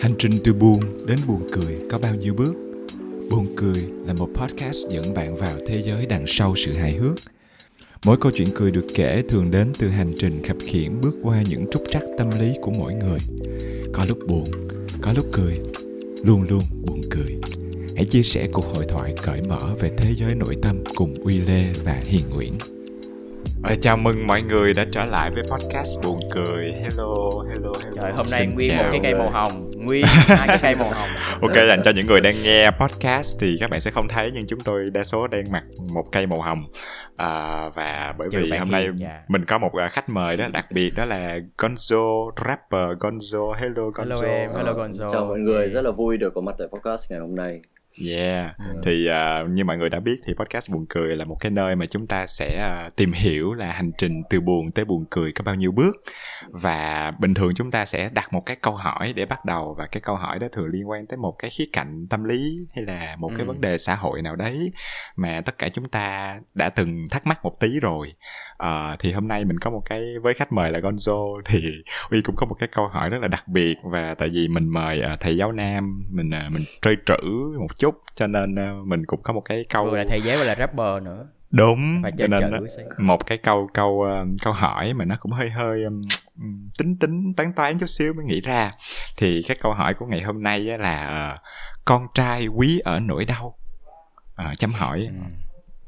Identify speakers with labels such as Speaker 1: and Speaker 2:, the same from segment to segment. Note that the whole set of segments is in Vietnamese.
Speaker 1: Hành trình từ buồn đến buồn cười có bao nhiêu bước? Buồn cười là một podcast dẫn bạn vào thế giới đằng sau sự hài hước. Mỗi câu chuyện cười được kể thường đến từ hành trình khập khiễng bước qua những trúc trắc tâm lý của mỗi người. Có lúc buồn, có lúc cười, luôn luôn buồn cười. Hãy chia sẻ cuộc hội thoại cởi mở về thế giới nội tâm cùng Uy Lê và Hiền Nguyễn. Ờ, chào mừng mọi người đã trở lại với podcast buồn cười. Hello, hello, hello.
Speaker 2: Trời, hôm nay
Speaker 1: Xin
Speaker 2: nguyên một cái cây màu hồng Nguyên hai cái cây màu hồng
Speaker 1: Ok, dành cho những người đang nghe podcast thì các bạn sẽ không thấy nhưng chúng tôi đa số đang mặc một cây màu hồng à, và bởi
Speaker 2: Trừ
Speaker 1: vì hôm nay
Speaker 2: dạ.
Speaker 1: mình có một à, khách mời đó đặc biệt đó là Gonzo rapper Gonzo. Hello Gonzo.
Speaker 2: Hello em, hello Gonzo
Speaker 3: Chào mọi người, rất là vui được có mặt tại podcast ngày hôm nay.
Speaker 1: Yeah.
Speaker 2: Ừ.
Speaker 1: Thì à, như mọi người đã biết thì podcast buồn cười là một cái nơi mà chúng ta sẽ à, tìm hiểu là hành trình từ buồn tới buồn cười có bao nhiêu bước và bình thường chúng ta sẽ đặt một cái câu hỏi để bắt đầu và cái câu hỏi đó thường liên quan tới một cái khía cạnh tâm lý hay là một cái
Speaker 2: Ừ.
Speaker 1: vấn đề xã hội nào đấy mà tất cả chúng ta đã từng thắc mắc một tí rồi Ờ, thì hôm nay mình có một cái với khách mời là Gonzo. Thì Uy cũng có một cái câu hỏi rất là đặc biệt và tại vì mình mời à, thầy giáo nam mình à, mình trơi trữ một chút cho nên à, mình cũng có một cái câu
Speaker 2: Vừa là thầy giáo là rapper nữa.
Speaker 1: Đúng
Speaker 2: Phải
Speaker 1: cho
Speaker 2: chơi
Speaker 1: nên một cái câu câu câu hỏi mà nó cũng hơi hơi um, tính tính toán toán chút xíu mới nghĩ ra. Thì cái câu hỏi của ngày hôm nay á là con trai quý ở nỗi đau? Ờ, chấm hỏi.
Speaker 2: Ừ.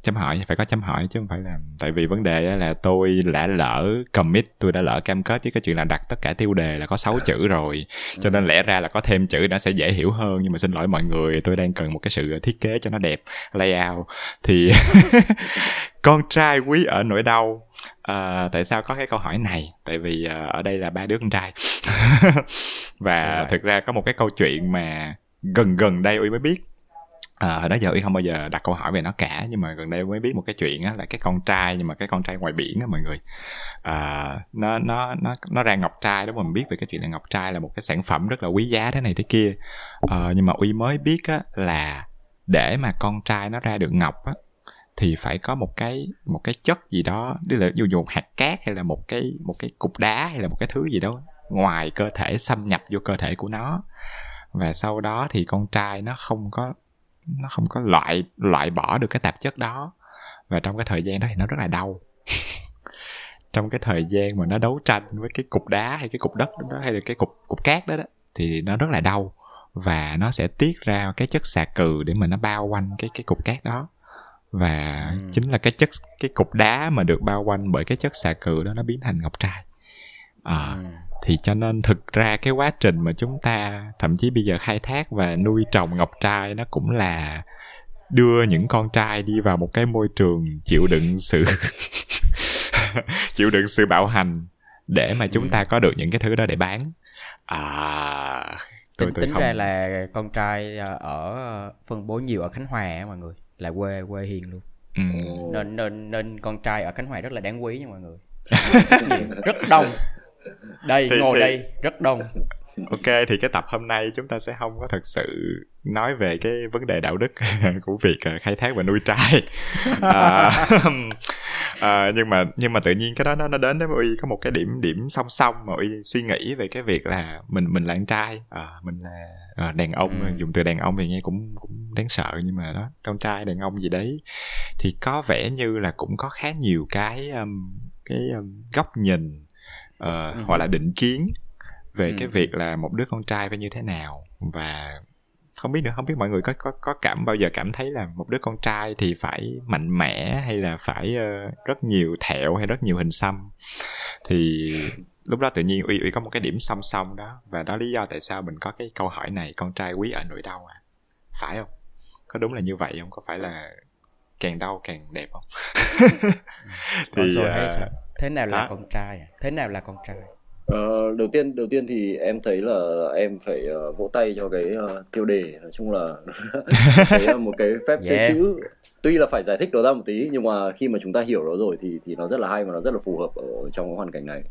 Speaker 1: chấm hỏi phải có chấm hỏi chứ không phải là tại vì vấn đề á là tôi đã lỡ commit tôi đã lỡ cam kết với cái chuyện là đặt tất cả tiêu đề là có 6 chữ rồi. Cho nên lẽ ra là có thêm chữ nó sẽ dễ hiểu hơn. Nhưng mà xin lỗi mọi người tôi đang cần một cái sự thiết kế cho nó đẹp layout. Thì con trai quý ở nỗi đau. À, tại sao có cái câu hỏi này? Tại vì à, ở đây là ba đứa con trai. Và thực ra có một cái câu chuyện mà gần gần đây uy mới biết à, hồi đó giờ uy không bao giờ đặt câu hỏi về nó cả nhưng mà gần đây mới biết một cái chuyện á là cái con trai nhưng mà cái con trai ngoài biển á mọi người. À, nó nó nó nó ra ngọc trai đó mình biết về cái chuyện là ngọc trai là một cái sản phẩm rất là quý giá thế này thế kia. À, nhưng mà uy mới biết á là để mà con trai nó ra được ngọc á thì phải có một cái một cái chất gì đó tức là dù dụ một hạt cát hay là một cái một cái cục đá hay là một cái thứ gì đó ngoài cơ thể xâm nhập vô cơ thể của nó. Và sau đó thì con trai nó không có nó không có loại loại bỏ được cái tạp chất đó. Và trong cái thời gian đó thì nó rất là đau. Trong cái thời gian mà nó đấu tranh với cái cục đá hay cái cục đất đó hay là cái cục cục cát đó, đó thì nó rất là đau. Và nó sẽ tiết ra cái chất xà cừ để mà nó bao quanh cái cái cục cát đó. Và
Speaker 2: Ừ.
Speaker 1: chính là cái chất cái cục đá mà được bao quanh bởi cái chất xà cừ đó nó biến thành ngọc trai. À,
Speaker 2: Ừ.
Speaker 1: thì cho nên thực ra cái quá trình mà chúng ta thậm chí bây giờ khai thác và nuôi trồng ngọc trai nó cũng là đưa những con trai đi vào một cái môi trường chịu đựng sự chịu đựng sự bạo hành để mà chúng
Speaker 2: Ừ.
Speaker 1: ta có được những cái thứ đó để bán à tôi
Speaker 2: Tính,
Speaker 1: tôi
Speaker 2: tính
Speaker 1: không
Speaker 2: ra là con trai ờ, ở phân bố nhiều ở Khánh Hòa á mọi người Là quê quê hiền luôn
Speaker 1: ừ.
Speaker 2: nên, nên nên con trai ở Khánh Hòa rất là đáng quý nha mọi người Rất đông Đây,
Speaker 1: Thì-
Speaker 2: ngồi
Speaker 1: thì-
Speaker 2: đây, rất đông.
Speaker 1: Ok thì cái tập hôm nay chúng ta sẽ không có thật sự nói về cái vấn đề đạo đức của việc ờ, khai thác và nuôi trai. À, à, nhưng mà nhưng mà tự nhiên cái đó nó nó đến với uy có một cái điểm điểm song song mà uy suy nghĩ về cái việc là mình mình là con trai. À, mình là à, đàn ông
Speaker 2: Ừ.
Speaker 1: dùng từ đàn ông thì nghe cũng cũng đáng sợ nhưng mà đó con trai đàn ông gì đấy. Thì có vẻ như là cũng có khá nhiều cái um, cái um, góc nhìn ờ,
Speaker 2: Ừ.
Speaker 1: hoặc là định kiến về
Speaker 2: Ừ.
Speaker 1: cái việc là một đứa con trai phải như thế nào. Và không biết nữa không biết mọi người có có có cảm bao giờ cảm thấy là một đứa con trai thì phải mạnh mẽ hay là phải ờ, rất nhiều thẹo hay rất nhiều hình xăm? Thì lúc đó tự nhiên uy uy có một cái điểm song song đó. Và đó lý do tại sao mình có cái câu hỏi này con trai quý ở nỗi đau à? Phải không? Có đúng là như vậy không? Có phải là càng đau càng đẹp không?
Speaker 2: Rồi
Speaker 1: ờ,
Speaker 2: hay sao? Thế nào là
Speaker 1: hả?
Speaker 2: con trai à? Thế nào là con trai?
Speaker 3: Ờ, đầu tiên đầu tiên thì em thấy là em phải ờ, vỗ tay cho cái ờ, tiêu đề nói chung là đấy là một cái phép chơi
Speaker 2: Yeah.
Speaker 3: chữ tuy là phải giải thích nó ra một tí nhưng mà khi mà chúng ta hiểu nó rồi thì thì nó rất là hay và nó rất là phù hợp ở trong cái hoàn cảnh này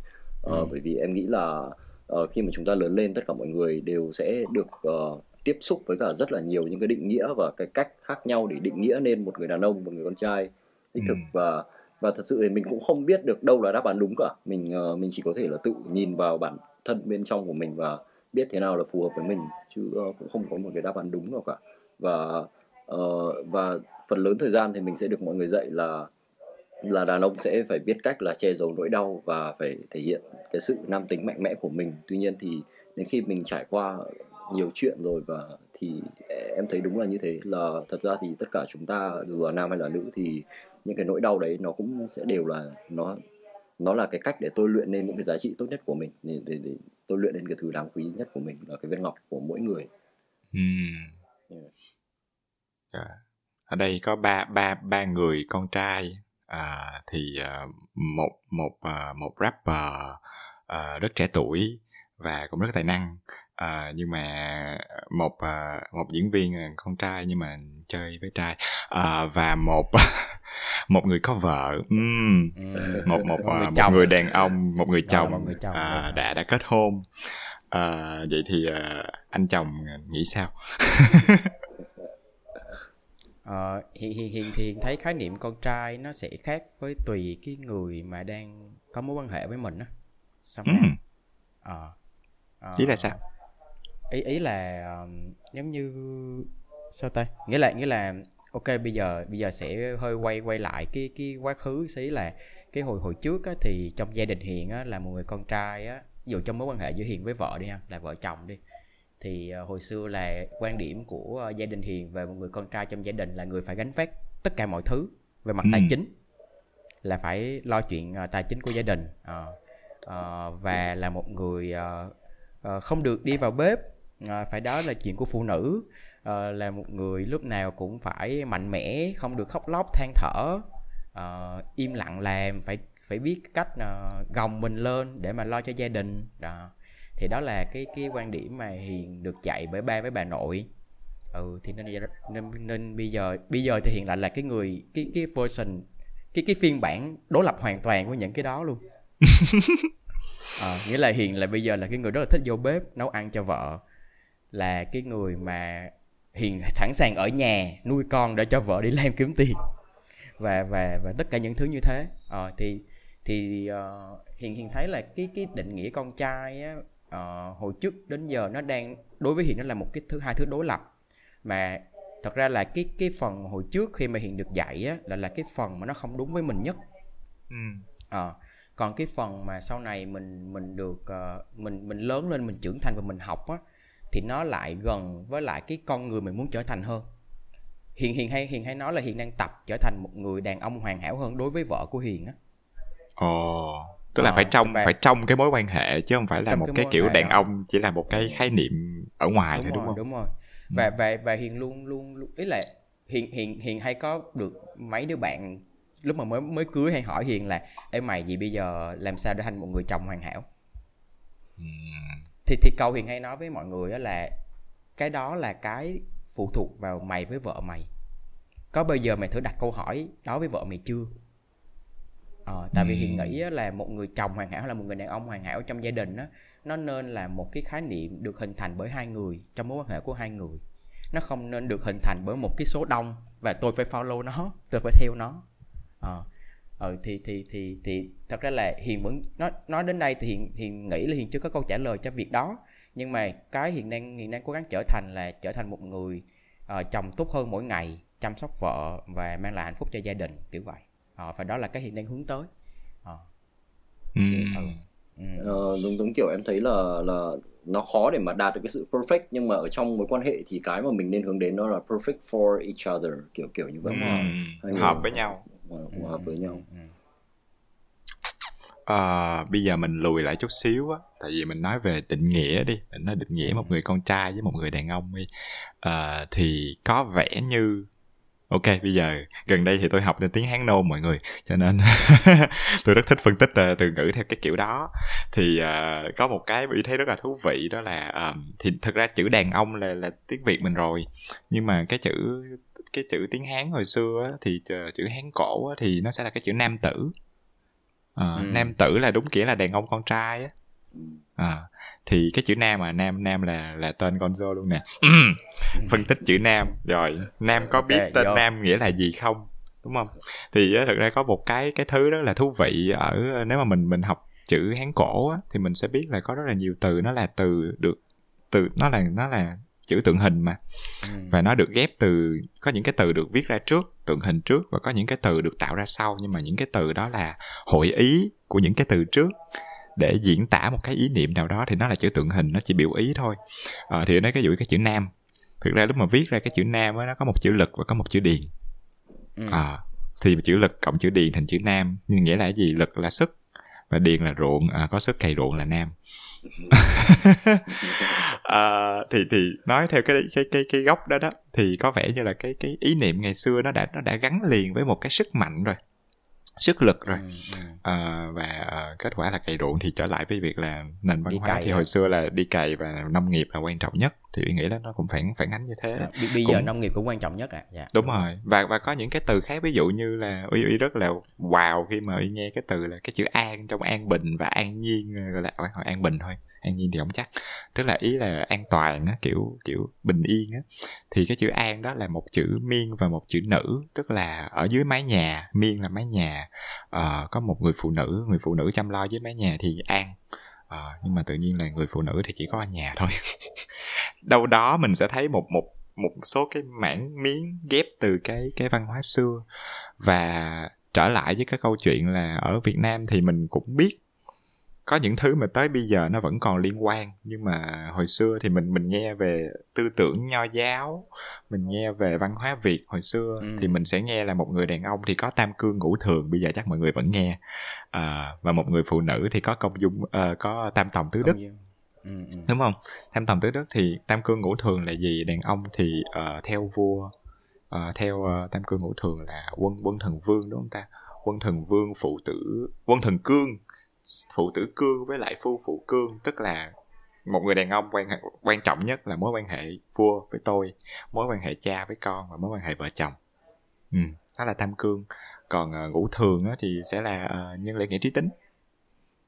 Speaker 3: Ờ,
Speaker 2: Ừ.
Speaker 3: bởi vì em nghĩ là ờ, khi mà chúng ta lớn lên tất cả mọi người đều sẽ được ờ, tiếp xúc với cả rất là nhiều những cái định nghĩa và cái cách khác nhau để định nghĩa nên một người đàn ông một người con trai đích thực
Speaker 1: Ừ.
Speaker 3: và và thật sự thì mình cũng không biết được đâu là đáp án đúng cả. Mình uh, mình chỉ có thể là tự nhìn vào bản thân bên trong của mình và biết thế nào là phù hợp với mình chứ uh, cũng không có một cái đáp án đúng nào cả. Và uh, và phần lớn thời gian thì mình sẽ được mọi người dạy là là đàn ông sẽ phải biết cách là che giấu nỗi đau và phải thể hiện cái sự nam tính mạnh mẽ của mình. Tuy nhiên thì đến khi mình trải qua nhiều chuyện rồi và thì em thấy đúng là như thế là thật ra thì tất cả chúng ta dù là nam hay là nữ thì những cái nỗi đau đấy nó cũng sẽ đều là nó nó là cái cách để tôi luyện lên những cái giá trị tốt nhất của mình để, để, để tôi luyện lên cái thứ đáng quý nhất của mình là cái viên ngọc của mỗi người
Speaker 1: hmm. yeah. yeah. ở đây có ba ba ba người con trai à, thì à, một một à, một rapper à, rất trẻ tuổi và cũng rất tài năng à, nhưng mà một à, một diễn viên con trai nhưng mà chơi với trai. À, và một một người có vợ. Uhm, một một một người, một người đàn ông một người chồng, một người chồng à, đã đã kết hôn. À, vậy thì à, anh chồng nghĩ sao?
Speaker 2: Ờ, hiện hiện hiện thì hiện thấy khái niệm con trai nó sẽ khác với tùy cái người mà đang có mối quan hệ với mình á. Xong
Speaker 1: ừ. ờ, uh, ý là sao
Speaker 2: ý ý là um, giống như sao ta nghĩa là nghĩa là ok bây giờ bây giờ sẽ hơi quay quay lại cái cái quá khứ xí là cái hồi hồi trước á, thì trong gia đình hiền á, là một người con trai á dù trong mối quan hệ giữa hiền với vợ đi ha là vợ chồng đi thì uh, hồi xưa là quan điểm của uh, gia đình hiền về một người con trai trong gia đình là người phải gánh vác tất cả mọi thứ về mặt ừ. tài chính là phải lo chuyện uh, tài chính của gia đình uh, uh, và là một người uh, uh, không được đi vào bếp uh, phải đó là chuyện của phụ nữ. Uh, là một người lúc nào cũng phải mạnh mẽ không được khóc lóc than thở. Uh, im lặng làm phải phải biết cách uh, gồng mình lên để mà lo cho gia đình. Đó. Thì đó là cái cái quan điểm mà hiền được dạy bởi ba với bà nội. Ừ thì nên nên nên bây giờ bây giờ thì hiện lại là cái người cái cái version cái cái phiên bản đối lập hoàn toàn với những cái đó luôn. À, nghĩa là hiền là bây giờ là cái người rất là thích vô bếp nấu ăn cho vợ là cái người mà hiền sẵn sàng ở nhà nuôi con để cho vợ đi làm kiếm tiền. Và và và tất cả những thứ như thế. À, thì thì uh, hiền hiền thấy là cái cái định nghĩa con trai á, uh, hồi trước đến giờ nó đang đối với hiền nó là một cái thứ hai thứ đối lập. Mà thật ra là cái cái phần hồi trước khi mà hiền được dạy á là là cái phần mà nó không đúng với mình nhất. Ừ. à, còn cái phần mà sau này mình mình được uh, mình mình lớn lên mình trưởng thành và mình học á thì nó lại gần với lại cái con người mình muốn trở thành hơn hiền hiền hay hiền hay nói là hiền đang tập trở thành một người đàn ông hoàn hảo hơn đối với vợ của hiền á
Speaker 1: ồ tức là ờ, phải trong phải trong cái mối quan hệ chứ không phải là một cái, cái kiểu đàn đó. ông chỉ là một cái khái niệm ở ngoài
Speaker 2: đúng
Speaker 1: thôi
Speaker 2: rồi,
Speaker 1: đúng không
Speaker 2: đúng rồi ừ. và và và hiền luôn luôn, luôn ý là hiền hiền hiền hay có được mấy đứa bạn lúc mà mới mới cưới hay hỏi hiền là em mày gì bây giờ làm sao để thành một người chồng hoàn hảo ừ. Thì thì câu hiền hay nói với mọi người đó là cái đó là cái phụ thuộc vào mày với vợ mày. Có bao giờ mày thử đặt câu hỏi đó với vợ mày chưa? Ờ, tại vì hiền nghĩ là một người chồng hoàn hảo là một người đàn ông hoàn hảo trong gia đình á nó nên là một cái khái niệm được hình thành bởi hai người trong mối quan hệ của hai người. Nó không nên được hình thành bởi một cái số đông và tôi phải follow nó tôi phải theo nó. Ờ ừ, thì thì thì thì thật ra là hiền vẫn nói nói đến đây thì hiền hiền nghĩ là hiền chưa có câu trả lời cho việc đó nhưng mà cái hiền đang hiền đang cố gắng trở thành là trở thành một người uh, chồng tốt hơn mỗi ngày chăm sóc vợ và mang lại hạnh phúc cho gia đình kiểu vậy à, và đó là cái hiện đang hướng tới à.
Speaker 1: ừ.
Speaker 3: Ừ. Ừ. Ờ, đúng đúng kiểu em thấy là là nó khó để mà đạt được cái sự perfect nhưng mà ở trong mối quan hệ thì cái mà mình nên hướng đến nó là perfect for each other kiểu kiểu như vậy
Speaker 1: ừ. hợp với nhau
Speaker 3: ừ. hợp với nhau ừ.
Speaker 1: À, bây giờ mình lùi lại chút xíu á tại vì mình nói về định nghĩa đi mình nói định nghĩa một người con trai với một người đàn ông đi à, thì có vẻ như ok bây giờ gần đây thì tôi học đến tiếng hán nôm mọi người cho nên tôi rất thích phân tích uh, từ ngữ theo cái kiểu đó. Thì uh, có một cái bị thấy rất là thú vị đó là uh, thì thực ra chữ đàn ông là là tiếng việt mình rồi nhưng mà cái chữ cái chữ tiếng hán hồi xưa á, thì uh, chữ hán cổ á, thì nó sẽ là cái chữ nam tử. Uh, ừ. nam tử là đúng nghĩa là đàn ông con trai á. À, thì cái chữ nam mà nam nam là là tên dô luôn nè. Phân tích chữ nam. Rồi nam có biết okay, tên vô. nam nghĩa là gì không? Đúng không? Thì thật ra có một cái cái thứ rất là thú vị ở nếu mà mình mình học chữ hán cổ á, thì mình sẽ biết là có rất là nhiều từ. Nó là từ được từ nó là nó là chữ tượng hình mà.
Speaker 2: Ừ.
Speaker 1: và nó được ghép từ có những cái từ được viết ra trước tượng hình trước và có những cái từ được tạo ra sau. Nhưng mà những cái từ đó là hội ý của những cái từ trước để diễn tả một cái ý niệm nào đó thì nó là chữ tượng hình nó chỉ biểu ý thôi. À, thì đây cái dụ cái chữ nam. Thực ra lúc mà viết ra cái chữ nam á nó có một chữ lực và có một chữ điền. À, thì chữ lực cộng chữ điền thành chữ nam nhưng nghĩa là cái gì? Lực là sức và điền là ruộng à, có sức cày ruộng là nam. À, thì thì nói theo cái cái cái cái gốc đó đó thì có vẻ như là cái cái ý niệm ngày xưa nó đã nó đã gắn liền với một cái sức mạnh rồi sức lực rồi.
Speaker 2: Ừ, ừ.
Speaker 1: à, và à, kết quả là cày ruộng thì trở lại với việc là nền văn
Speaker 2: Đi
Speaker 1: hóa thì
Speaker 2: à?
Speaker 1: hồi xưa là đi cày và nông nghiệp là quan trọng nhất thì tôi nghĩ là nó cũng phản phản ánh như thế.
Speaker 2: À, bây, bây giờ
Speaker 1: Cũng-
Speaker 2: nông nghiệp cũng quan trọng nhất à? Dạ.
Speaker 1: Đúng rồi. Và và có những cái từ khác ví dụ như là uy uy rất là wow khi mà uy nghe cái từ là cái chữ an trong an bình và an nhiên gọi là an bình thôi an nhiên thì không chắc. Tức là ý là an toàn á kiểu kiểu bình yên á. Thì cái chữ an đó là một chữ miên và một chữ nữ. Tức là ở dưới mái nhà miên là mái nhà. Uh, có một người phụ nữ người phụ nữ chăm lo dưới mái nhà thì an. Ờ, nhưng mà tự nhiên là người phụ nữ thì chỉ có ở nhà thôi. Đâu đó mình sẽ thấy một một một số cái mảng miếng ghép từ cái cái văn hóa xưa. Và trở lại với cái câu chuyện là ở Việt Nam thì mình cũng biết có những thứ mà tới bây giờ nó vẫn còn liên quan nhưng mà hồi xưa thì mình mình nghe về tư tưởng nho giáo mình nghe về văn hóa Việt hồi xưa
Speaker 2: Ừ.
Speaker 1: thì mình sẽ nghe là một người đàn ông thì có tam cương ngũ thường bây giờ chắc mọi người vẫn nghe à, và một người phụ nữ thì có công dung ờ, có tam tòng tứ đức
Speaker 2: dương. ừ, ừ.
Speaker 1: đúng không tam tòng tứ đức thì tam cương ngũ thường là gì đàn ông thì ờ, theo vua ờ, theo ờ, tam cương ngũ thường là quân quân thần vương đúng không ta quân thần vương phụ tử quân thần cương phụ tử cương với lại phu phụ cương tức là một người đàn ông quan quan trọng nhất là mối quan hệ vua với tôi mối quan hệ cha với con và mối quan hệ vợ chồng ừ, đó là tam cương còn ờ, ngũ thường á, thì sẽ là ờ, nhân lễ nghĩa trí tính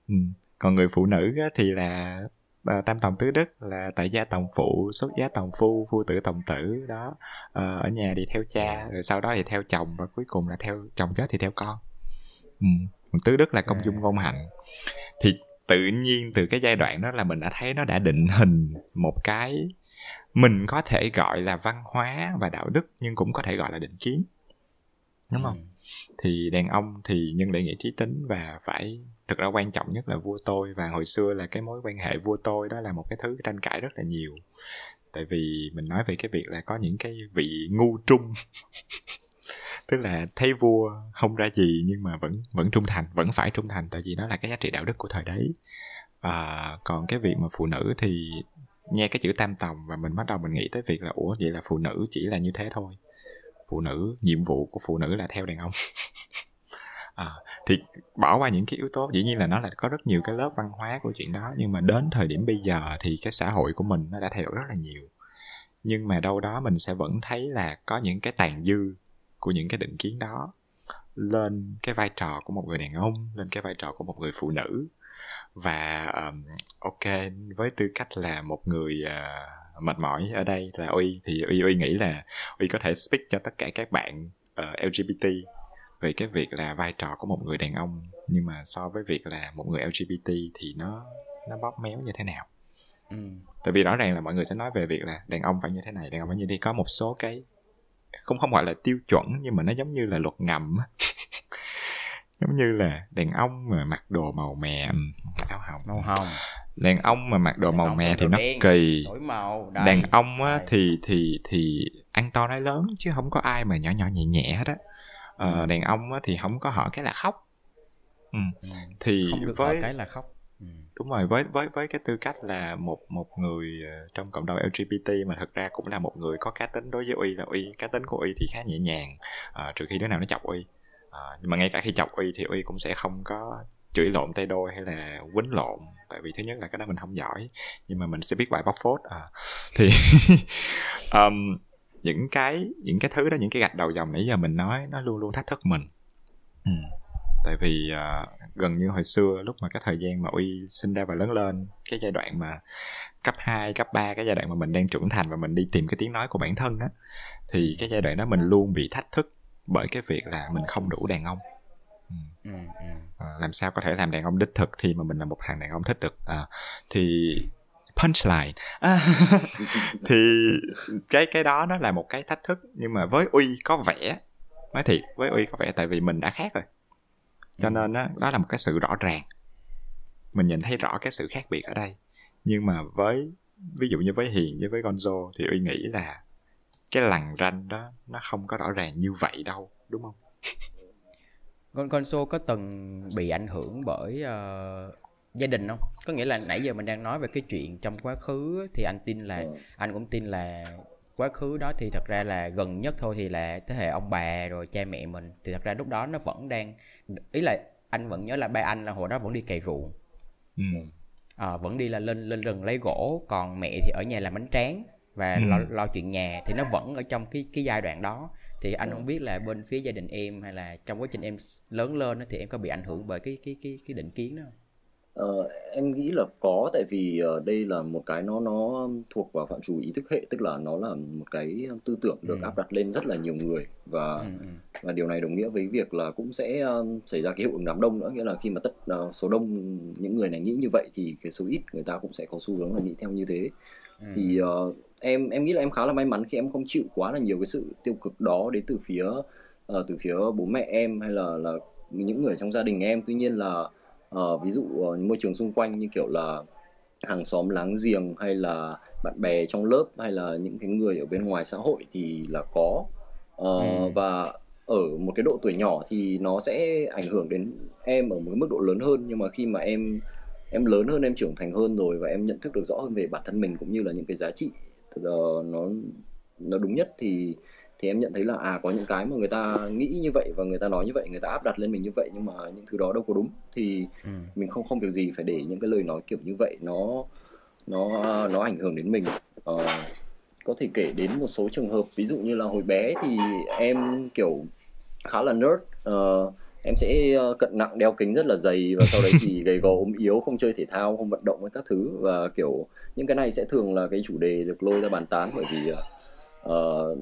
Speaker 1: ừ. còn người phụ nữ á, thì là ờ, tam tòng tứ đức là tại gia tòng phụ xuất giá tòng phu phu tử tòng tử đó Ờ, ở nhà thì theo cha rồi sau đó thì theo chồng và cuối cùng là theo chồng chết thì theo con ừ. Tứ đức là công
Speaker 2: À.
Speaker 1: dung ngôn hạnh thì tự nhiên từ cái giai đoạn đó là mình đã thấy nó đã định hình một cái mình có thể gọi là văn hóa và đạo đức nhưng cũng có thể gọi là định kiến. Đúng không?
Speaker 2: Ừ.
Speaker 1: thì đàn ông thì nhân lễ nghĩa trí tính và phải thực ra quan trọng nhất là vua tôi. Và hồi xưa là cái mối quan hệ vua tôi đó là một cái thứ tranh cãi rất là nhiều. Tại vì mình nói về cái việc là có những cái vị ngu trung tức là thấy vua không ra gì nhưng mà vẫn vẫn trung thành vẫn phải trung thành tại vì nó là cái giá trị đạo đức của thời đấy. À, còn cái việc mà phụ nữ thì nghe cái chữ tam tòng và mình bắt đầu mình nghĩ tới việc là ủa vậy là phụ nữ chỉ là như thế thôi. Phụ nữ nhiệm vụ của phụ nữ là theo đàn ông. À, thì bỏ qua những cái yếu tố dĩ nhiên là nó là có rất nhiều cái lớp văn hóa của chuyện đó nhưng mà đến thời điểm bây giờ thì cái xã hội của mình nó đã thay đổi rất là nhiều. Nhưng mà đâu đó mình sẽ vẫn thấy là có những cái tàn dư của những cái định kiến đó lên cái vai trò của một người đàn ông lên cái vai trò của một người phụ nữ. Và um, ok với tư cách là một người uh, mệt mỏi ở đây là uy thì uy uy nghĩ là uy có thể speak cho tất cả các bạn uh, lgbt về cái việc là vai trò của một người đàn ông. Nhưng mà so với việc là một người lgbt thì nó nó bóp méo như thế nào?
Speaker 2: Ừ.
Speaker 1: tại vì rõ ràng là mọi người sẽ nói về việc là đàn ông phải như thế này đàn ông phải như thế có một số cái không không gọi là tiêu chuẩn nhưng mà nó giống như là luật ngầm á. giống như là đàn ông mà mặc đồ màu mè áo hồng
Speaker 2: màu hồng
Speaker 1: đàn ông mà mặc đồ
Speaker 2: Đàn
Speaker 1: màu mè thì nó
Speaker 2: đen,
Speaker 1: kỳ
Speaker 2: màu đây.
Speaker 1: đàn ông á
Speaker 2: đây.
Speaker 1: thì thì thì ăn to nói lớn chứ không có ai mà nhỏ nhỏ nhẹ nhẹ hết á ờ,
Speaker 2: Ừ.
Speaker 1: đàn ông á thì không có họ cái là khóc ừ.
Speaker 2: Ừ.
Speaker 1: thì
Speaker 2: không được
Speaker 1: với
Speaker 2: với... cái là khóc
Speaker 1: đúng rồi với với với cái tư cách là một một người ờ, trong cộng đồng LGBT mà thực ra cũng là một người có cá tính đối với uy là uy cá tính của uy thì khá nhẹ nhàng à, trừ khi đứa nào nó chọc uy à, ờ, nhưng mà ngay cả khi chọc uy thì uy cũng sẽ không có chửi lộn tay đôi hay là quýnh lộn tại vì thứ nhất là cái đó mình không giỏi nhưng mà mình sẽ biết bài bóc phốt à. thì um, những cái những cái thứ đó những cái gạch đầu dòng nãy giờ mình nói nó luôn luôn thách thức mình ừ tại vì ờ, gần như hồi xưa lúc mà cái thời gian mà uy sinh ra và lớn lên cái giai đoạn mà cấp 2, cấp 3 cái giai đoạn mà mình đang trưởng thành và mình đi tìm cái tiếng nói của bản thân á thì cái giai đoạn đó mình luôn bị thách thức bởi cái việc là mình không đủ đàn ông ừ.
Speaker 2: Ừ.
Speaker 1: Ờ, làm sao có thể làm đàn ông đích thực khi mà mình là một thằng đàn ông thích được à, thì punchline à, thì cái cái đó nó là một cái thách thức nhưng mà với uy có vẻ nói thiệt với uy có vẻ tại vì mình đã khác rồi cho nên đó, đó là một cái sự rõ ràng. Mình nhìn thấy rõ cái sự khác biệt ở đây. Nhưng mà với ví dụ như với hiền với với gonzo thì uy nghĩ là cái lằn ranh đó nó không có rõ ràng như vậy đâu đúng không?
Speaker 2: Con số có từng bị ảnh hưởng bởi uh, gia đình không? Có nghĩa là nãy giờ mình đang nói về cái chuyện trong quá khứ thì anh tin là ừ. anh cũng tin là quá khứ đó thì thật ra là gần nhất thôi thì là thế hệ ông bà rồi cha mẹ mình. Thì thật ra lúc đó nó vẫn đang ý là anh vẫn nhớ là ba anh là hồi đó vẫn đi cày ruộng ừ. à, vẫn đi là lên lên rừng lấy gỗ còn mẹ thì ở nhà làm bánh tráng và ừ. lo lo chuyện nhà thì nó vẫn ở trong cái cái giai đoạn đó thì anh không biết là bên phía gia đình em hay là trong quá trình em lớn lên thì em có bị ảnh hưởng bởi cái cái cái cái định kiến đó không?
Speaker 3: Ờ, em nghĩ là có tại vì uh, đây là một cái nó nó thuộc vào phạm trù ý thức hệ tức là nó là một cái tư tưởng được ừ. áp đặt lên rất là nhiều người và ừ, ừ. và điều này đồng nghĩa với việc là cũng sẽ uh, xảy ra cái hiệu ứng đám đông nữa nghĩa là khi mà tất uh, số đông những người này nghĩ như vậy thì cái số ít người ta cũng sẽ có xu hướng là nghĩ theo như thế ừ. thì uh, em em nghĩ là em khá là may mắn khi em không chịu quá là nhiều cái sự tiêu cực đó đến từ phía uh, từ phía bố mẹ em hay là là những người trong gia đình em tuy nhiên là uh, ví dụ uh, môi trường xung quanh như kiểu là hàng xóm láng giềng hay là bạn bè trong lớp hay là những cái người ở bên ngoài xã hội thì là có uh, ừ. và ở một cái độ tuổi nhỏ thì nó sẽ ảnh hưởng đến em ở một cái mức độ lớn hơn nhưng mà khi mà em em lớn hơn em trưởng thành hơn rồi và em nhận thức được rõ hơn về bản thân mình cũng như là những cái giá trị uh, nó nó đúng nhất thì thì em nhận thấy là à có những cái mà người ta nghĩ như vậy và người ta nói như vậy người ta áp đặt lên mình như vậy nhưng mà những thứ đó đâu có đúng. Thì ừ. mình không không việc gì phải để những cái lời nói kiểu như vậy nó nó nó ảnh hưởng đến mình. Uh, có thể kể đến một số trường hợp ví dụ như là hồi bé thì em kiểu khá là nerd. Uh, em sẽ ờ, cận nặng đeo kính rất là dày và sau đấy thì gầy gò ốm yếu không chơi thể thao không vận động với các thứ. Và kiểu những cái này sẽ thường là cái chủ đề được lôi ra bàn tán bởi vì uh,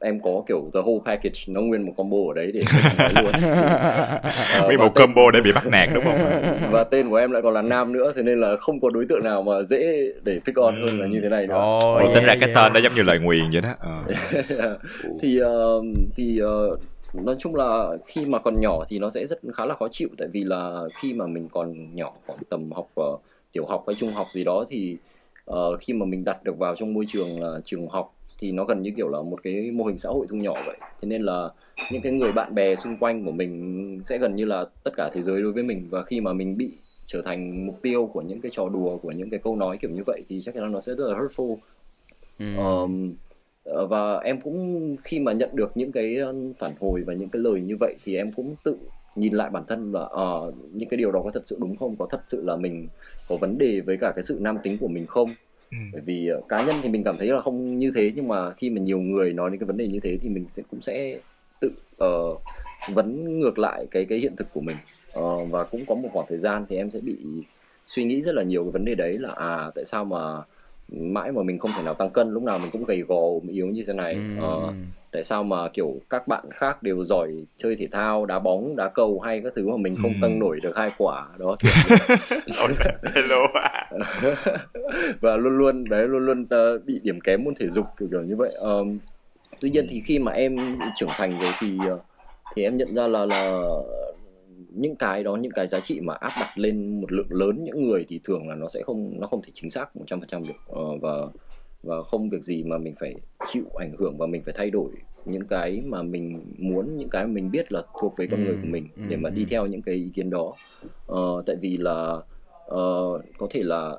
Speaker 3: em có kiểu the whole package nó nguyên một combo ở đấy để luôn.
Speaker 1: Uh, một tên... combo để bị bắt nạt đúng không?
Speaker 3: Và tên của em lại còn là nam nữa thế nên là không có đối tượng nào mà dễ để pick on hơn là như thế này nữa.
Speaker 1: Oh, yeah, tính ra yeah. cái tên đó giống như lời nguyền vậy đó.
Speaker 3: Uh. thì uh, thì uh, nói chung là khi mà còn nhỏ thì nó sẽ rất khá là khó chịu tại vì là khi mà mình còn nhỏ khoảng tầm học uh, tiểu học hay trung học gì đó thì uh, khi mà mình đặt được vào trong môi trường là trường học thì nó gần như kiểu là một cái mô hình xã hội thu nhỏ vậy. Thế nên là những cái người bạn bè xung quanh của mình sẽ gần như là tất cả thế giới đối với mình. Và khi mà mình bị trở thành mục tiêu của những cái trò đùa của những cái câu nói kiểu như vậy thì chắc chắn nó sẽ rất là hurtful. Ừ. um, Ờ, và em cũng khi mà nhận được những cái phản hồi và những cái lời như vậy thì em cũng tự nhìn lại bản thân là uh, những cái điều đó có thật sự đúng không? Có thật sự là mình có vấn đề với cả cái sự nam tính của mình không ừ. bởi vì uh, cá nhân thì mình cảm thấy là không như thế nhưng mà khi mà nhiều người nói đến cái vấn đề như thế thì mình sẽ cũng sẽ tự uh, vấn ngược lại cái cái hiện thực của mình uh, và cũng có một khoảng thời gian thì em sẽ bị suy nghĩ rất là nhiều cái vấn đề đấy là à tại sao mà mãi mà mình không thể nào tăng cân lúc nào mình cũng gầy gò yếu như thế này ừ. ờ, tại sao mà kiểu các bạn khác đều giỏi chơi thể thao đá bóng đá cầu hay các thứ mà mình không ừ. tăng nổi được hai quả đó hello và luôn luôn đấy luôn luôn uh, bị điểm kém môn thể dục kiểu kiểu như vậy. Um, tuy nhiên thì khi mà em trưởng thành rồi thì uh, thì em nhận ra là là những cái đó những cái giá trị mà áp đặt lên một lượng lớn những người thì thường là nó sẽ không nó không thể chính xác 100% được. Uh, và và không việc gì mà mình phải chịu ảnh hưởng và mình phải thay đổi những cái mà mình muốn những cái mình biết là thuộc về con ừ, người của mình ừ, để mà đi ừ. theo những cái ý kiến đó. Uh, tại vì là uh, có thể là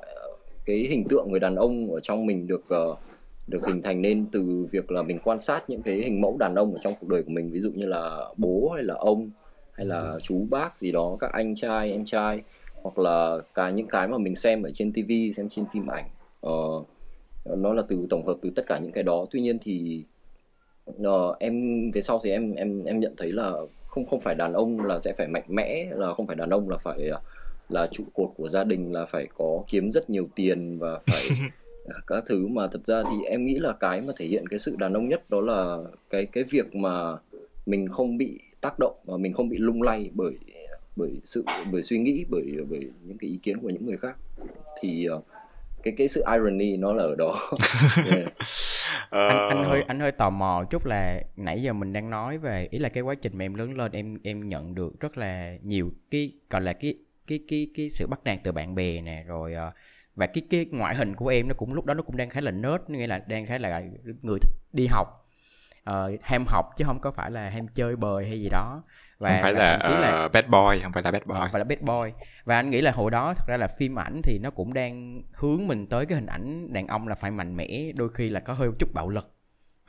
Speaker 3: cái hình tượng người đàn ông ở trong mình được uh, được hình thành nên từ việc là mình quan sát những cái hình mẫu đàn ông ở trong cuộc đời của mình ví dụ như là bố hay là ông hay là chú bác gì đó các anh trai em trai hoặc là cả những cái mà mình xem ở trên TV xem trên phim ảnh. Uh, nó là từ tổng hợp từ tất cả những cái đó. Tuy nhiên thì uh, em về sau thì em em em nhận thấy là không không phải đàn ông là sẽ phải mạnh mẽ là không phải đàn ông là phải là trụ cột của gia đình là phải có kiếm rất nhiều tiền và phải các thứ. Mà thật ra thì em nghĩ là cái mà thể hiện cái sự đàn ông nhất đó là cái cái việc mà mình không bị tác động và mình không bị lung lay bởi bởi sự bởi suy nghĩ bởi bởi những cái ý kiến của những người khác. Thì cái cái sự irony nó là ở đó. Yeah.
Speaker 2: anh, anh hơi anh hơi tò mò chút là nãy giờ mình đang nói về ý là cái quá trình mà em lớn lên em em nhận được rất là nhiều cái gọi là cái cái cái cái sự bắt nạt từ bạn bè nè rồi uh, và cái cái ngoại hình của em nó cũng lúc đó nó cũng đang khá là nớt nghĩa là đang khá là người thích đi học uh, ham học chứ không có phải là ham chơi bời hay gì đó
Speaker 1: và không phải và là, uh, là bad boy không phải là bad boy.
Speaker 2: không phải là bad boy. Và anh nghĩ là hồi đó thật ra là phim ảnh thì nó cũng đang hướng mình tới cái hình ảnh đàn ông là phải mạnh mẽ đôi khi là có hơi một chút bạo lực.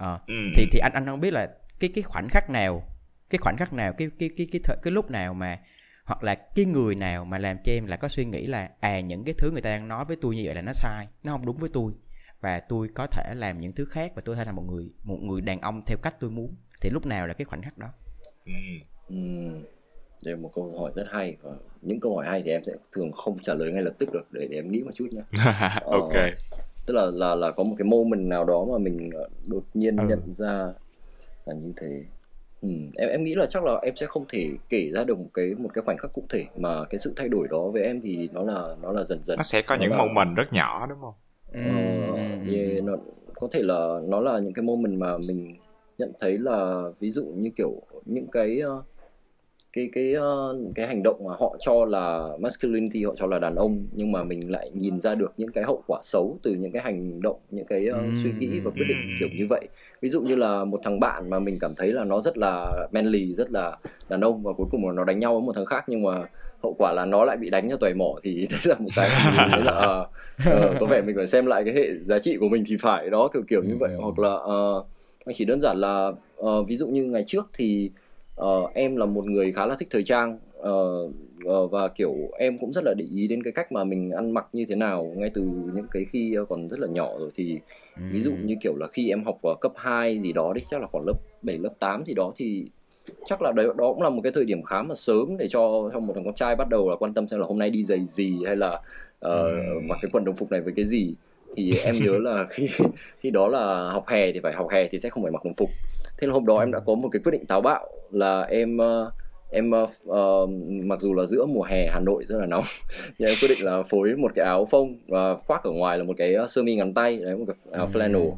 Speaker 2: Uh, ừ. thì thì anh anh không biết là cái cái khoảnh khắc nào cái khoảnh khắc nào cái cái cái cái cái, cái lúc nào mà hoặc là cái người nào mà làm cho em là có suy nghĩ là à những cái thứ người ta đang nói với tôi như vậy là nó sai nó không đúng với tôi. Và tôi có thể làm những thứ khác và tôi thể là một người một người đàn ông theo cách tôi muốn. Thì lúc nào là cái khoảnh khắc đó?
Speaker 3: Ừ. Ừ. đây là một câu hỏi rất hay và những câu hỏi hay thì em sẽ thường không trả lời ngay lập tức được để, để em nghĩ một chút nhé
Speaker 1: ok ờ,
Speaker 3: tức là là là có một cái moment nào đó mà mình ờ, đột nhiên ừ. nhận ra là như thế Ừ, em em nghĩ là chắc là em sẽ không thể kể ra được một cái một cái khoảnh khắc cụ thể mà cái sự thay đổi đó với em thì nó là nó là dần dần
Speaker 1: nó sẽ có nó những là... moment rất nhỏ đúng không?
Speaker 3: Ờ, yeah, nó có thể là nó là những cái moment mà mình nhận thấy là ví dụ như kiểu những cái uh, cái cái uh, cái hành động mà họ cho là masculinity họ cho là đàn ông nhưng mà mình lại nhìn ra được những cái hậu quả xấu từ những cái hành động những cái uh, suy nghĩ và quyết định kiểu như vậy. Ví dụ như là một thằng bạn mà mình cảm thấy là nó rất là manly rất là đàn ông và cuối cùng là nó đánh nhau với một thằng khác nhưng mà hậu quả là nó lại bị đánh cho tỏi mỏ thì đấy là một cái thấy là uh, uh, có vẻ mình phải xem lại cái hệ giá trị của mình thì phải đó kiểu kiểu như vậy. hoặc là uh, chỉ đơn giản là uh, ví dụ như ngày trước thì uh, em là một người khá là thích thời trang uh, uh, và kiểu em cũng rất là để ý đến cái cách mà mình ăn mặc như thế nào ngay từ những cái khi còn rất là nhỏ rồi thì ừ. ví dụ như kiểu là khi em học ở cấp 2 gì đó đi chắc là khoảng lớp 7 lớp 8 thì đó thì chắc là đấy đó cũng là một cái thời điểm khá mà sớm để cho cho một thằng con trai bắt đầu là quan tâm xem là hôm nay đi giày gì hay là uh, ừ. mặc cái quần đồng phục này với cái gì thì em nhớ là khi khi đó là học hè thì phải học hè thì sẽ không phải mặc đồng phục thế là hôm đó em đã có một cái quyết định táo bạo là em uh, em uh, mặc dù là giữa mùa hè Hà Nội rất là nóng nhưng em quyết định là phối một cái áo phông và khoác ở ngoài là một cái sơ mi ngắn tay đấy một cái áo ừ. flannel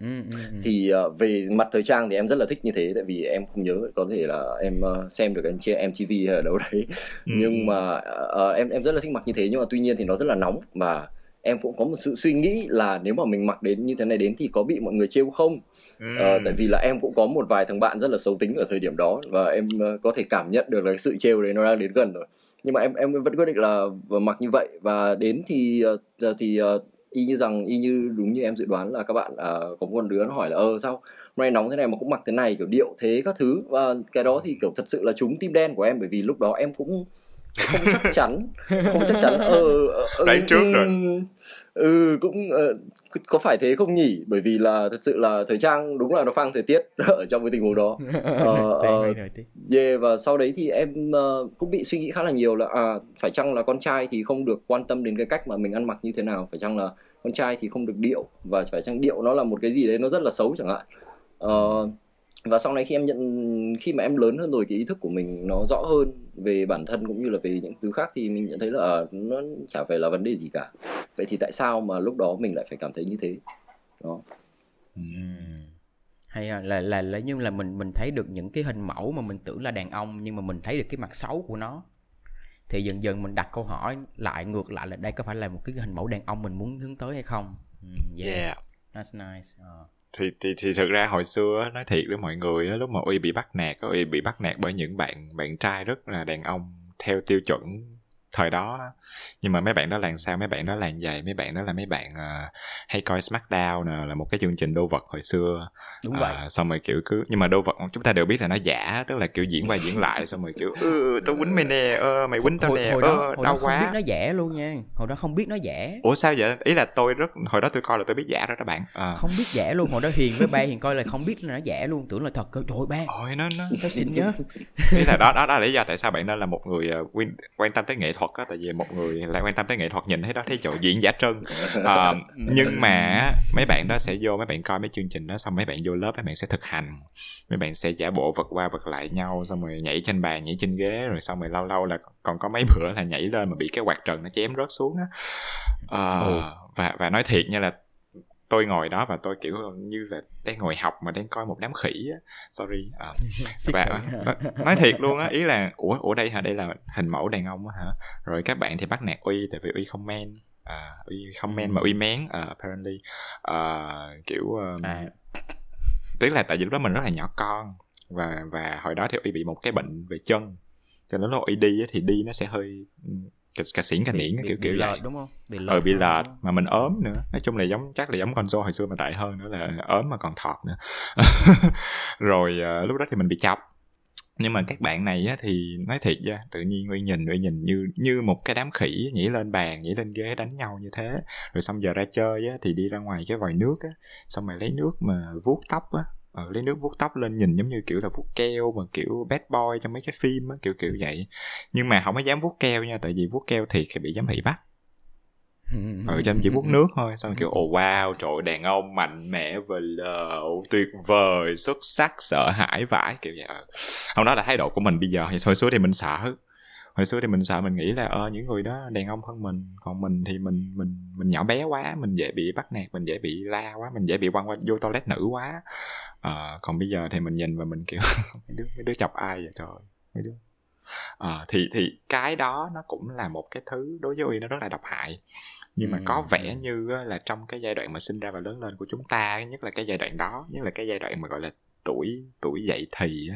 Speaker 3: Ừ, ừ, ừ. thì uh, về mặt thời trang thì em rất là thích như thế tại vì em không nhớ có thể là em uh, xem được anh trên MTV hay ở đâu đấy ừ. nhưng mà uh, em em rất là thích mặc như thế nhưng mà tuy nhiên thì nó rất là nóng và em cũng có một sự suy nghĩ là nếu mà mình mặc đến như thế này đến thì có bị mọi người trêu không? Ừ. uh, tại vì là em cũng có một vài thằng bạn rất là xấu tính ở thời điểm đó và em uh, có thể cảm nhận được là sự trêu đấy nó đang đến gần rồi. Nhưng mà em em vẫn quyết định là mặc như vậy và đến thì uh, thì uh, y như rằng y như đúng như em dự đoán là các bạn uh, có một đứa nó hỏi là ơ sao hôm nay nóng thế này mà cũng mặc thế này kiểu điệu thế các thứ? Và cái đó thì kiểu thật sự là trúng tim đen của em bởi vì lúc đó em cũng không chắc chắn. Không chắc chắn. Ờ,
Speaker 1: ờ đánh trước ừ, rồi.
Speaker 3: ừ cũng uh, có phải thế không nhỉ? Bởi vì là thật sự là thời trang đúng là nó phang thời tiết ở trong cái tình huống đó. Uh, uh, yeah, và sau đấy thì em uh, cũng bị suy nghĩ khá là nhiều là à phải chăng là con trai thì không được quan tâm đến cái cách mà mình ăn mặc như thế nào? Phải chăng là con trai thì không được điệu? Và phải chăng điệu nó là một cái gì đấy nó rất là xấu chẳng hạn? Uh, và sau này khi em nhận khi mà em lớn hơn rồi cái ý thức của mình nó rõ hơn về bản thân cũng như là về những thứ khác thì mình nhận thấy là à, nó chả phải là vấn đề gì cả. Vậy thì tại sao mà lúc đó mình lại phải cảm thấy như thế? Đó.
Speaker 2: Hay là, là là là nhưng là mình mình thấy được những cái hình mẫu mà mình tưởng là đàn ông nhưng mà mình thấy được cái mặt xấu của nó. Thì dần dần mình đặt câu hỏi lại ngược lại là đây có phải là một cái hình mẫu đàn ông mình muốn hướng tới hay không?
Speaker 1: Yeah, yeah.
Speaker 2: that's nice uh
Speaker 1: thì thì thì thực ra hồi xưa nói thiệt với mọi người lúc mà uy bị bắt nạt uy bị bắt nạt bởi những bạn bạn trai rất là đàn ông, theo tiêu chuẩn thời đó. Nhưng mà mấy bạn đó làm sao? Mấy bạn đó làm vậy. Mấy bạn đó là mấy bạn uh, hay coi Smackdown nè là một cái chương trình đô vật hồi xưa.
Speaker 2: Đúng vậy.
Speaker 1: uh, xong rồi kiểu cứ nhưng mà đô vật chúng ta đều biết là nó giả tức là kiểu diễn qua diễn lại xong rồi kiểu ừ tao quýnh mày nè ơ mày quýnh tao nè
Speaker 2: ơ đau đó quá. biết nó giả luôn nha. Hồi đó không biết nó giả.
Speaker 1: Ủa sao vậy? Ý là tôi rất hồi đó tôi coi là tôi biết giả đó các bạn.
Speaker 2: À. không biết giả luôn. Hồi đó hiền với ba hiền coi là không biết là nó giả luôn. Tưởng là thật trời ơi ba.
Speaker 1: Ôi, nó nó
Speaker 2: sao xịn nhớ?
Speaker 1: Ý là đó đó đó là lý do tại sao bạn nên là một người uh, quan tâm tới nghệ thuật thuật á tại vì một người lại quan tâm tới nghệ thuật nhìn thấy đó thấy chỗ diễn giả trân. À, nhưng mà mấy bạn đó sẽ vô mấy bạn coi mấy chương trình đó xong mấy bạn vô lớp mấy bạn sẽ thực hành. Mấy bạn sẽ giả bộ vật qua vật lại nhau xong rồi nhảy trên bàn nhảy trên ghế rồi xong rồi lâu lâu là còn có mấy bữa là nhảy lên mà bị cái quạt trần nó chém rớt xuống á. À, và và nói thiệt nha là tôi ngồi đó và tôi kiểu như là đang ngồi học mà đang coi một đám khỉ á. Sorry à, và nói thiệt luôn á ý là ủa ủa đây hả? Đây là hình mẫu đàn ông á hả? Rồi các bạn thì bắt nạt uy tại vì uy không men. À, uy không men mà uy mén uh, apparently. Uh, kiểu um, à. tức là tại vì lúc đó mình rất là nhỏ con và và hồi đó thì uy bị một cái bệnh về chân. Cho nên lúc uy đi thì đi nó sẽ hơi cả, cả xỉn cả niễn kiểu kiểu
Speaker 2: vậy. đúng không?
Speaker 1: Bị lợt, ờ, bị lợt mà mình ốm nữa. Nói chung là giống chắc là giống con xô hồi xưa mà tệ hơn nữa là ốm mà còn thọt nữa. Rồi uh, lúc đó thì mình bị chọc. Nhưng mà các bạn này á, thì nói thiệt ra tự nhiên uy nhìn uy nhìn như như một cái đám khỉ nhảy lên bàn nhảy lên ghế đánh nhau như thế. Rồi xong giờ ra chơi á, thì đi ra ngoài cái vòi nước á xong rồi lấy nước mà vuốt tóc á ờ, lấy nước vuốt tóc lên nhìn giống như kiểu là vuốt keo mà kiểu bad boy trong mấy cái phim á kiểu kiểu vậy. Nhưng mà không có dám vuốt keo nha tại vì vuốt keo thiệt thì bị giám thị bắt. Ừ cho chỉ vuốt nước thôi xong kiểu ồ oh, wow trời đàn ông mạnh mẽ vờ lờ tuyệt vời xuất sắc sợ hãi vãi kiểu vậy. Không đó là thái độ của mình bây giờ thì hồi xưa thì mình sợ hồi xưa thì mình sợ mình nghĩ là ơ những người đó đàn ông hơn mình còn mình thì mình mình mình nhỏ bé quá mình dễ bị bắt nạt mình dễ bị la quá mình dễ bị quăng qua vô toilet nữ quá. À, còn bây giờ thì mình nhìn và mình kiểu mấy đứa mấy đứa chọc ai vậy? Trời mấy đứa. À, thì thì cái đó nó cũng là một cái thứ đối với uy nó rất là độc hại. Nhưng mà có vẻ như là trong cái giai đoạn mà sinh ra và lớn lên của chúng ta nhất là cái giai đoạn đó nhất là cái giai đoạn mà gọi là tuổi tuổi dậy thì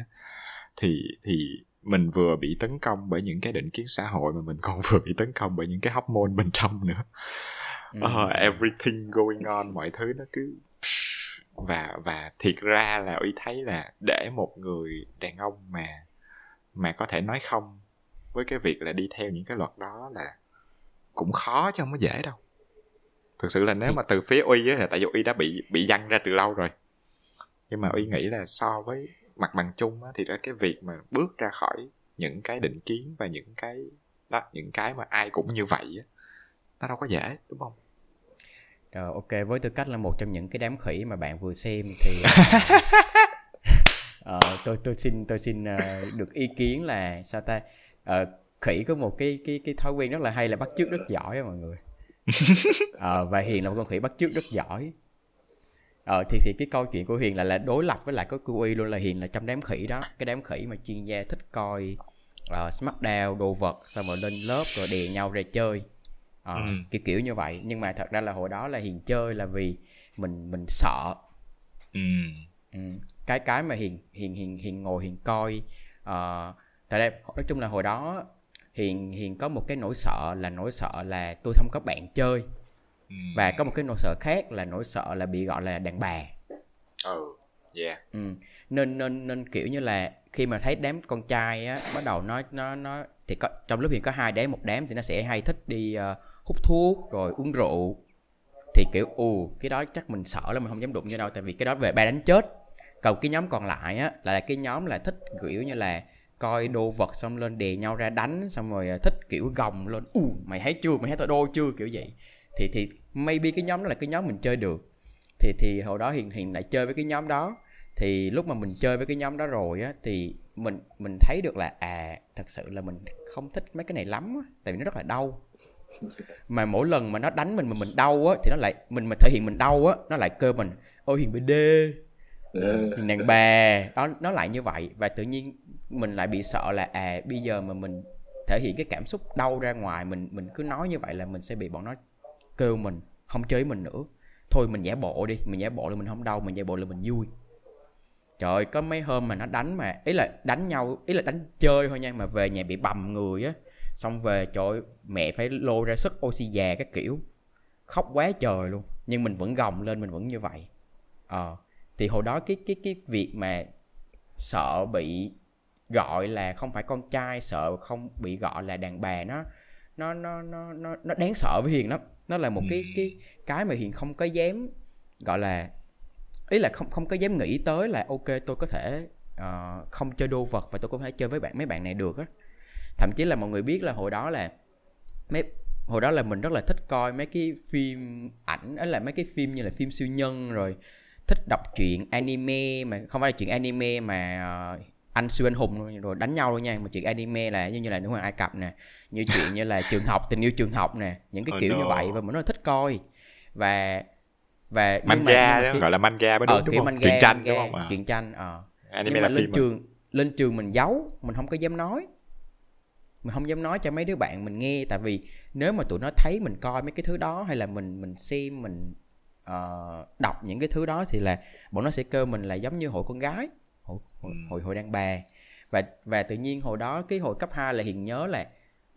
Speaker 1: thì thì mình vừa bị tấn công bởi những cái định kiến xã hội mà mình còn vừa bị tấn công bởi những cái hormone bên trong nữa. Uh, everything going on mọi thứ nó cứ và và thiệt ra là uy thấy là để một người đàn ông mà mà có thể nói không với cái việc là đi theo những cái luật đó là cũng khó chứ không có dễ đâu. Thực sự là nếu mà từ phía uy á thì tại vì uy đã bị bị dăng ra từ lâu rồi. Nhưng mà uy nghĩ là so với mặt bằng chung á, thì ra cái việc mà bước ra khỏi những cái định kiến và những cái đó những cái mà ai cũng như vậy á, nó đâu có dễ đúng không?
Speaker 2: Rồi ok với tư cách là một trong những cái đám khỉ mà bạn vừa xem thì uh, tôi tôi xin tôi xin uh, được ý kiến là sao ta? Uh, khỉ có một cái cái cái thói quen rất là hay là bắt chước rất giỏi á mọi người. Uh, và hiền là một con khỉ bắt chước rất giỏi ờ thì thì cái câu chuyện của hiền là là đối lập với lại có y luôn là hiền là trong đám khỉ đó cái đám khỉ mà chuyên gia thích coi uh, smackdown đồ vật xong rồi lên lớp rồi đè nhau ra chơi uh, ừ. kiểu kiểu như vậy nhưng mà thật ra là hồi đó là hiền chơi là vì mình mình sợ ừ. Ừ. cái cái mà hiền hiền hiền hiền ngồi hiền coi uh, tại đây nói chung là hồi đó hiền hiền có một cái nỗi sợ là nỗi sợ là tôi không có bạn chơi và có một cái nỗi sợ khác là nỗi sợ là bị gọi là đàn bà.
Speaker 1: Ừ yeah. Ừ.
Speaker 2: nên nên nên kiểu như là khi mà thấy đám con trai á bắt đầu nói nó nó thì có trong lớp hiện có hai đám một đám thì nó sẽ hay thích đi uh, hút thuốc rồi uống rượu. Thì kiểu ù cái đó chắc mình sợ lắm mình không dám đụng vô đâu tại vì cái đó về ba đánh chết. Còn cái nhóm còn lại á là cái nhóm là thích kiểu như là coi đồ vật xong lên đè nhau ra đánh xong rồi ờ, thích kiểu gồng lên u mày thấy chưa? Mày thấy tao đô chưa? Kiểu vậy thì thì maybe cái nhóm đó là cái nhóm mình chơi được. Thì thì hồi đó hiền hiền lại chơi với cái nhóm đó. Thì lúc mà mình chơi với cái nhóm đó rồi á thì mình mình thấy được là à thật sự là mình không thích mấy cái này lắm á tại vì nó rất là đau. Mà mỗi lần mà nó đánh mình mà mình đau á thì nó lại mình mà thể hiện mình đau á nó lại kêu mình ôi hiền bd hiền đàn bà. Đó nó lại như vậy. Và tự nhiên mình lại bị sợ là à bây giờ mà mình thể hiện cái cảm xúc đau ra ngoài mình mình cứ nói như vậy là mình sẽ bị bọn nó kêu mình không chơi mình nữa. Thôi mình giả bộ đi mình giả bộ là mình không đau mình giả bộ là mình vui. Trời ơi có mấy hôm mà nó đánh mà ý là đánh nhau ý là đánh chơi thôi nha mà về nhà bị bầm người á. Xong về trời mẹ phải lô ra sức oxy già các kiểu. Khóc quá trời luôn nhưng mình vẫn gồng lên mình vẫn như vậy. Ờ à, thì hồi đó cái cái cái việc mà sợ bị gọi là không phải con trai sợ không bị gọi là đàn bà nó nó nó nó nó nó đáng sợ với hiền lắm nó là một ừ. cái cái cái mà hiền không có dám gọi là ý là không không có dám nghĩ tới là ok tôi có thể uh, không chơi đô vật và tôi có thể chơi với bạn mấy bạn này được á thậm chí là mọi người biết là hồi đó là mấy hồi đó là mình rất là thích coi mấy cái phim ảnh ấy là mấy cái phim như là phim siêu nhân rồi thích đọc truyện anime mà không phải là chuyện anime mà ờ, anh siêu anh hùng rồi đánh nhau luôn nha. Mà chuyện anime là như như là nữ hoàng ai cập nè như chuyện như là trường học tình yêu trường học nè những cái
Speaker 1: Oh
Speaker 2: kiểu như
Speaker 1: no.
Speaker 2: vậy và mình rất thích coi. Và và mà-
Speaker 1: manga
Speaker 2: mà
Speaker 1: đó
Speaker 2: khi-
Speaker 1: gọi là manga mới
Speaker 2: ờ
Speaker 1: đúng, đúng
Speaker 2: kiểu
Speaker 1: không?
Speaker 2: manga,
Speaker 1: truyện tranh
Speaker 2: manga,
Speaker 1: đúng không? À.
Speaker 2: truyện tranh ờ.
Speaker 1: Anime
Speaker 2: nhưng mà
Speaker 1: là
Speaker 2: lên
Speaker 1: phim mà.
Speaker 2: trường lên trường mình giấu mình không có dám nói. Mình không dám nói cho mấy đứa bạn mình nghe tại vì nếu mà tụi nó thấy mình coi mấy cái thứ đó hay là mình mình xem mình ờ, đọc những cái thứ đó thì là bọn nó sẽ kêu mình là giống như hội con gái hội,
Speaker 1: Ừ.
Speaker 2: hội, hội đàn bà và và tự nhiên hồi đó cái hồi cấp 2 là hiền nhớ là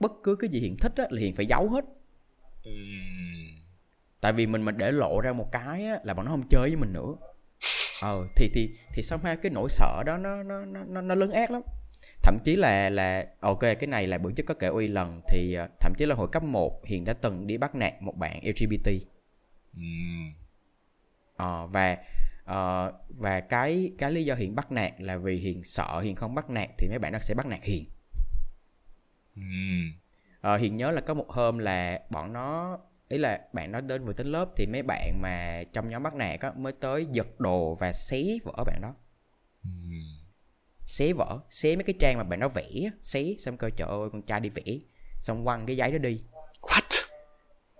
Speaker 2: bất cứ cái gì hiền thích á, là hiền phải giấu hết
Speaker 1: Ừm.
Speaker 2: tại vì mình mình để lộ ra một cái á, là bọn nó không chơi với mình nữa ờ thì thì thì xong ha cái nỗi sợ đó nó nó nó nó, lớn ác lắm thậm chí là là ok cái này là bữa trước có kể uy lần thì ờ, thậm chí là hồi cấp 1 hiền đã từng đi bắt nạt một bạn lgbt
Speaker 1: Ừm.
Speaker 2: ờ và ờ, và cái cái lý do hiền bắt nạt là vì hiền sợ hiền không bắt nạt thì mấy bạn nó sẽ bắt nạt hiền. Ờ, Hiền nhớ là có một hôm là bọn nó ý là bạn nó đến vừa đến lớp thì mấy bạn mà trong nhóm bắt nạt á mới tới giật đồ và xé vở bạn đó.
Speaker 1: Ừm.
Speaker 2: xé vở xé mấy cái trang mà bạn nó vẽ xé xong kêu trời ơi con trai đi vẽ xong quăng cái giấy đó đi.
Speaker 1: What?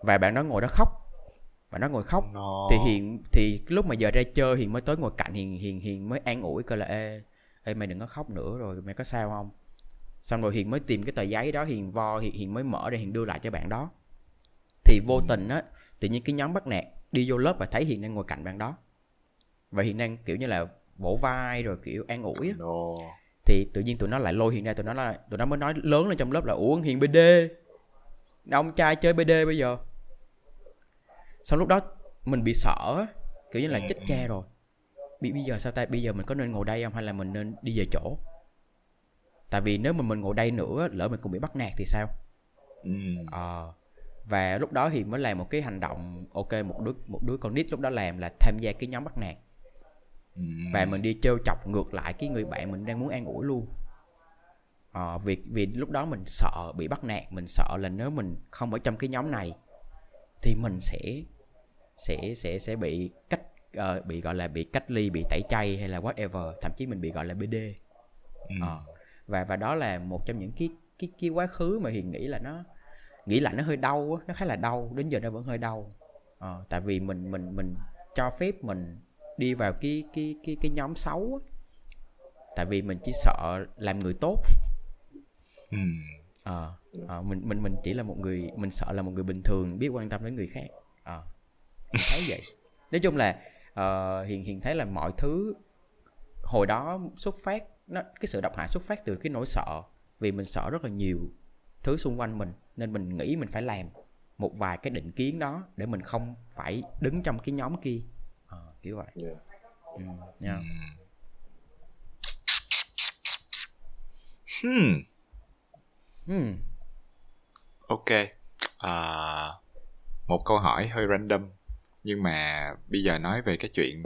Speaker 2: Và bạn nó ngồi đó khóc bạn nó ngồi khóc.
Speaker 1: No.
Speaker 2: thì hiền thì lúc mà giờ ra chơi hiền mới tới ngồi cạnh hiền hiền hiền mới an ủi coi là ê ê mày đừng có khóc nữa rồi mày có sao không? Xong rồi hiền mới tìm cái tờ giấy đó hiền vo hiền, hiền mới mở để hiền đưa lại cho bạn đó. Thì vô tình á tự nhiên cái nhóm bắt nạt đi vô lớp và thấy hiền đang ngồi cạnh bạn đó. Và hiền đang kiểu như là vỗ vai rồi kiểu an ủi á.
Speaker 1: No.
Speaker 2: thì tự nhiên tụi nó lại lôi hiền ra tụi nó là tụi nó mới nói lớn lên trong lớp là ủa hiền bd ông trai chơi bd bây giờ xong lúc đó mình bị sợ kiểu như là chết cha rồi. Bị bây giờ sao ta? Bây giờ mình có nên ngồi đây không? Hay là mình nên đi về chỗ? Tại vì nếu mà mình ngồi đây nữa lỡ mình cũng bị bắt nạt thì sao?
Speaker 1: Ừm.
Speaker 2: Ờ. Và lúc đó thì mới làm một cái hành động ok một đứa một đứa con nít lúc đó làm là tham gia cái nhóm bắt nạt.
Speaker 1: Ừm.
Speaker 2: và mình đi trêu chọc ngược lại cái người bạn mình đang muốn an ủi luôn. Ờ, vì vì lúc đó mình sợ bị bắt nạt mình sợ là nếu mình không ở trong cái nhóm này thì mình sẽ sẽ sẽ sẽ bị cách ờ, bị gọi là bị cách ly bị tẩy chay hay là whatever thậm chí mình bị gọi là bd
Speaker 1: Ừm.
Speaker 2: Ờ. và và đó là một trong những cái cái cái quá khứ mà hiền nghĩ là nó nghĩ lại nó hơi đau nó khá là đau đến giờ nó vẫn hơi đau ờ, tại vì mình mình mình cho phép mình đi vào cái cái cái cái nhóm xấu tại vì mình chỉ sợ làm người tốt
Speaker 1: Ừm.
Speaker 2: ờ ờ, mình mình mình chỉ là một người mình sợ là một người bình thường biết quan tâm đến người khác Hiền thấy vậy nói chung là ờ, hiền hiền thấy là mọi thứ hồi đó xuất phát nó cái sự độc hại xuất phát từ cái nỗi sợ vì mình sợ rất là nhiều thứ xung quanh mình nên mình nghĩ mình phải làm một vài cái định kiến đó để mình không phải đứng trong cái nhóm kia ờ, kiểu vậy
Speaker 3: Yeah.
Speaker 2: ừ, nha.
Speaker 1: Hmm.
Speaker 2: Ừ.
Speaker 1: Ok. À, một câu hỏi hơi random nhưng mà bây giờ nói về cái chuyện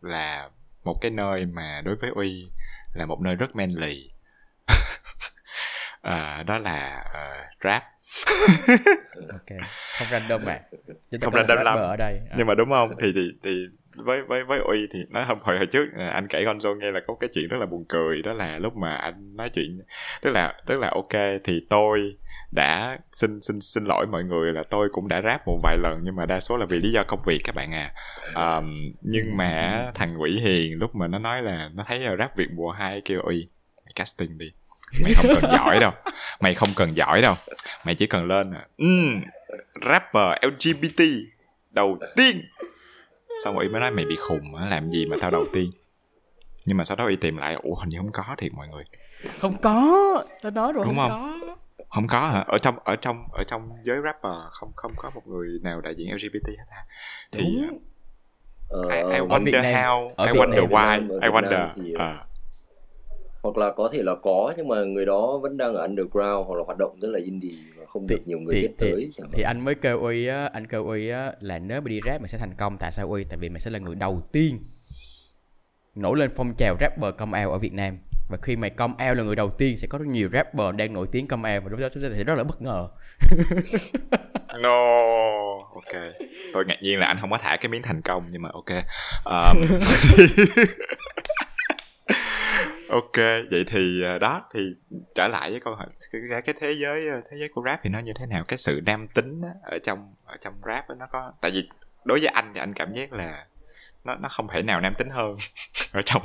Speaker 1: là một cái nơi mà đối với Uy là một nơi rất manly. à, đó là ờ, rap.
Speaker 2: ok không random mà chúng ta
Speaker 1: Không random lắm.
Speaker 2: ở đây Ờ.
Speaker 1: Nhưng mà đúng không? Thì thì thì với với với Uy thì nói hôm hồi hồi trước à, anh kể Gonzo nghe là có cái chuyện rất là buồn cười đó là lúc mà anh nói chuyện tức là tức là ok thì tôi đã xin xin xin lỗi mọi người là tôi cũng đã rap một vài lần nhưng mà đa số là vì lý do công việc các bạn à. Um, nhưng mà thằng Quỷ Hiền lúc mà nó nói là nó thấy là rap Việt mùa 2 kêu uy casting đi mày không cần giỏi đâu mày không cần giỏi đâu mày chỉ cần lên là um, rapper LGBT đầu tiên xong rồi y mới nói mày bị khùng á làm gì mà tao đầu tiên? Nhưng mà sau đó y tìm lại ủa hình như không có thiệt mọi người.
Speaker 2: Không có. Tao nói rồi
Speaker 1: Đúng
Speaker 2: không,
Speaker 1: không?
Speaker 2: có.
Speaker 1: Không có hả? Ở trong ở trong ở trong giới rapper không không có một người nào đại diện LGBT hết à thì
Speaker 2: đúng.
Speaker 3: Ờ,
Speaker 1: I, I wonder
Speaker 2: Nam-
Speaker 1: how I
Speaker 2: Việt
Speaker 1: wonder
Speaker 2: Nam-
Speaker 1: why
Speaker 3: Nam-
Speaker 1: I wonder.
Speaker 3: Thì-
Speaker 1: à,
Speaker 3: hoặc là có thể là có nhưng mà người đó vẫn đang ở underground hoặc là hoạt động rất là indie không
Speaker 2: Thì-
Speaker 3: được nhiều người
Speaker 2: thì-
Speaker 3: biết
Speaker 2: thì-
Speaker 3: tới
Speaker 2: thì
Speaker 3: hạn.
Speaker 2: anh mới kêu uy á anh kêu uy á là nếu mà đi rap mày sẽ thành công tại sao uy? Tại vì mày sẽ là người đầu tiên nổi lên phong trào rapper công ao ở việt nam. Và khi mày come out là người đầu tiên sẽ có rất nhiều rapper đang nổi tiếng come out và lúc đó chúng ta sẽ rất là bất ngờ.
Speaker 1: No ok. Tôi ngạc nhiên là anh không có thả cái miếng thành công nhưng mà ok. Um, ok vậy thì ờ, đó thì trở lại với câu hỏi cái, cái thế giới ờ, thế giới của rap thì nó như thế nào? Cái sự nam tính á, ở trong ở trong rap đó, nó có tại vì đối với anh thì anh cảm giác là nó nó không thể nào nam tính hơn ở trong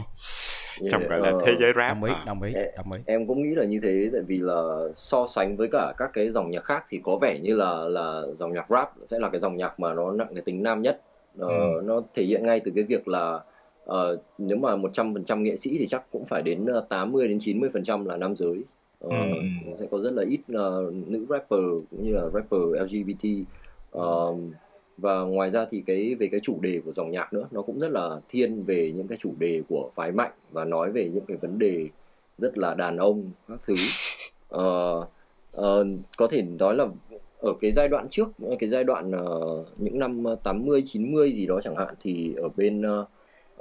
Speaker 1: yeah, trong gọi là uh, thế giới rap
Speaker 2: đồng ý đồng ý đồng ý.
Speaker 3: em cũng nghĩ là như thế tại vì là so sánh với cả các cái dòng nhạc khác thì có vẻ như là là dòng nhạc rap sẽ là cái dòng nhạc mà nó nặng cái tính nam nhất. Uh, ừ. nó thể hiện ngay từ cái việc là uh, nếu mà 100% nghệ sĩ thì chắc cũng phải đến 80 đến 90% là nam giới. Uh, ừ. sẽ có rất là ít uh, nữ rapper cũng như là rapper LGBT uh, và ngoài ra thì cái về cái chủ đề của dòng nhạc nữa nó cũng rất là thiên về những cái chủ đề của phái mạnh và nói về những cái vấn đề rất là đàn ông các thứ. Uh, uh, có thể nói là ở cái giai đoạn trước cái giai đoạn uh, những năm 80 90 gì đó chẳng hạn thì ở bên uh,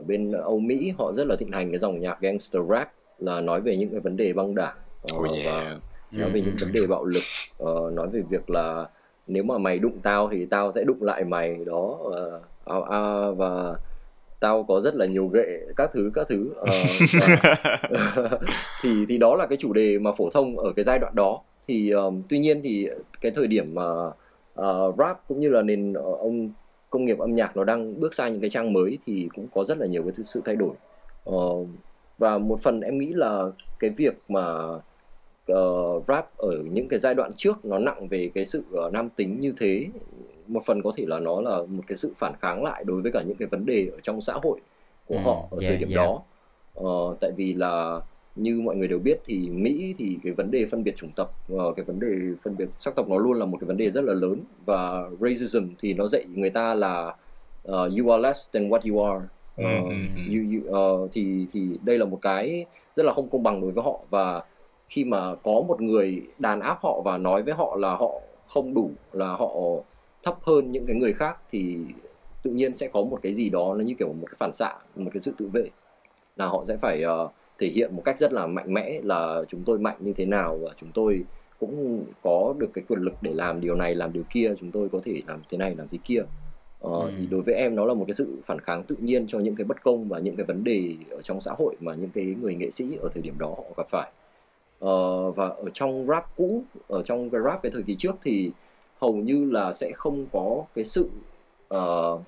Speaker 3: ở bên Âu Mỹ họ rất là thịnh hành cái dòng nhạc gangster rap là nói về những cái vấn đề băng đảng uh,
Speaker 1: oh yeah. và
Speaker 3: nói về những vấn đề bạo lực uh, nói về việc là nếu mà mày đụng tao thì tao sẽ đụng lại mày đó à, à, và tao có rất là nhiều gệ các thứ các thứ và, thì thì đó là cái chủ đề mà phổ thông ở cái giai đoạn đó thì um, tuy nhiên thì cái thời điểm mà uh, rap cũng như là nền uh, ông công nghiệp âm nhạc nó đang bước sang những cái trang mới thì cũng có rất là nhiều cái sự thay đổi uh, và một phần em nghĩ là cái việc mà uh, rap ở những cái giai đoạn trước nó nặng về cái sự uh, nam tính như thế một phần có thể là nó là một cái sự phản kháng lại đối với cả những cái vấn đề ở trong xã hội của ừ, họ ở yeah, thời điểm yeah. đó uh, tại vì là như mọi người đều biết thì Mỹ thì cái vấn đề phân biệt chủng tộc uh, cái vấn đề phân biệt sắc tộc nó luôn là một cái vấn đề rất là lớn. Và racism thì nó dạy người ta là uh, you are less than what you are. Uh, you, you, uh, thì thì đây là một cái rất là không công bằng đối với họ. Và khi mà có một người đàn áp họ và nói với họ là họ không đủ là họ thấp hơn những cái người khác thì tự nhiên sẽ có một cái gì đó nó như kiểu một cái phản xạ một cái sự tự vệ. Là họ sẽ phải uh, thể hiện một cách rất là mạnh mẽ là chúng tôi mạnh như thế nào và chúng tôi cũng có được cái quyền lực để làm điều này làm điều kia chúng tôi có thể làm thế này làm thế kia uh, ừ. thì đối với em nó là một cái sự phản kháng tự nhiên cho những cái bất công và những cái vấn đề ở trong xã hội mà những cái người nghệ sĩ ở thời điểm đó họ gặp phải uh, và ở trong rap cũ ở trong cái rap cái thời kỳ trước thì hầu như là sẽ không có cái sự uh,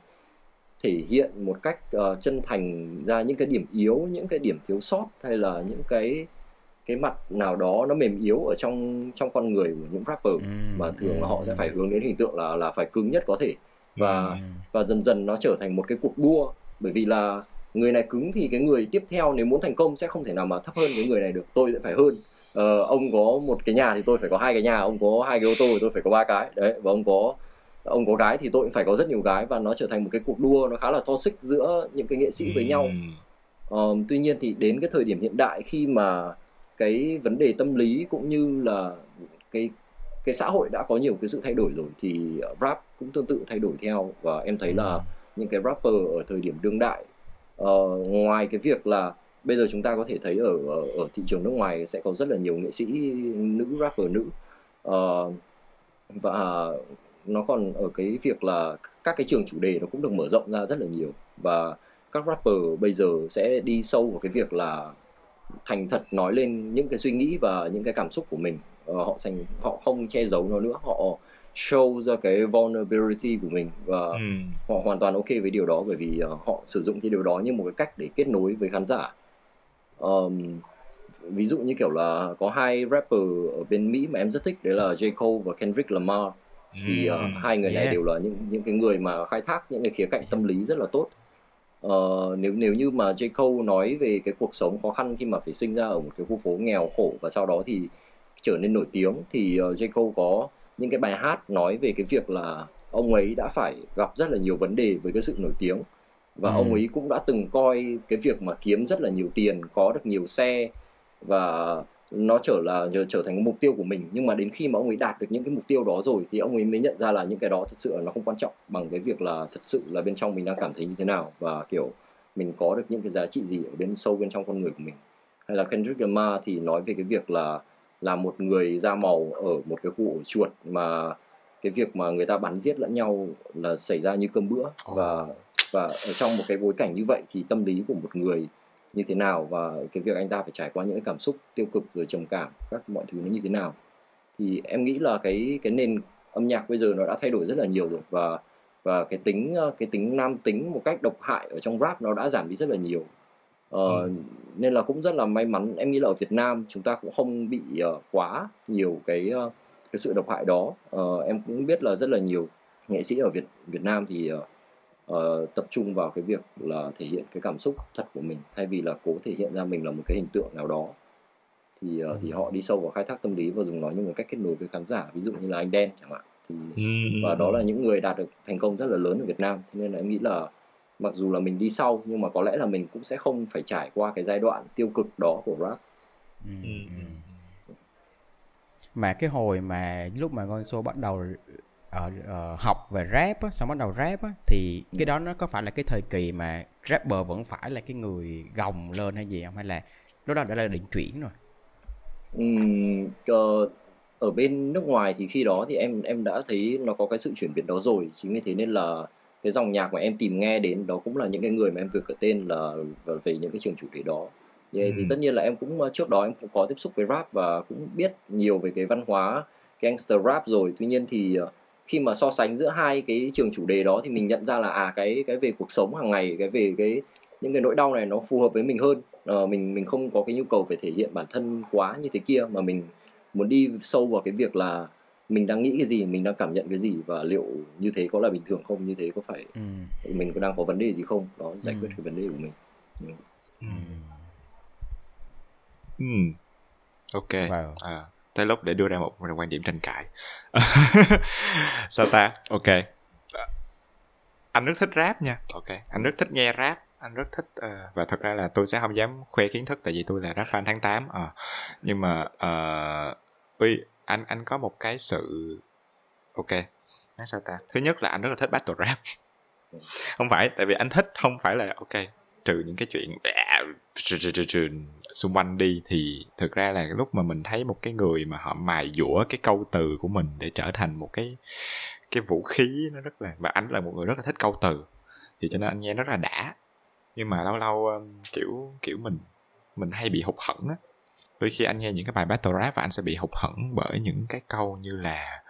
Speaker 3: thể hiện một cách uh, chân thành ra những cái điểm yếu những cái điểm thiếu sót hay là những cái cái mặt nào đó nó mềm yếu ở trong trong con người của những rapper ừ, mà thường là họ sẽ phải hướng đến hình tượng là là phải cứng nhất có thể. Và ừ. và dần dần nó trở thành một cái cuộc đua bởi vì là người này cứng thì cái người tiếp theo nếu muốn thành công sẽ không thể nào mà thấp hơn cái người này được tôi sẽ phải hơn. Uh, ông có một cái nhà thì tôi phải có hai cái nhà ông có hai cái ô tô thì tôi phải có ba cái. Đấy và ông có ông có gái thì tôi cũng phải có rất nhiều gái và nó trở thành một cái cuộc đua nó khá là toxic giữa những cái nghệ sĩ với nhau. Uh, tuy nhiên thì đến cái thời điểm hiện đại khi mà cái vấn đề tâm lý cũng như là cái cái xã hội đã có nhiều cái sự thay đổi rồi thì rap cũng tương tự thay đổi theo và em thấy là những cái rapper ở thời điểm đương đại uh, ngoài cái việc là bây giờ chúng ta có thể thấy ở ở, ở thị trường nước ngoài sẽ có rất là nhiều nghệ sĩ nữ rapper nữ. Uh, và nó còn ở cái việc là các cái trường chủ đề nó cũng được mở rộng ra rất là nhiều. Và các rapper bây giờ sẽ đi sâu vào cái việc là thành thật nói lên những cái suy nghĩ và những cái cảm xúc của mình. Uh, họ thành họ không che giấu nó nữa. Họ show ra cái vulnerability của mình và ừ. họ hoàn toàn ok với điều đó bởi vì uh, họ sử dụng cái điều đó như một cái cách để kết nối với khán giả. Um, ví dụ như kiểu là có hai rapper ở bên Mỹ mà em rất thích đấy là J. Cole và Kendrick Lamar thì uh, hai người yeah. này đều là những những cái người mà khai thác những cái khía cạnh tâm lý rất là tốt uh, nếu nếu như mà J Cole nói về cái cuộc sống khó khăn khi mà phải sinh ra ở một cái khu phố nghèo khổ và sau đó thì trở nên nổi tiếng thì uh, J Cole có những cái bài hát nói về cái việc là ông ấy đã phải gặp rất là nhiều vấn đề với cái sự nổi tiếng và ừ. ông ấy cũng đã từng coi cái việc mà kiếm rất là nhiều tiền có được nhiều xe và nó trở là trở thành mục tiêu của mình. Nhưng mà đến khi mà ông ấy đạt được những cái mục tiêu đó rồi thì ông ấy mới nhận ra là những cái đó thật sự là nó không quan trọng bằng cái việc là thật sự là bên trong mình đang cảm thấy như thế nào và kiểu mình có được những cái giá trị gì ở bên sâu bên trong con người của mình. Hay là Kendrick Lamar thì nói về cái việc là là một người da màu ở một cái khu ổ chuột mà cái việc mà người ta bắn giết lẫn nhau là xảy ra như cơm bữa. Và và ở trong một cái bối cảnh như vậy thì tâm lý của một người như thế nào và cái việc anh ta phải trải qua những cái cảm xúc tiêu cực rồi trầm cảm các mọi thứ nó như thế nào. Thì em nghĩ là cái cái nền âm nhạc bây giờ nó đã thay đổi rất là nhiều rồi và và cái tính cái tính nam tính một cách độc hại ở trong rap nó đã giảm đi rất là nhiều. Ờ, ừ. nên là cũng rất là may mắn em nghĩ là ở Việt Nam chúng ta cũng không bị uh, quá nhiều cái uh, cái sự độc hại đó. Uh, em cũng biết là rất là nhiều nghệ sĩ ở Việt Việt Nam thì uh, uh, tập trung vào cái việc là thể hiện cái cảm xúc thật của mình thay vì là cố thể hiện ra mình là một cái hình tượng nào đó. Thì uh, thì họ đi sâu vào khai thác tâm lý và dùng nó như một cách kết nối với khán giả ví dụ như là anh đen chẳng hạn. Thì ừ, ừ, và đó là những người đạt được thành công rất là lớn ở Việt Nam. Nên là em nghĩ là mặc dù là mình đi sau nhưng mà có lẽ là mình cũng sẽ không phải trải qua cái giai đoạn tiêu cực đó của rap. Ừ,
Speaker 2: mà cái hồi mà lúc mà Gonzo bắt đầu ở uh, uh, học về rap á, xong bắt đầu rap á, thì cái đó nó có phải là cái thời kỳ mà rapper vẫn phải là cái người gồng lên hay gì không? Hay là lúc đó đã là định chuyển rồi?
Speaker 3: Uhm, uh, ở bên nước ngoài thì khi đó thì em em đã thấy nó có cái sự chuyển biến đó rồi. Chính vì thế nên là cái dòng nhạc mà em tìm nghe đến đó cũng là những cái người mà em vừa kể tên là về những cái trường chủ đề đó. Yeah, ừ. thì tất nhiên là em cũng trước đó em cũng có tiếp xúc với rap và cũng biết nhiều về cái văn hóa gangster rap rồi. Tuy nhiên thì khi mà so sánh giữa hai cái trường chủ đề đó thì mình nhận ra là à cái cái về cuộc sống hàng ngày cái về cái những cái nỗi đau này nó phù hợp với mình hơn à, mình mình không có cái nhu cầu phải thể hiện bản thân quá như thế kia mà mình muốn đi sâu vào cái việc là mình đang nghĩ cái gì mình đang cảm nhận cái gì và liệu như thế có là bình thường không như thế có phải ừ. mình có đang có vấn đề gì không đó giải ừ. quyết cái vấn đề của mình ừ.
Speaker 1: Ừ. ok wow. à, tới lúc để đưa ra một quan điểm tranh cãi. Sao ta? Ok. Anh rất thích rap nha. Ok. Anh rất thích nghe rap. Anh rất thích uh, và thật ra là tôi sẽ không dám khoe kiến thức tại vì tôi là rap fan tháng 8 à, ờ. nhưng mà uh, uy anh anh có một cái sự ok nói sao ta? Thứ nhất là anh rất là thích battle rap. Không phải tại vì anh thích không phải là ok trừ những cái chuyện à, xung quanh đi thì thực ra là lúc mà mình thấy một cái người mà họ mài dũa cái câu từ của mình để trở thành một cái cái vũ khí nó rất là và anh là một người rất là thích câu từ thì cho nên anh nghe rất là đã. Nhưng mà lâu lâu kiểu kiểu mình mình hay bị hụt hẫng á. Đôi khi anh nghe những cái bài battle rap và anh sẽ bị hụt hẫng bởi những cái câu như là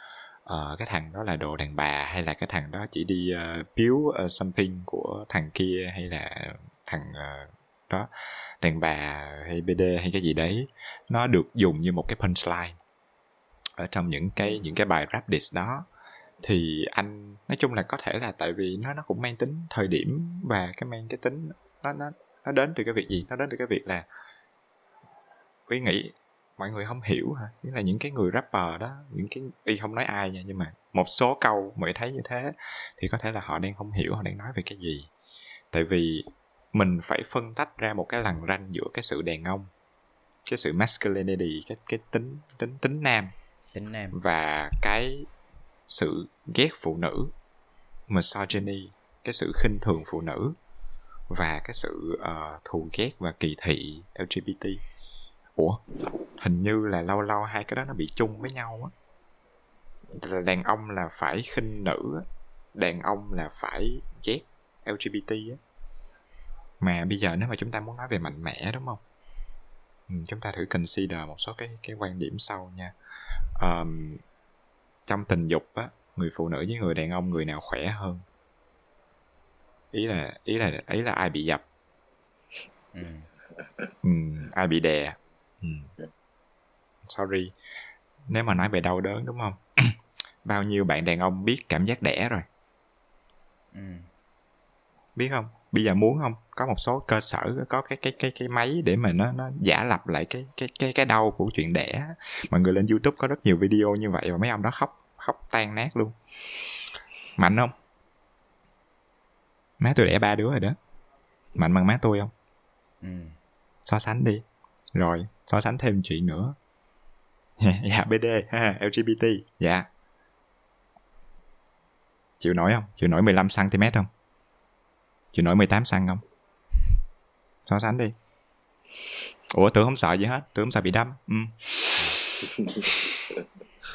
Speaker 1: uh, cái thằng đó là đồ đàn bà hay là cái thằng đó chỉ đi uh, biếu uh, something của thằng kia hay là thằng uh, đó đàn bà hay bd hay cái gì đấy nó được dùng như một cái punchline ở trong những cái những cái bài rap diss đó. Thì anh nói chung là có thể là tại vì nó nó cũng mang tính thời điểm và cái mang cái tính nó nó nó đến từ cái việc gì? Nó đến từ cái việc là Uy nghĩ mọi người không hiểu hả? Nghĩa là những cái người rapper đó những cái y không nói ai nha nhưng mà một số câu mới thấy như thế thì có thể là họ đang không hiểu họ đang nói về cái gì. Tại vì mình phải phân tách ra một cái lằn ranh giữa cái sự đàn ông cái sự masculinity cái cái tính tính tính nam
Speaker 2: tính nam.
Speaker 1: và cái sự ghét phụ nữ misogyny cái sự khinh thường phụ nữ và cái sự uh, thù ghét và kỳ thị LGBT ủa hình như là lâu lâu hai cái đó nó bị chung với nhau á. Đàn ông là phải khinh nữ đàn ông là phải ghét lgbt á mà bây giờ nếu mà chúng ta muốn nói về mạnh mẽ đúng không? Ừ, chúng ta thử consider một số cái cái quan điểm sau nha. Um, trong tình dục á người phụ nữ với người đàn ông người nào khỏe hơn? Ý là ý là ý là ai bị dập? Ừ. Ừ, ai bị đè? Ừ. sorry. Nếu mà nói về đau đớn đúng không? Bao nhiêu bạn đàn ông biết cảm giác đẻ rồi? Ừ. biết không bây giờ muốn không? Có một số cơ sở có cái cái cái cái máy để mà nó nó giả lập lại cái cái cái cái đau của chuyện đẻ. Mọi người lên youtube có rất nhiều video như vậy và mấy ông đó khóc khóc tan nát luôn. Mạnh không? Má tôi đẻ ba đứa rồi đó. Mạnh bằng má tôi không? Ừ. so sánh đi. Rồi so sánh thêm chuyện nữa. Dạ bd ha lgbt dạ. Chịu nổi không? Chịu nổi 15 cm không chịu nổi 18 cm không? So sánh đi? Ủa tưởng không sợ gì hết tưởng không sợ bị đâm. Ừ.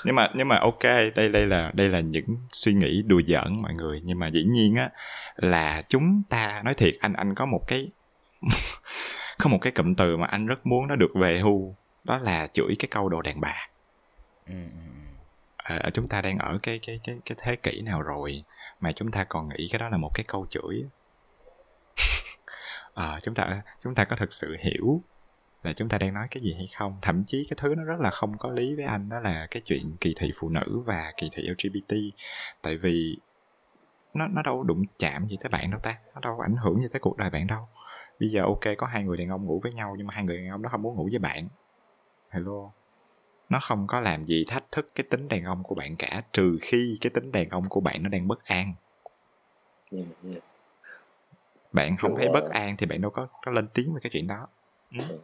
Speaker 1: nhưng mà nhưng mà ok đây đây là đây là những suy nghĩ đùa giỡn mọi người. Nhưng mà dĩ nhiên á là chúng ta nói thiệt anh anh có một cái có một cái cụm từ mà anh rất muốn nó được về hưu đó là chửi cái câu đồ đàn bà. À, chúng ta đang ở cái cái cái cái thế kỷ nào rồi mà chúng ta còn nghĩ cái đó là một cái câu chửi à, chúng ta chúng ta có thực sự hiểu là chúng ta đang nói cái gì hay không. Thậm chí cái thứ nó rất là không có lý với anh đó là cái chuyện kỳ thị phụ nữ và kỳ thị lgbt tại vì nó nó đâu đụng chạm gì tới bạn đâu ta nó đâu ảnh hưởng gì tới cuộc đời bạn đâu. Bây giờ ok có hai người đàn ông ngủ với nhau nhưng mà hai người đàn ông đó không muốn ngủ với bạn. Hello? Nó không có làm gì thách thức cái tính đàn ông của bạn cả trừ khi cái tính đàn ông của bạn nó đang bất an. Yeah, yeah bạn không Đúng thấy rồi. bất an thì bạn đâu có có lên tiếng về cái chuyện đó ừ.
Speaker 3: yeah.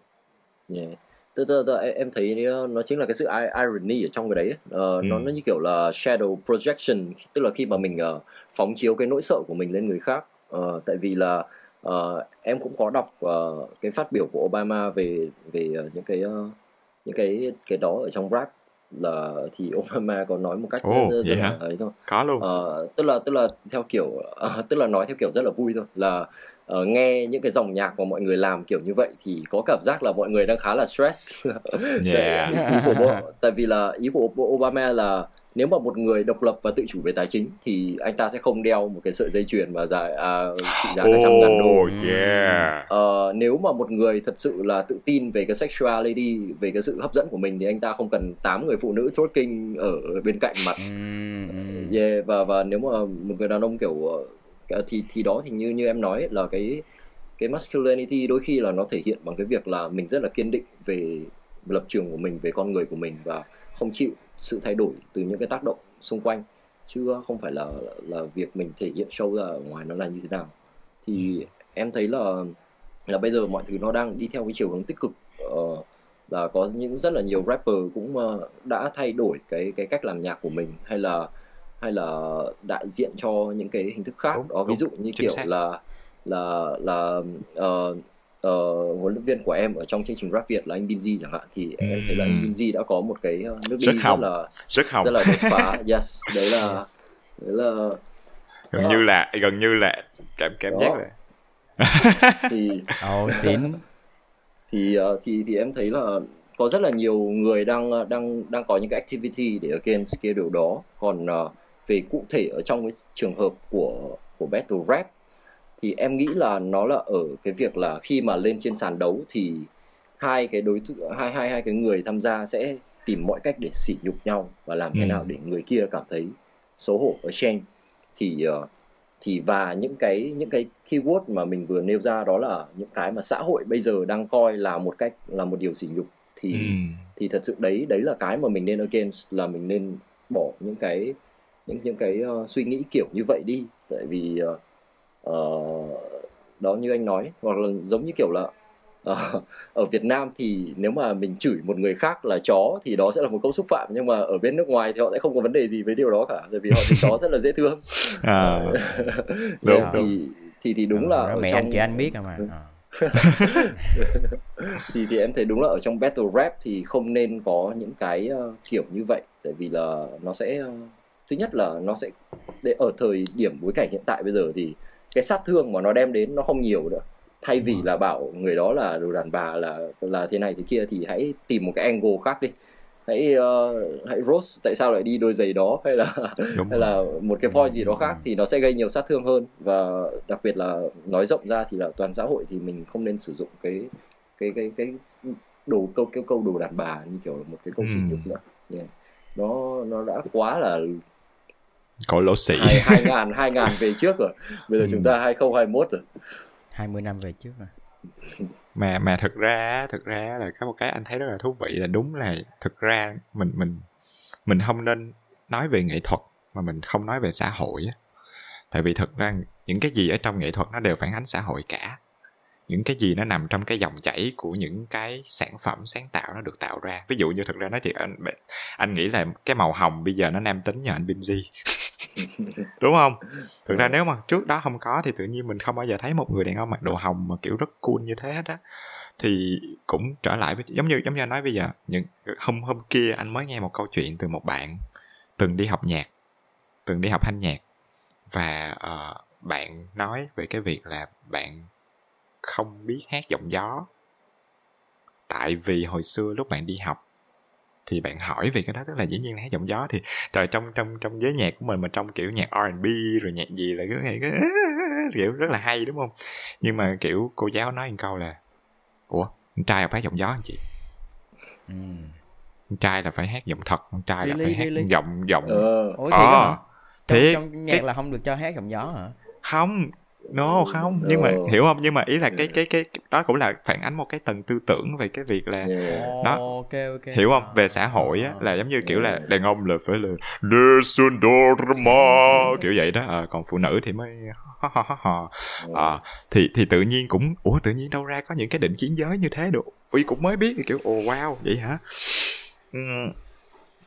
Speaker 3: Dạ. Tức, em thấy nó chính là cái sự irony ở trong cái đấy uh, ừ. nó nó như kiểu là shadow projection tức là khi mà mình uh, phóng chiếu cái nỗi sợ của mình lên người khác uh, tại vì là uh, em cũng có đọc uh, cái phát biểu của Obama về về uh, những cái uh, những cái cái đó ở trong rap là thì Obama có nói một cách
Speaker 1: oh, rất, rất là ấy thôi. Có luôn.
Speaker 3: Uh, tức là tức là theo kiểu uh, tức là nói theo kiểu rất là vui thôi. Là uh, nghe những cái dòng nhạc mà mọi người làm kiểu như vậy thì có cảm giác là mọi người đang khá là stress. Yeah. ý của, tại vì là ý của Obama là nếu mà một người độc lập và tự chủ về tài chính thì anh ta sẽ không đeo một cái sợi dây chuyền mà dài à, trị giá cả trăm ngàn đô. Yeah. Uh, nếu mà một người thật sự là tự tin về cái sexuality, về cái sự hấp dẫn của mình thì anh ta không cần tám người phụ nữ twerking ở bên cạnh mặt. Yeah, và và nếu mà một người đàn ông kiểu uh, thì thì đó thì như như em nói là cái cái masculinity đôi khi là nó thể hiện bằng cái việc là mình rất là kiên định về lập trường của mình về con người của mình và không chịu sự thay đổi từ những cái tác động xung quanh chứ không phải là là việc mình thể hiện show ra ở ngoài nó là như thế nào thì ừ. em thấy là là bây giờ mọi thứ nó đang đi theo cái chiều hướng tích cực uh, là có những rất là nhiều rapper cũng uh, đã thay đổi cái cái cách làm nhạc của mình hay là hay là đại diện cho những cái hình thức khác đúng, đó ví dụ như kiểu xác. là là là uh, uh, huấn luyện viên của em ở trong chương trình rap Việt là anh Binzi chẳng hạn thì em thấy là anh Binzi đã có một cái ờ, nước đi rất, rất là
Speaker 1: rất hồng
Speaker 3: rất là đột phá. Yes đấy là yes. đấy là
Speaker 1: gần đó. như là gần như là cảm cảm giác là
Speaker 3: thì
Speaker 2: oh, xịn.
Speaker 3: Thì uh, thì thì em thấy là có rất là nhiều người đang đang đang có những cái activity để against cái điều đó. Còn uh, về cụ thể ở trong cái trường hợp của của battle rap thì em nghĩ là nó là ở cái việc là khi mà lên trên sàn đấu thì hai cái đối tượng hai hai hai cái người tham gia sẽ tìm mọi cách để sỉ nhục nhau và làm ừ. thế nào để người kia cảm thấy xấu hổ ở trên thì uh, thì và những cái những cái keyword mà mình vừa nêu ra đó là những cái mà xã hội bây giờ đang coi là một cách là một điều sỉ nhục thì ừ. thì thật sự đấy đấy là cái mà mình nên against là mình nên bỏ những cái những những cái uh, suy nghĩ kiểu như vậy đi tại vì uh, uh, đó như anh nói hoặc là giống như kiểu là uh, ở Việt Nam thì nếu mà mình chửi một người khác là chó thì đó sẽ là một câu xúc phạm nhưng mà ở bên nước ngoài thì họ sẽ không có vấn đề gì với điều đó cả bởi vì họ thấy chó rất là dễ thương à, đúng, thì, đúng. thì thì đúng là
Speaker 2: ở mẹ trong... anh chị anh biết mà à.
Speaker 3: thì thì em thấy đúng là ở trong battle rap thì không nên có những cái uh, kiểu như vậy tại vì là nó sẽ uh, thứ nhất là nó sẽ để ở thời điểm bối cảnh hiện tại bây giờ thì cái sát thương mà nó đem đến nó không nhiều nữa. Thay vì là bảo người đó là đồ đàn bà là là thế này thế kia thì hãy tìm một cái angle khác đi. Hãy uh, hãy roast tại sao lại đi đôi giày đó hay là Đúng hay là một cái point gì đó khác thì nó sẽ gây nhiều sát thương hơn. Và đặc biệt là nói rộng ra thì là toàn xã hội thì mình không nên sử dụng cái cái cái cái đồ câu cái câu đồ đàn bà như kiểu là một cái câu sỉ nhục nữa. Yeah. nó nó đã quá là
Speaker 1: có lỗ sĩ
Speaker 3: hai, hai ngàn hai ngàn về trước rồi. Bây giờ ừ. chúng ta 2021 rồi.
Speaker 2: 20 năm về trước rồi.
Speaker 1: Mà mà thực ra thực ra là có một cái anh thấy rất là thú vị là đúng là thực ra mình mình mình không nên nói về nghệ thuật mà mình không nói về xã hội á. Tại vì thực ra những cái gì ở trong nghệ thuật nó đều phản ánh xã hội cả. Những cái gì nó nằm trong cái dòng chảy của những cái sản phẩm sáng tạo nó được tạo ra. Ví dụ như thực ra nói thiệt anh anh nghĩ là cái màu hồng bây giờ nó nam tính nhờ anh Binzy đúng không? Thực ra nếu mà trước đó không có thì tự nhiên mình không bao giờ thấy một người đàn ông mặc đồ hồng mà kiểu rất cool như thế hết á. Thì cũng trở lại với giống như giống như anh nói bây giờ những hôm hôm kia anh mới nghe một câu chuyện từ một bạn từng đi học nhạc từng đi học thanh nhạc. Và uh, bạn nói về cái việc là bạn không biết hát giọng gió. Tại vì hồi xưa lúc bạn đi học thì bạn hỏi về cái đó tức là dĩ nhiên là hát giọng gió thì trời trong trong trong giới nhạc của mình mà trong kiểu nhạc R&B rồi nhạc gì là cứ nghe cái kiểu rất là hay đúng không? Nhưng mà kiểu cô giáo nói một câu là ủa con trai là phải hát giọng gió anh chị?
Speaker 2: Ừ.
Speaker 1: con trai là phải hát giọng thật con trai là phải hát
Speaker 2: really?
Speaker 1: giọng giọng
Speaker 3: ờ.
Speaker 2: Ủa thiệt á
Speaker 1: ờ
Speaker 2: trong, trong nhạc
Speaker 1: cái
Speaker 2: là không được cho hát giọng gió hả?
Speaker 1: Không no không? Nhưng mà
Speaker 3: No.
Speaker 1: hiểu không? Nhưng mà ý là cái cái cái đó cũng là phản ánh một cái tầng tư tưởng về cái việc là
Speaker 3: yeah.
Speaker 1: Đó.
Speaker 2: Ồ, ok ok.
Speaker 1: Hiểu không? Về xã hội á là giống như kiểu là đàn ông là phải là kiểu vậy đó. Ờ, còn phụ nữ thì mới ho ho ho ho Ờ, thì thì tự nhiên cũng ủa tự nhiên đâu ra có những cái định kiến giới như thế được? Uy cũng mới biết kiểu ồ wow vậy hả?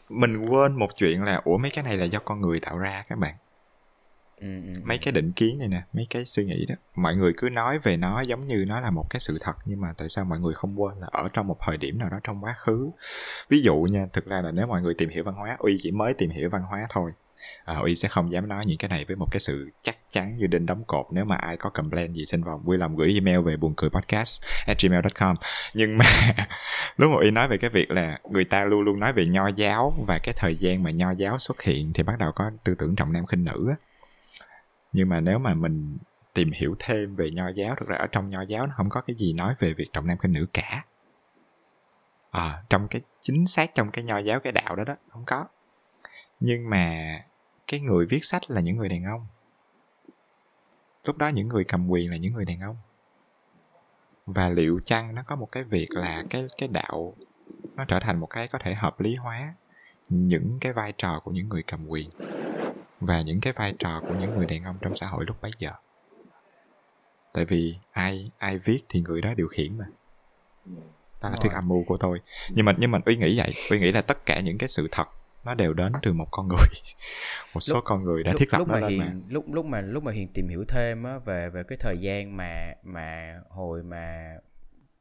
Speaker 1: Mình quên một chuyện là ủa mấy cái này là do con người tạo ra các bạn
Speaker 2: ừ, ừ,
Speaker 1: mấy cái định kiến này nè mấy cái suy nghĩ đó. Mọi người cứ nói về nó giống như nó là một cái sự thật nhưng mà tại sao mọi người không quên là ở trong một thời điểm nào đó trong quá khứ? Ví dụ nha thực ra là nếu mọi người tìm hiểu văn hóa uy chỉ mới tìm hiểu văn hóa thôi. À, uy sẽ không dám nói những cái này với một cái sự chắc chắn như đinh đóng cột nếu mà ai có complain gì xin vào vui lòng gửi email về buồn cười podcast at gmail.com nhưng mà lúc mà uy nói về cái việc là người ta luôn luôn nói về nho giáo và cái thời gian mà nho giáo xuất hiện thì bắt đầu có tư tưởng trọng nam khinh nữ á nhưng mà nếu mà mình tìm hiểu thêm về nho giáo thực ra ở trong nho giáo nó không có cái gì nói về việc trọng nam khinh nữ cả. À, trong cái chính xác trong cái nho giáo cái đạo đó đó không có. Nhưng mà cái người viết sách là những người đàn ông. Lúc đó những người cầm quyền là những người đàn ông. Và liệu chăng nó có một cái việc là cái cái đạo nó trở thành một cái có thể hợp lý hóa những cái vai trò của những người cầm quyền? Và những cái vai trò của những người đàn ông trong xã hội lúc bấy giờ. Tại vì ai ai viết thì người đó điều khiển mà. Đó là thuyết âm mưu của tôi. Nhưng mà nhưng mà uy nghĩ vậy uy nghĩ là tất cả những cái sự thật nó đều đến từ một con người. Một số
Speaker 2: Lúc-
Speaker 1: con người đã
Speaker 2: lúc,
Speaker 1: thiết lập
Speaker 2: lúc
Speaker 1: nó
Speaker 2: mà
Speaker 1: lên mà.
Speaker 2: hiền lúc lúc mà lúc mà hiền tìm hiểu thêm á về về cái thời gian mà mà hồi mà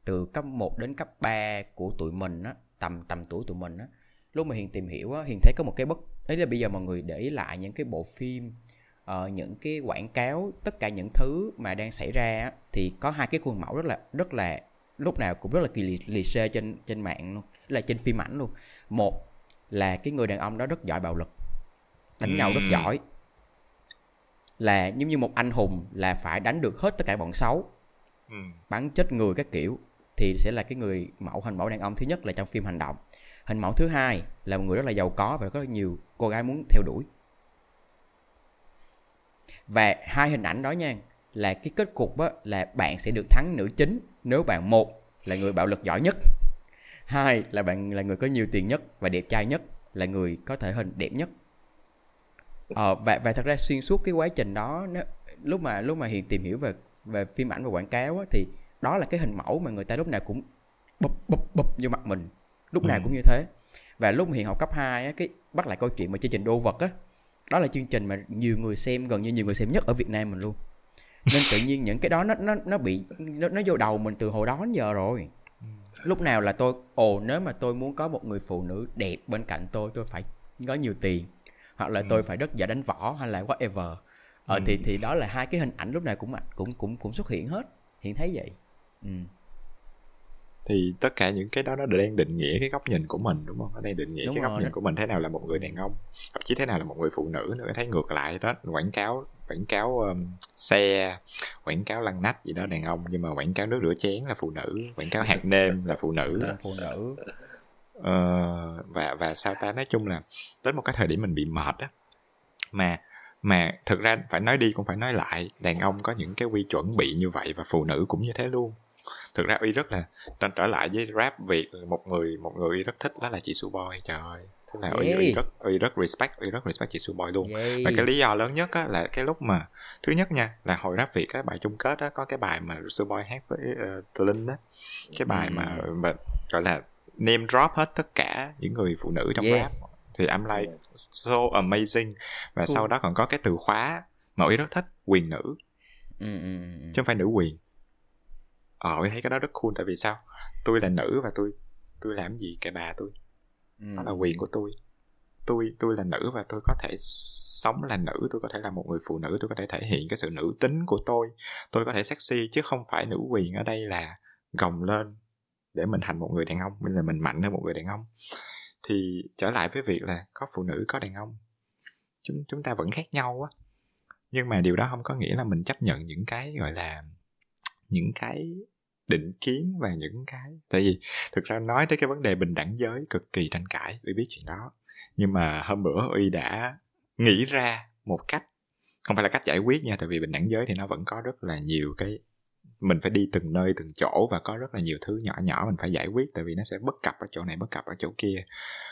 Speaker 2: từ cấp 1 đến cấp 3 của tụi mình á tầm tầm tuổi tụi mình á lúc mà hiền tìm hiểu á hiền thấy có một cái bất ấy là bây giờ mọi người để ý lại những cái bộ phim ờ, những cái quảng cáo tất cả những thứ mà đang xảy ra thì có hai cái khuôn mẫu rất là rất là lúc nào cũng rất là kỳ lì, lì xê trên trên mạng luôn là trên phim ảnh luôn. Một là cái người đàn ông đó rất giỏi bạo lực đánh nhau rất giỏi. Là giống như một anh hùng là phải đánh được hết tất cả bọn xấu
Speaker 1: ừ.
Speaker 2: bắn chết người các kiểu thì sẽ là cái người mẫu hình mẫu đàn ông thứ nhất là trong phim hành động hình mẫu thứ hai là một người rất là giàu có và có nhiều cô gái muốn theo đuổi. Và hai hình ảnh đó nha là cái kết cục á, là bạn sẽ được thắng nữ chính nếu bạn một là người bạo lực giỏi nhất hai là bạn là người có nhiều tiền nhất và đẹp trai nhất là người có thể hình đẹp nhất. Ờ, và và thật ra xuyên suốt cái quá trình đó nó, lúc mà lúc mà hiền tìm hiểu về về phim ảnh và quảng cáo á, thì đó là cái hình mẫu mà người ta lúc nào cũng bụp bụp bụp vô mặt mình lúc nào
Speaker 1: Ừ.
Speaker 2: cũng như thế. Và lúc mà hiền học cấp 2 á, cái bắt lại câu chuyện mà chương trình đô vật á đó là chương trình mà nhiều người xem gần như nhiều người xem nhất ở Việt Nam mình luôn. Nên tự nhiên những cái đó nó nó nó bị nó, nó vô đầu mình từ hồi đó đến giờ rồi. Lúc nào là tôi ồ nếu mà tôi muốn có một người phụ nữ đẹp bên cạnh tôi tôi phải có nhiều tiền hoặc là tôi phải rất giỏi đánh võ hay là whatever. Ờ thì thì đó là hai cái hình ảnh lúc nào cũng cũng cũng cũng xuất hiện hết hiện thấy vậy. Ừ.
Speaker 1: thì tất cả những cái đó nó đang định nghĩa cái góc nhìn của mình đúng không? Nó đang định nghĩa
Speaker 2: Đúng
Speaker 1: cái góc
Speaker 2: rồi,
Speaker 1: nhìn
Speaker 2: nó-
Speaker 1: của mình thế nào là một người đàn ông thậm chí thế nào là một người phụ nữ nữa thấy ngược lại đó quảng cáo quảng cáo um, xe quảng cáo lăn nách gì đó đàn ông nhưng mà quảng cáo nước rửa chén là phụ nữ quảng cáo hạt nêm là phụ nữ.
Speaker 2: Là phụ nữ.
Speaker 1: Ờ, và và sao ta? Nói chung là đến một cái thời điểm mình bị mệt á mà mà thực ra phải nói đi cũng phải nói lại đàn ông có những cái quy chuẩn bị như vậy và phụ nữ cũng như thế luôn thực ra uy rất là trở trở lại với rap việt một người một người uy rất thích đó là chị su boy trời ơi. Thế là uy, uy rất uy rất respect uy rất respect chị su boy luôn.
Speaker 2: Yay.
Speaker 1: và cái lý do lớn nhất á, là cái lúc mà thứ nhất nha là hồi rap việt cái bài chung kết á có cái bài mà su boy hát với uh, linh á. Cái bài mà, mà gọi là name drop hết tất cả những người phụ nữ trong
Speaker 2: Yeah.
Speaker 1: rap. Thì I'm like so amazing. Và
Speaker 2: Cool.
Speaker 1: sau đó còn có cái từ khóa mà Uy rất thích quyền nữ.
Speaker 2: Ừ, ừ, ừ.
Speaker 1: chứ không phải nữ quyền ờ thấy cái đó rất cool tại vì sao? Tôi là nữ và tôi tôi làm gì kệ bà tôi.
Speaker 2: Ừ.
Speaker 1: đó là quyền của tôi. Tôi tôi là nữ và tôi có thể sống là nữ tôi có thể là một người phụ nữ tôi có thể thể hiện cái sự nữ tính của tôi. Tôi có thể sexy chứ không phải nữ quyền ở đây là gồng lên để mình thành một người đàn ông nên là mình mạnh hơn một người đàn ông. Thì trở lại với việc là có phụ nữ có đàn ông chúng chúng ta vẫn khác nhau á. Nhưng mà điều đó không có nghĩa là mình chấp nhận những cái gọi là những cái định kiến và những cái. Tại vì thực ra nói tới cái vấn đề bình đẳng giới cực kỳ tranh cãi uy biết chuyện đó. Nhưng mà hôm bữa uy đã nghĩ ra một cách, không phải là cách giải quyết nha, tại vì bình đẳng giới thì nó vẫn có rất là nhiều cái, mình phải đi từng nơi từng chỗ và có rất là nhiều thứ nhỏ nhỏ mình phải giải quyết, tại vì nó sẽ bất cập ở chỗ này, bất cập ở chỗ kia.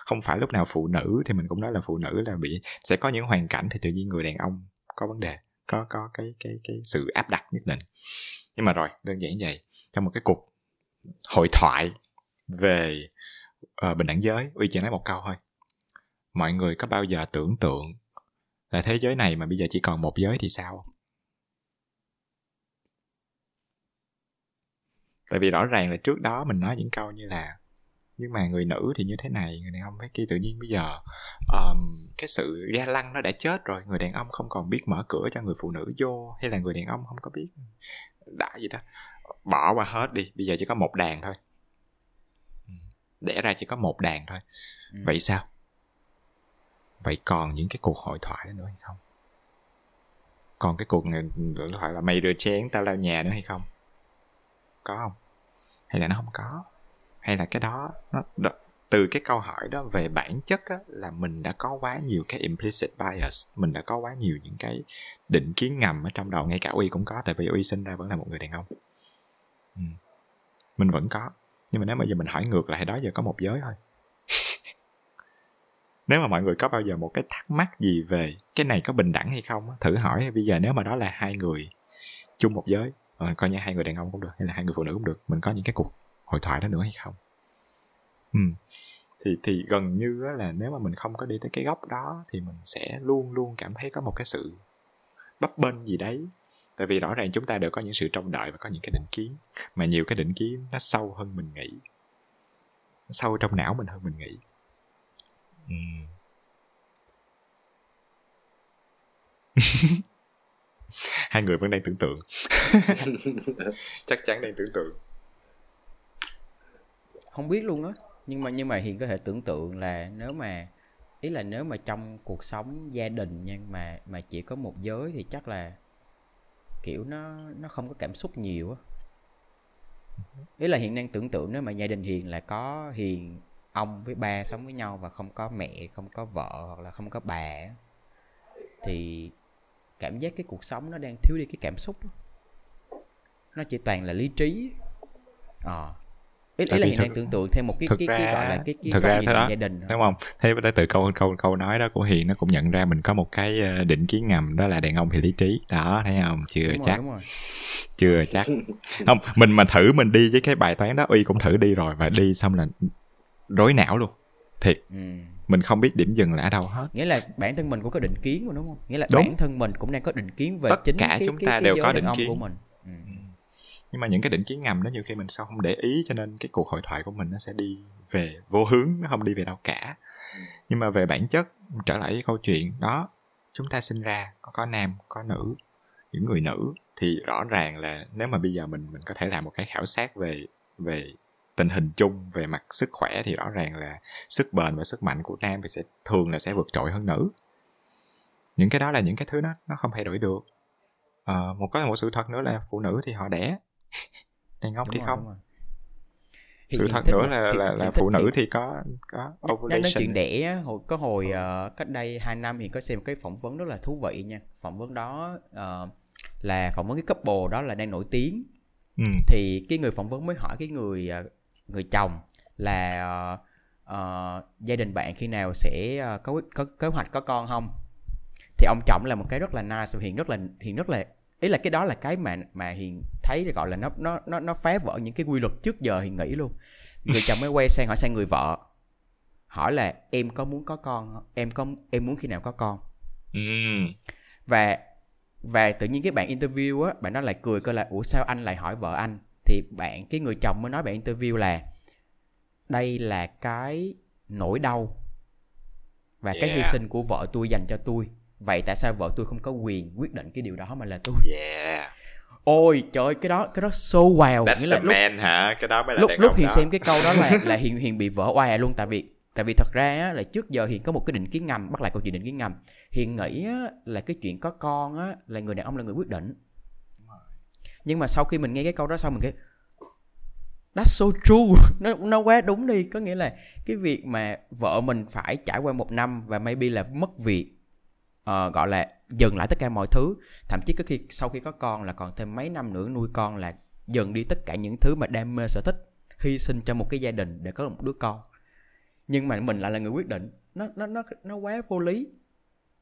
Speaker 1: Không phải lúc nào phụ nữ thì mình cũng nói là phụ nữ là bị, sẽ có những hoàn cảnh thì tự nhiên người đàn ông có vấn đề, có có cái cái cái sự áp đặt nhất định. Nhưng mà rồi, đơn giản vậy trong một cái cuộc hội thoại về uh, bình đẳng giới. Uy chỉ nói một câu thôi. Mọi người có bao giờ tưởng tượng là thế giới này mà bây giờ chỉ còn một giới thì sao? Tại vì rõ ràng là trước đó mình nói những câu như là nhưng mà người nữ thì như thế này người đàn ông thế kia tự nhiên bây giờ um, cái sự ga lăng nó đã chết rồi người đàn ông không còn biết mở cửa cho người phụ nữ vô hay là người đàn ông không có biết đã gì đó bỏ qua hết đi bây giờ chỉ có một đàn thôi. Đẻ ra chỉ có một đàn thôi. Ừ. vậy sao? Vậy còn những cái cuộc hội thoại đó nữa hay không? Còn cái cuộc này gọi là mày rửa chén tao lau nhà nữa hay không? Có không? Hay là nó không có? Hay là cái đó nó từ cái câu hỏi đó về bản chất á, là mình đã có quá nhiều cái implicit bias mình đã có quá nhiều những cái định kiến ngầm ở trong đầu ngay cả uy cũng có tại vì uy sinh ra vẫn là một người đàn ông ừ. mình vẫn có nhưng mà nếu bây giờ mình hỏi ngược lại đó giờ có một giới thôi nếu mà mọi người có bao giờ một cái thắc mắc gì về cái này có bình đẳng hay không thử hỏi bây giờ nếu mà đó là hai người chung một giới ờ, coi như hai người đàn ông cũng được hay là hai người phụ nữ cũng được mình có những cái cuộc hội thoại đó nữa hay không ừ. thì thì gần như là nếu mà mình không có đi tới cái góc đó thì mình sẽ luôn luôn cảm thấy có một cái sự bấp bênh gì đấy tại vì rõ ràng chúng ta đều có những sự trông đợi và có những cái định kiến. Mà nhiều cái định kiến nó sâu hơn mình nghĩ. Nó sâu trong não mình hơn mình nghĩ. Ừ. hai người vẫn đang tưởng tượng. Chắc chắn đang tưởng tượng.
Speaker 2: Không biết luôn á. Nhưng mà nhưng mà hiền có thể tưởng tượng là nếu mà ý là nếu mà trong cuộc sống gia đình nhưng mà mà chỉ có một giới thì chắc là kiểu nó nó không có cảm xúc nhiều á. Ý là hiện đang tưởng tượng nếu mà gia đình hiền là có hiền ông với ba sống với nhau và không có mẹ không có vợ hoặc là không có bà thì cảm giác cái cuộc sống nó đang thiếu đi cái cảm xúc nó chỉ toàn là lý trí ờ. à, ý, ý là hiện thực, đang tưởng tượng thêm một cái cái, ra, cái gọi là cái, cái thực ra thế đó. gia đình
Speaker 1: đúng không? Thế từ câu câu câu nói đó của hiền nó cũng nhận ra mình có một cái ờ, định kiến ngầm đó là đàn ông thì lý trí. Đó thấy không? Chưa đúng chắc. rồi, rồi. chưa chắc. không mình mà thử mình đi với cái bài toán đó uy cũng thử đi rồi và đi xong là rối não luôn. Thiệt. Ừ. mình không biết điểm dừng là ở đâu hết.
Speaker 2: Nghĩa là bản thân mình cũng có định kiến mà đúng không? Nghĩa là đúng. bản thân mình cũng đang có định kiến về
Speaker 1: tất
Speaker 2: chính
Speaker 1: cả
Speaker 2: cái,
Speaker 1: chúng ta cái, đều có định kiến
Speaker 2: của mình. Ừ
Speaker 1: nhưng mà những cái định kiến ngầm đó nhiều khi mình sao không để ý cho nên cái cuộc hội thoại của mình nó sẽ đi về vô hướng nó không đi về đâu cả. Ừ. nhưng mà về bản chất trở lại với câu chuyện đó chúng ta sinh ra có có nam có nữ những người nữ thì rõ ràng là nếu mà bây giờ mình mình có thể làm một cái khảo sát về về tình hình chung về mặt sức khỏe thì rõ ràng là sức bền và sức mạnh của nam thì sẽ thường là sẽ vượt trội hơn nữ. Những cái đó là những cái thứ nó nó không thay đổi được. À, một có một sự thật nữa là phụ nữ thì họ đẻ đàn ông thì rồi, không. hiện, sự thật nữa là hiện, là là phụ nữ thì có có ovulation
Speaker 2: nói chuyện đẻ hồi có hồi uh, cách đây 2 năm thì có xem cái phỏng vấn rất là thú vị nha. Phỏng vấn đó uh, là phỏng vấn cái couple đó là đang nổi tiếng. Ừ. thì cái người phỏng vấn mới hỏi cái người uh, người chồng là uh, uh, gia đình bạn khi nào sẽ uh, có có kế hoạch có con không? Thì ông chồng là một cái rất là nice hiện rất là hiện rất là ý là cái đó là cái mà mà hiền thấy gọi là nó nó nó nó phá vỡ những cái quy luật trước giờ hiền nghĩ luôn. Người chồng mới quay sang hỏi sang người vợ hỏi là em có muốn có con em có em muốn khi nào có con? Ừ. và và tự nhiên cái bạn interview á bạn nó lại cười coi là ủa sao anh lại hỏi vợ anh? Thì bạn cái người chồng mới nói bạn interview là đây là cái nỗi đau và cái hy
Speaker 1: Yeah.
Speaker 2: sinh của vợ tôi dành cho tôi. Vậy tại sao vợ tôi không có quyền quyết định cái điều đó mà là tôi?
Speaker 1: Yeah
Speaker 2: ôi trời ơi, cái đó cái đó so wow.
Speaker 1: That's
Speaker 2: nghĩa là lúc
Speaker 1: man hả? Cái đó mới là
Speaker 2: lúc lúc hiền xem cái câu đó là là hiền hiền bị vỡ oà luôn. Tại vì tại vì thật ra á, là trước giờ hiền có một cái định kiến ngầm bắt lại câu chuyện định kiến ngầm. Hiền nghĩ á, là cái chuyện có con á là người đàn ông là người quyết định. Nhưng mà sau khi mình nghe cái câu đó xong mình cái That's so true. Nó nó quá đúng đi. Có nghĩa là cái việc mà vợ mình phải trải qua một năm và maybe là mất việc ờ, gọi là dừng lại tất cả mọi thứ. Thậm chí có khi, sau khi có con là còn thêm mấy năm nữa nuôi con là dừng đi tất cả những thứ mà đam mê, sở thích, hy sinh cho một cái gia đình để có một đứa con. Nhưng mà mình lại là người quyết định. Nó nó nó nó quá vô lý.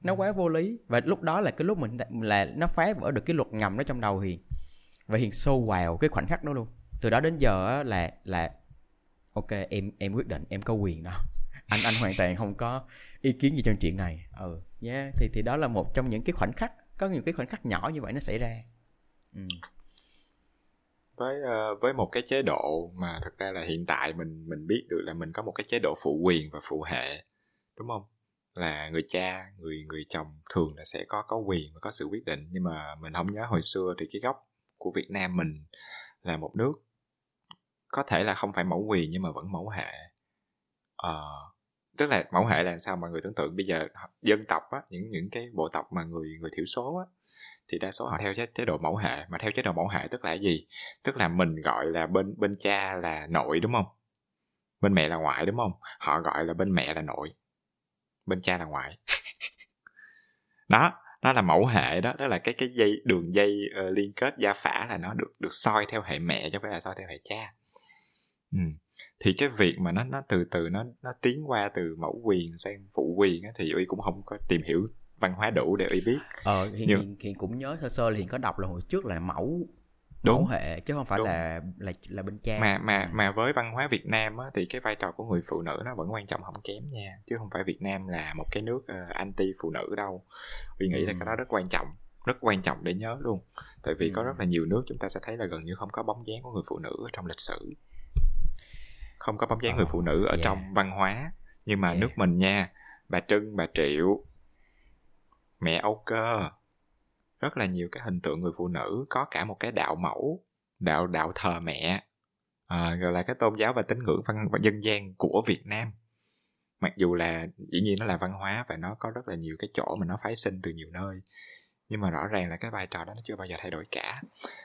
Speaker 2: Nó quá vô lý. Và lúc đó là cái lúc mình là nó phá vỡ được cái luật ngầm đó trong đầu hiền. Và hiền sâu vào cái khoảnh khắc đó luôn. Từ đó đến giờ là là, ok, em em quyết định, em có quyền đó. Anh anh hoàn toàn không có ý kiến gì trong chuyện này? Ừ. Yeah thì thì đó là một trong những cái khoảnh khắc có những cái khoảnh khắc nhỏ như vậy nó xảy ra. Ừ.
Speaker 1: với ờ, với một cái chế độ mà thực ra là hiện tại mình mình biết được là mình có một cái chế độ phụ quyền và phụ hệ đúng không? Là người cha người người chồng thường là sẽ có có quyền và có sự quyết định. Nhưng mà mình không nhớ hồi xưa thì cái gốc của Việt Nam mình là một nước có thể là không phải mẫu quyền nhưng mà vẫn mẫu hệ. Ờ, tức là mẫu hệ là sao mọi người tưởng tượng? Bây giờ dân tộc á những những cái bộ tộc mà người người thiểu số á thì đa số họ theo chế, chế độ mẫu hệ. Mà theo chế độ mẫu hệ tức là gì? Tức là mình gọi là bên bên cha là nội đúng không? Bên mẹ là ngoại đúng không? Họ gọi là bên mẹ là nội bên cha là ngoại. Đó đó là mẫu hệ đó. Đó là cái cái dây đường dây ờ, liên kết gia phả là nó được được soi theo hệ mẹ chứ không phải là soi theo hệ cha. Ừ. thì cái việc mà nó nó từ từ nó nó tiến qua từ mẫu quyền sang phụ quyền á, thì uy cũng không có tìm hiểu văn hóa đủ để uy biết
Speaker 2: ờ hiện,
Speaker 1: Nhưng-
Speaker 2: hiện, hiện cũng nhớ sơ sơ là hiện có đọc là hồi trước là mẫu
Speaker 1: Đúng.
Speaker 2: mẫu hệ chứ không phải
Speaker 1: Đúng.
Speaker 2: là là là bên cha
Speaker 1: mà mà
Speaker 2: Ừ.
Speaker 1: mà với văn hóa Việt Nam á, thì cái vai trò của người phụ nữ nó vẫn quan trọng không kém nha chứ không phải Việt Nam là một cái nước uh, anti phụ nữ đâu Huy nghĩ là
Speaker 2: Ừ.
Speaker 1: cái đó rất quan trọng rất quan trọng để nhớ luôn tại vì có
Speaker 2: Ừ.
Speaker 1: rất là nhiều nước chúng ta sẽ thấy là gần như không có bóng dáng của người phụ nữ trong lịch sử không có bóng dáng người
Speaker 2: Ờ,
Speaker 1: phụ nữ ở
Speaker 2: yeah.
Speaker 1: trong văn hóa nhưng mà
Speaker 2: Yeah.
Speaker 1: nước mình nha bà Trưng bà Triệu mẹ Âu Cơ rất là nhiều cái hình tượng người phụ nữ có cả một cái đạo mẫu đạo đạo thờ mẹ à, gọi là cái tôn giáo và tín ngưỡng văn và dân gian của Việt Nam mặc dù là dĩ nhiên nó là văn hóa và nó có rất là nhiều cái chỗ mà nó phái sinh từ nhiều nơi nhưng mà rõ ràng là cái vai trò đó nó chưa bao giờ thay đổi cả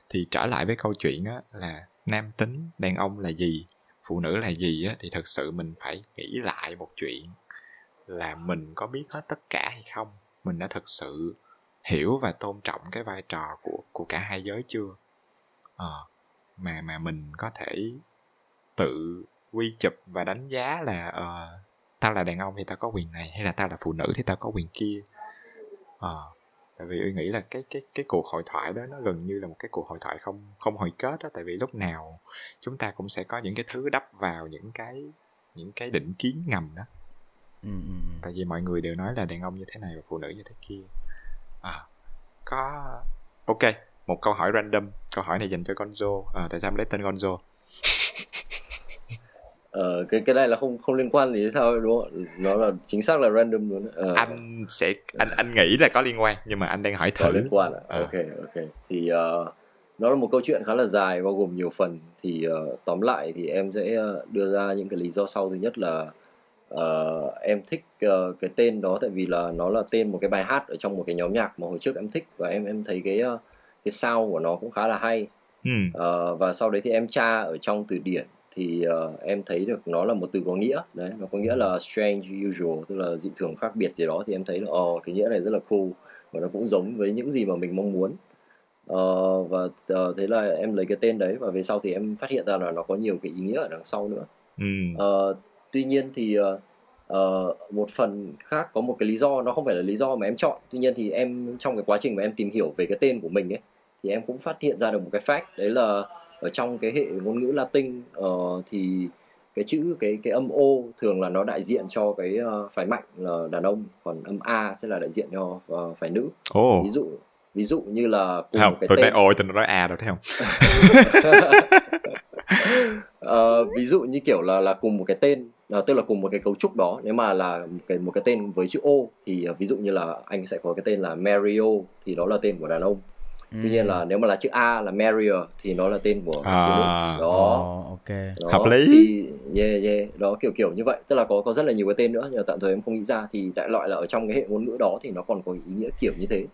Speaker 1: thì trở lại với câu chuyện á là nam tính đàn ông là gì phụ nữ là gì á, thì thật sự mình phải nghĩ lại một chuyện là mình có biết hết tất cả hay không? Mình đã thực sự hiểu và tôn trọng cái vai trò của của cả hai giới chưa? Ờ mà mà mình có thể tự quy chụp và đánh giá là ờ tao là đàn ông thì tao có quyền này hay là tao là phụ nữ thì tao có quyền kia. Ờ tại vì tôi nghĩ là cái cái cái cuộc hội thoại đó nó gần như là một cái cuộc hội thoại không không hồi kết đó tại vì lúc nào chúng ta cũng sẽ có những cái thứ đắp vào những cái những cái định kiến ngầm đó.
Speaker 2: Ừ, ừ, ừ.
Speaker 1: tại vì mọi người đều nói là đàn ông như thế này và phụ nữ như thế kia. À có ok một câu hỏi random câu hỏi này dành cho Gonzo. À, tại sao em lấy tên Gonzo
Speaker 3: Ờ, cái cái này là không không liên quan gì sao đúng không? Nó là chính xác là random luôn. Ờ,
Speaker 1: anh sẽ anh anh nghĩ là có liên quan nhưng mà anh đang hỏi
Speaker 3: có
Speaker 1: thử
Speaker 3: liên quan à?
Speaker 1: Ờ.
Speaker 3: Ok ok. Thì ờ, nó là một câu chuyện khá là dài bao gồm nhiều phần. Thì ờ, tóm lại thì em sẽ ờ, đưa ra những cái lý do sau. Thứ nhất là ờ, em thích ờ, cái tên đó tại vì là nó là tên một cái bài hát ở trong một cái nhóm nhạc mà hồi trước em thích và em em thấy cái ờ, cái sound của nó cũng khá là hay.
Speaker 1: ừ.
Speaker 3: Ờ, và sau đấy thì em tra ở trong từ điển thì ờ, em thấy được nó là một từ có nghĩa. Đấy nó có nghĩa là strange usual tức là dị thường khác biệt gì đó thì em thấy là ồ cái nghĩa này rất là cool và nó cũng giống với những gì mà mình mong muốn. Ờ, và ờ, thế là em lấy cái tên đấy và về sau thì em phát hiện ra là nó có nhiều cái ý nghĩa ở đằng sau nữa.
Speaker 1: Ừ.
Speaker 3: Ờ, tuy nhiên thì ờ, ờ, một phần khác có một cái lý do nó không phải là lý do mà em chọn. Tuy nhiên thì em trong cái quá trình mà em tìm hiểu về cái tên của mình ấy thì em cũng phát hiện ra được một cái fact đấy là ở trong cái hệ ngôn ngữ Latin ờ, thì cái chữ cái cái âm O thường là nó đại diện cho cái ờ, phái mạnh là đàn ông còn âm A sẽ là đại diện cho ờ, phái nữ.
Speaker 1: Ồ.
Speaker 3: Ví dụ ví dụ như là cùng
Speaker 1: không
Speaker 3: cái
Speaker 1: tôi
Speaker 3: tên
Speaker 1: ôi tôi nói a đâu thấy không?
Speaker 3: Ví dụ như kiểu là là cùng một cái tên uh, tức là cùng một cái cấu trúc đó. Nếu mà là một cái một cái tên với chữ O thì uh, ví dụ như là anh sẽ có cái tên là Mario thì đó là tên của đàn ông
Speaker 2: Ừ.
Speaker 3: tuy nhiên là nếu mà là chữ A là Maria thì nó là tên của
Speaker 1: À.
Speaker 3: phụ nữ đó
Speaker 2: Ồ, ok
Speaker 3: đó,
Speaker 1: Hợp lý.
Speaker 3: thì yeah, yeah, đó kiểu kiểu như vậy tức là có có rất là nhiều cái tên nữa nhưng mà tạm thời em không nghĩ ra thì đại loại là ở trong cái hệ ngôn ngữ đó thì nó còn có ý nghĩa kiểu như thế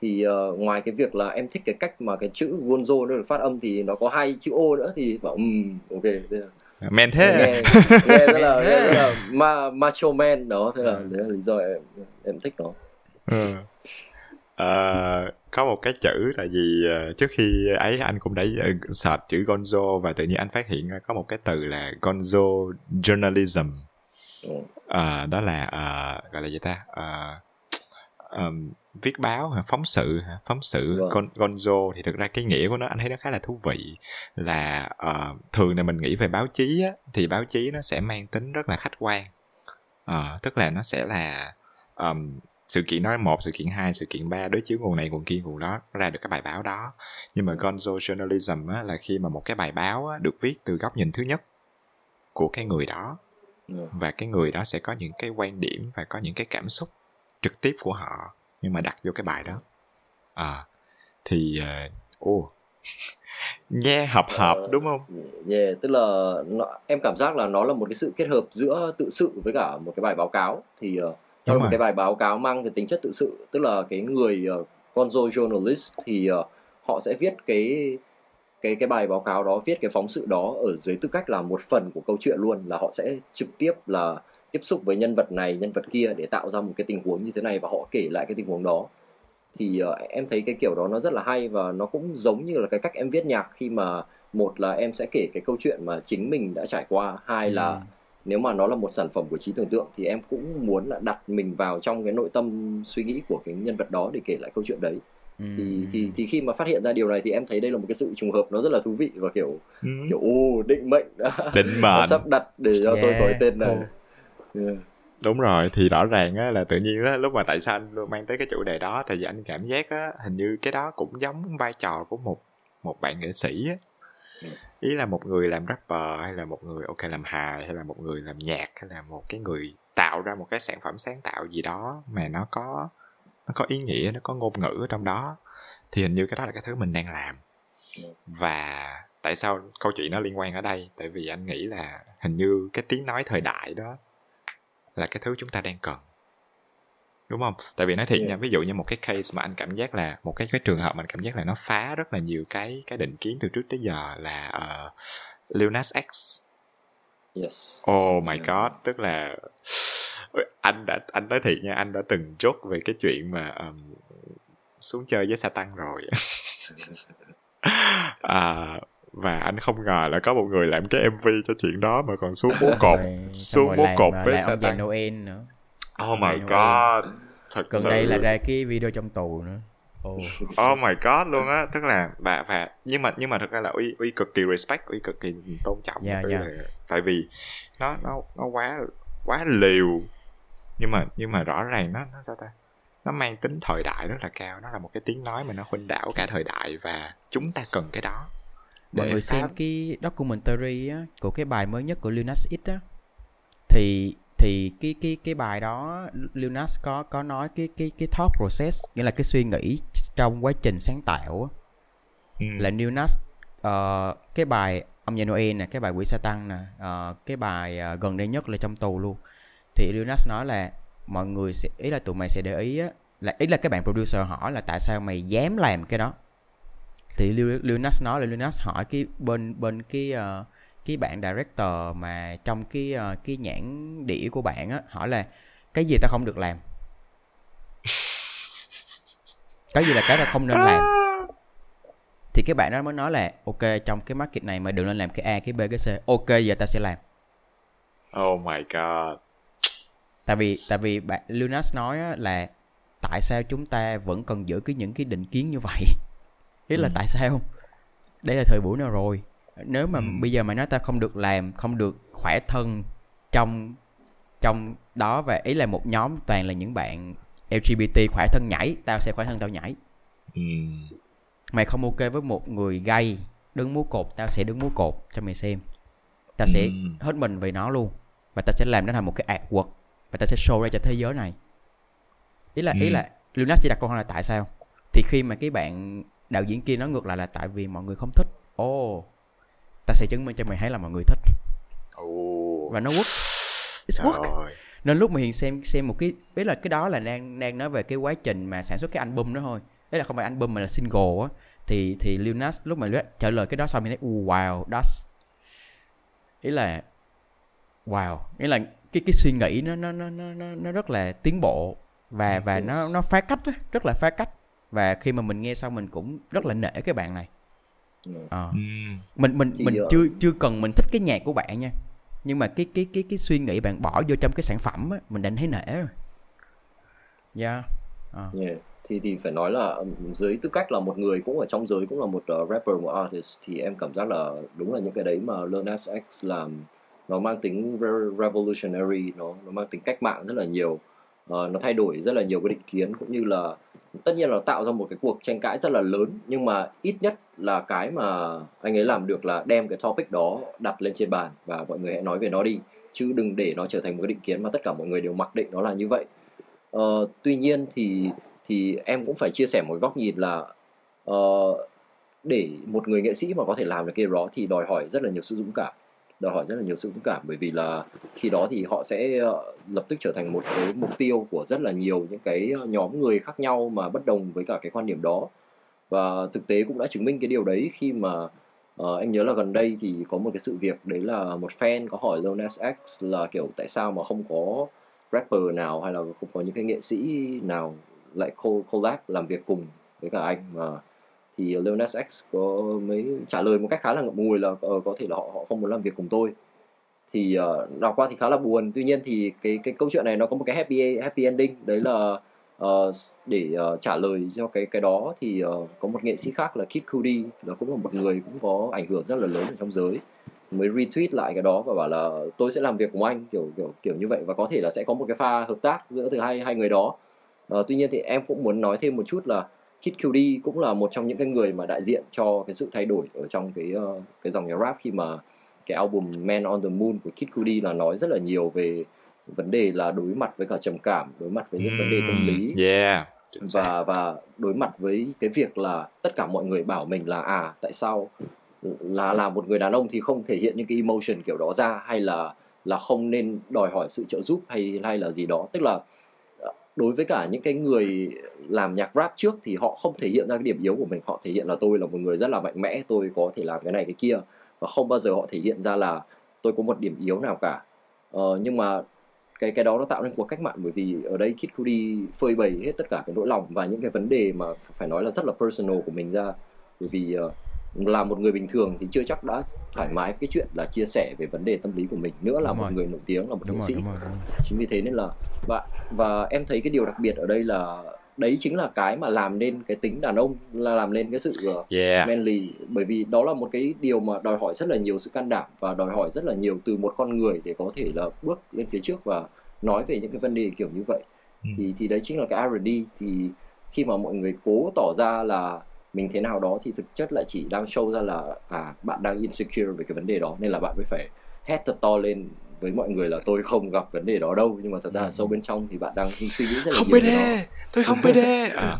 Speaker 3: thì uh, ngoài cái việc là em thích cái cách mà cái chữ Gonzo nó được phát âm thì nó có hai chữ O nữa thì bảo um, ok thế là,
Speaker 1: men thế
Speaker 3: nghe nghe rất là, nghe rất là ma, macho man đó thế là đấy là lý do em em thích nó
Speaker 1: Ừ. Ờ, có một cái chữ tại vì ờ, trước khi ấy anh cũng đã ờ, search chữ Gonzo và tự nhiên anh phát hiện có một cái từ là Gonzo journalism. Ờ, đó là ờ, gọi là gì ta? Ờ, ờm, viết báo hả? Phóng sự hả? Phóng sự
Speaker 3: Vâng.
Speaker 1: Gon, Gonzo thì thực ra cái nghĩa của nó anh thấy nó khá là thú vị là ờ, thường là mình nghĩ về báo chí á, thì báo chí nó sẽ mang tính rất là khách quan. Ờ, tức là nó sẽ là ờm, sự kiện nói một sự kiện hai sự kiện ba đối chiếu nguồn này nguồn kia nguồn đó ra được cái bài báo đó. Nhưng mà gonzo journalism á, là khi mà một cái bài báo á, được viết từ góc nhìn thứ nhất của cái người đó.
Speaker 3: Ừ.
Speaker 1: và cái người đó sẽ có những cái quan điểm và có những cái cảm xúc trực tiếp của họ nhưng mà đặt vô cái bài đó. À, thì ô nghe hợp hợp
Speaker 3: Ờ,
Speaker 1: đúng không?
Speaker 3: Yeah, tức là nó, em cảm giác là nó là một cái sự kết hợp giữa tự sự với cả một cái bài báo cáo. Thì uh, Là một cái bài báo cáo mang cái tính chất tự sự tức là cái người uh, gonzo journalist thì uh, họ sẽ viết cái cái cái bài báo cáo đó viết cái phóng sự đó ở dưới tư cách là một phần của câu chuyện luôn là họ sẽ trực tiếp là tiếp xúc với nhân vật này nhân vật kia để tạo ra một cái tình huống như thế này và họ kể lại cái tình huống đó thì uh, em thấy cái kiểu đó nó rất là hay và nó cũng giống như là cái cách em viết nhạc khi mà một là em sẽ kể cái câu chuyện mà chính mình đã trải qua hai
Speaker 2: Ừ.
Speaker 3: nếu mà nó là một sản phẩm của trí tưởng tượng thì em cũng muốn là đặt mình vào trong cái nội tâm suy nghĩ của cái nhân vật đó để kể lại câu chuyện đấy
Speaker 2: Ừ.
Speaker 3: thì thì thì khi mà phát hiện ra điều này thì em thấy đây là một cái sự trùng hợp nó rất là thú vị và kiểu
Speaker 1: ừ.
Speaker 3: kiểu ô định mệnh đã,
Speaker 1: định mệnh
Speaker 3: sắp đặt để cho tôi có cái
Speaker 2: Yeah,
Speaker 3: tên này
Speaker 2: cool.
Speaker 3: yeah.
Speaker 1: đúng rồi thì rõ ràng á là tự nhiên á lúc mà tại sao anh luôn mang tới cái chủ đề đó vì anh cảm giác á hình như cái đó cũng giống vai trò của một một bạn nghệ sĩ á ý là một người làm rapper hay là một người, ok, làm hài hay là một người làm nhạc hay là một cái người tạo ra một cái sản phẩm sáng tạo gì đó mà nó có nó có ý nghĩa, nó có ngôn ngữ ở trong đó, thì hình như cái đó là cái thứ mình đang làm. Và tại sao câu chuyện nó liên quan ở đây? Tại vì anh nghĩ là hình như cái tiếng nói thời đại đó là cái thứ chúng ta đang cần đúng không? Tại vì nói thiệt
Speaker 3: Yeah.
Speaker 1: nha ví dụ như một cái case mà anh cảm giác là một cái cái trường hợp mà anh cảm giác là nó phá rất là nhiều cái cái định kiến từ trước tới giờ là uh, Lil Nas X.
Speaker 3: Yes.
Speaker 1: Oh my god tức là anh đã anh nói thiệt nha anh đã từng chốt về cái chuyện mà um, xuống chơi với Satan rồi. À, và anh không ngờ là có một người làm cái MV cho chuyện đó mà còn xuống bố cột xuống bố cột
Speaker 2: à,
Speaker 1: với Satan
Speaker 2: Noel nữa.
Speaker 1: Oh my god thật
Speaker 2: gần
Speaker 1: sự.
Speaker 2: đây là ra cái video trong tù nữa. Ồ,
Speaker 1: oh my god luôn á. Tức là và và nhưng mà nhưng mà thật ra là uy uy cực kỳ respect uy cực kỳ tôn trọng
Speaker 2: Dạ, dạ.
Speaker 1: là- tại vì nó nó nó quá quá liều. Nhưng mà nhưng mà rõ ràng nó nó sao ta? Nó mang tính thời đại rất là cao. Nó là một cái tiếng nói mà nó khuynh đảo cả thời đại và chúng ta cần cái đó
Speaker 2: mọi người xem cái documentary á, của cái bài mới nhất của Lil Nas X á thì thì cái cái cái bài đó Lil Nas có có nói cái cái cái thought process nghĩa là cái suy nghĩ trong quá trình sáng tạo
Speaker 1: Ừ.
Speaker 2: là Lil Nas ờ, cái bài ông già Noel nè cái bài quỷ Satan nè ờ, cái bài ờ, gần đây nhất là trong tù luôn. Thì Lil Nas nói là mọi người sẽ ý là tụi mày sẽ để ý á là ý là cái bạn producer hỏi là tại sao mày dám làm cái đó. Thì Lil, Lil Nas nói là Lil Nas hỏi cái bên bên cái ờ, cái bạn director mà trong cái ờ, cái nhãn đĩa của bạn á hỏi là cái gì tao không được làm? Cái gì là cái tao không nên làm. Thì cái bạn đó mới nói là ok trong cái market này mà đừng nên làm cái A cái B cái C ok giờ tao sẽ làm.
Speaker 1: Oh my god.
Speaker 2: Tại vì tại vì bạn Lunas nói á, là tại sao chúng ta vẫn còn giữ cái những cái định kiến như vậy? Ý là
Speaker 1: Ừ.
Speaker 2: tại sao? Đây là thời buổi nào rồi nếu mà
Speaker 1: Ừ.
Speaker 2: bây giờ mày nói ta không được làm không được khỏe thân trong trong đó và ý là một nhóm toàn là những bạn LGBT khỏe thân nhảy tao sẽ khỏe thân tao nhảy
Speaker 1: ừ.
Speaker 2: mày không ok với một người gay đứng múa cột tao sẽ đứng múa cột cho mày xem ta sẽ
Speaker 1: Ừ.
Speaker 2: hết mình vì nó luôn và ta sẽ làm nó thành một cái artwork và ta sẽ show ra cho thế giới này ý là ý
Speaker 1: Ừ.
Speaker 2: là Lunas chỉ đặt câu hỏi là tại sao thì khi mà cái bạn đạo diễn kia nói ngược lại là tại vì mọi người không thích ồ ta sẽ chứng minh cho mày thấy là mọi người thích. Và nó work it's work
Speaker 1: Trời.
Speaker 2: nên lúc mà hiền xem xem một cái biết là cái đó là đang đang nói về cái quá trình mà sản xuất cái album đó thôi. Đấy là không phải album mà là single á. Thì thì Lil Nas lúc mà trả lời cái đó xong mình thấy uh, wow that's ý là wow. Ý là cái cái suy nghĩ nó nó nó nó nó, rất là tiến bộ và và nó nó phá cách á, rất là phá cách. Và khi mà mình nghe xong mình cũng rất là nể cái bạn này
Speaker 3: Ừ.
Speaker 2: mình mình mình chưa chưa cần mình thích cái nhạc của bạn nha. Nhưng mà cái cái cái cái suy nghĩ bạn bỏ vô trong cái sản phẩm á mình đã thấy nể rồi. Yeah Ờ.
Speaker 3: Yeah. Thì thì phải nói là dưới tư cách là một người cũng ở trong giới cũng là một uh, rapper một artist thì em cảm giác là đúng là những cái đấy mà Lil Nas X làm nó mang tính re- revolutionary nó nó mang tính cách mạng rất là nhiều uh, nó thay đổi rất là nhiều cái định kiến cũng như là tất nhiên là nó tạo ra một cái cuộc tranh cãi rất là lớn nhưng mà ít nhất là cái mà anh ấy làm được là đem cái topic đó đặt lên trên bàn và mọi người hãy nói về nó đi chứ đừng để nó trở thành một cái định kiến mà tất cả mọi người đều mặc định nó là như vậy. Uh, tuy nhiên thì thì em cũng phải chia sẻ một góc nhìn là uh, để một người nghệ sĩ mà có thể làm được cái đó thì đòi hỏi rất là nhiều sự dũng cảm đòi hỏi rất là nhiều sự dũng cảm bởi vì là khi đó thì họ sẽ ờ, lập tức trở thành một cái mục tiêu của rất là nhiều những cái ờ, nhóm người khác nhau mà bất đồng với cả cái quan điểm đó. Và thực tế cũng đã chứng minh cái điều đấy khi mà ờ, uh, anh nhớ là gần đây thì có một cái sự việc đấy là một fan có hỏi Lil Nas X là kiểu tại sao mà không có rapper nào hay là không có những cái nghệ sĩ nào lại collab làm việc cùng với cả anh mà thì Lil Nas X có mới trả lời một cách khá là ngậm ngùi là ờ, có thể là họ, họ không muốn làm việc cùng tôi. Thì uh, đọc qua thì khá là buồn. Tuy nhiên thì cái cái câu chuyện này nó có một cái happy happy ending. Đấy là uh, để uh, trả lời cho cái cái đó thì uh, có một nghệ sĩ khác là Kid Cudi. Là cũng là một người cũng có ảnh hưởng rất là lớn ở trong giới. Mới retweet lại cái đó và bảo là tôi sẽ làm việc cùng anh kiểu kiểu kiểu như vậy. Và có thể là sẽ có một cái pha hợp tác giữa từ hai hai người đó. Uh, tuy nhiên thì em cũng muốn nói thêm một chút là Kid Cudi cũng là một trong những cái người mà đại diện cho cái sự thay đổi ở trong cái ờ, cái dòng nhạc rap khi mà cái album Man on the Moon của Kid Cudi là nói rất là nhiều về vấn đề là đối mặt với cả trầm cảm đối mặt với những vấn đề tâm lý
Speaker 1: Yeah.
Speaker 3: Và và đối mặt với cái việc là tất cả mọi người bảo mình là à tại sao là là một người đàn ông thì không thể hiện những cái emotion kiểu đó ra hay là là không nên đòi hỏi sự trợ giúp hay hay là gì đó tức là đối với cả những cái người làm nhạc rap trước thì họ không thể hiện ra cái điểm yếu của mình. Họ thể hiện là tôi là một người rất là mạnh mẽ tôi có thể làm cái này cái kia. Và không bao giờ họ thể hiện ra là tôi có một điểm yếu nào cả. Ờ, nhưng mà cái cái đó nó tạo nên cuộc cách mạng bởi vì ở đây Kid Cudi phơi bày hết tất cả cái nỗi lòng và những cái vấn đề mà phải nói là rất là personal của mình ra. Bởi vì uh, là một người bình thường thì chưa chắc đã thoải mái cái chuyện là chia sẻ về vấn đề tâm lý của mình nữa là
Speaker 2: Đúng
Speaker 3: một
Speaker 2: rồi.
Speaker 3: người nổi tiếng là một
Speaker 2: đúng
Speaker 3: nghệ sĩ
Speaker 2: đúng rồi đúng rồi
Speaker 3: chính vì thế nên là và và em thấy cái điều đặc biệt ở đây là đấy chính là cái mà làm nên cái tính đàn ông là làm nên cái sự ờ,
Speaker 1: Yeah.
Speaker 3: manly bởi vì đó là một cái điều mà đòi hỏi rất là nhiều sự can đảm và đòi hỏi rất là nhiều từ một con người để có thể là bước lên phía trước và nói về những cái vấn đề kiểu như vậy
Speaker 1: Ừ.
Speaker 3: thì thì đấy chính là cái R&D thì khi mà mọi người cố tỏ ra là mình thế nào đó thì thực chất lại chỉ đang show ra là à bạn đang insecure về cái vấn đề đó nên là bạn mới phải hét thật to lên với mọi người là tôi không gặp vấn đề đó đâu nhưng mà thật ra
Speaker 2: Ừ.
Speaker 3: sâu bên trong thì bạn đang suy nghĩ rất là
Speaker 1: Không
Speaker 3: nhiều
Speaker 1: PD,
Speaker 3: về nó
Speaker 1: tôi không PD. À.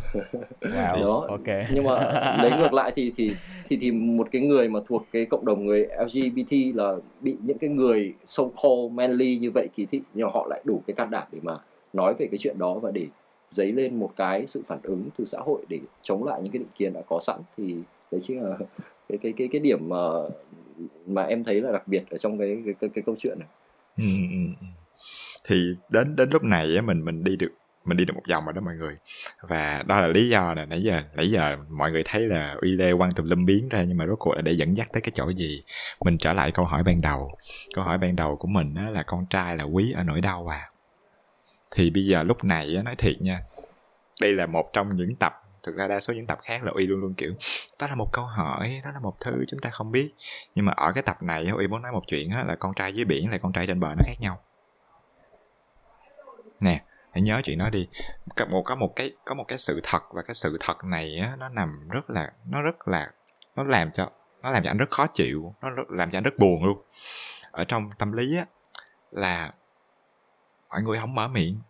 Speaker 2: wow
Speaker 3: Đó.
Speaker 2: ok
Speaker 3: nhưng mà lấy ngược lại thì thì thì thì một cái người mà thuộc cái cộng đồng người LGBT là bị những cái người so called manly như vậy kỳ thị nhưng mà họ lại đủ cái can đảm để mà nói về cái chuyện đó và để dấy lên một cái sự phản ứng từ xã hội để chống lại những cái định kiến đã có sẵn. Thì đấy chính là cái cái cái cái điểm mà mà em thấy là đặc biệt ở trong cái cái cái, cái câu chuyện này.
Speaker 1: Ừ, ừ, ừ. Thì đến đến lúc này ấy, mình mình đi được mình đi được một vòng rồi đó mọi người. Và đó là lý do nè nãy giờ nãy giờ mọi người thấy là uy lê quăng tùm lum biến ra nhưng mà rốt cuộc là để dẫn dắt tới cái chỗ gì? Mình trở lại câu hỏi ban đầu. Câu hỏi ban đầu của mình á là con trai là quý ở nỗi đau à? Thì bây giờ lúc này nói thiệt nha đây là một trong những tập thực ra đa số những tập khác là uy luôn luôn kiểu đó là một câu hỏi đó là một thứ chúng ta không biết. Nhưng mà ở cái tập này uy muốn nói một chuyện á, là con trai dưới biển là con trai trên bờ nó khác nhau. Nè hãy nhớ chuyện đó đi. Có một có một cái có một cái sự thật và cái sự thật này á, nó nằm rất là nó rất là nó làm cho nó làm cho anh rất khó chịu nó rất, làm cho anh rất buồn luôn. Ở trong tâm lý á là mọi người không mở miệng.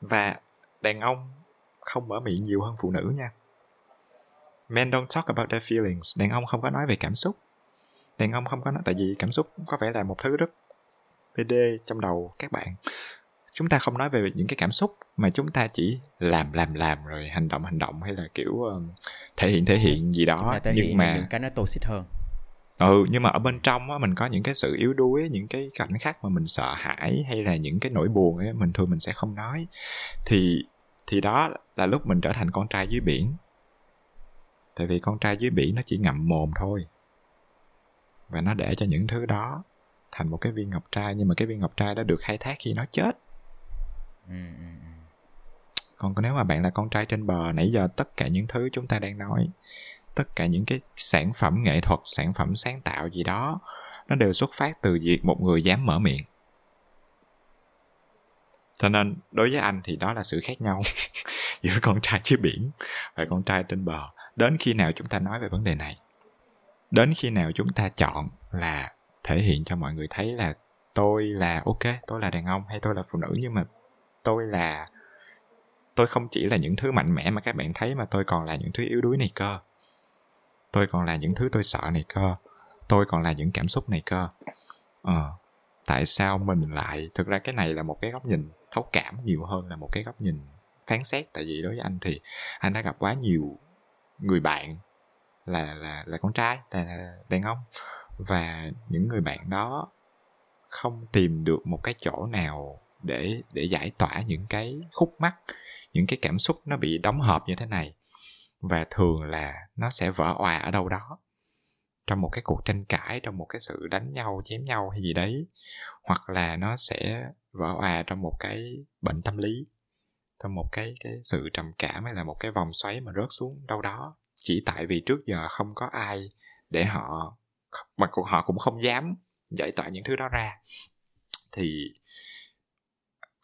Speaker 1: Và đàn ông không mở miệng nhiều hơn phụ nữ nha. Men don't talk about their feelings. Đàn ông không có nói về cảm xúc. Đàn ông không có nói tại vì cảm xúc có vẻ là một thứ rất pd trong đầu các bạn. Chúng ta không nói về những cái cảm xúc mà chúng ta chỉ làm làm làm rồi hành động hành động hay là kiểu uh, thể hiện thể hiện gì đó.
Speaker 2: Thể
Speaker 1: nhưng
Speaker 2: hiện
Speaker 1: mà
Speaker 2: những cái nó toxic hơn
Speaker 1: ừ nhưng mà ở bên trong á mình có những cái sự yếu đuối những cái cảnh khác mà mình sợ hãi hay là những cái nỗi buồn ấy mình thường mình sẽ không nói. Thì thì đó là lúc mình trở thành con trai dưới biển. Tại vì con trai dưới biển nó chỉ ngậm mồm thôi. Và nó để cho những thứ đó thành một cái viên ngọc trai nhưng mà cái viên ngọc trai đó được khai thác khi nó chết.
Speaker 2: Ừ, ừ, ừ.
Speaker 1: còn nếu mà bạn là con trai trên bờ nãy giờ tất cả những thứ chúng ta đang nói tất cả những cái sản phẩm nghệ thuật, sản phẩm sáng tạo gì đó, nó đều xuất phát từ việc một người dám mở miệng. Cho nên, đối với anh thì đó là sự khác nhau giữa con trai dưới biển và con trai trên bờ. Đến khi nào chúng ta nói về vấn đề này? Đến khi nào chúng ta chọn là thể hiện cho mọi người thấy là tôi là ok, tôi là đàn ông hay tôi là phụ nữ, nhưng mà tôi là, tôi không chỉ là những thứ mạnh mẽ mà các bạn thấy mà tôi còn là những thứ yếu đuối này cơ tôi còn là những thứ tôi sợ này cơ. Tôi còn là những cảm xúc này cơ. Ờ tại sao mình lại, thực ra cái này là một cái góc nhìn thấu cảm nhiều hơn là một cái góc nhìn phán xét. Tại vì đối với anh thì anh đã gặp quá nhiều người bạn là là là con trai, là đàn ông. Và những người bạn đó không tìm được một cái chỗ nào để để giải tỏa những cái khúc mắc, những cái cảm xúc nó bị đóng hộp như thế này và thường là nó sẽ vỡ òa ở đâu đó. Trong một cái cuộc tranh cãi, trong một cái sự đánh nhau, chém nhau hay gì đấy. Hoặc là nó sẽ vỡ òa trong một cái bệnh tâm lý. Trong một cái cái sự trầm cảm hay là một cái vòng xoáy mà rớt xuống đâu đó. Chỉ tại vì trước giờ không có ai để họ mà họ cũng không dám giải tỏa những thứ đó ra. Thì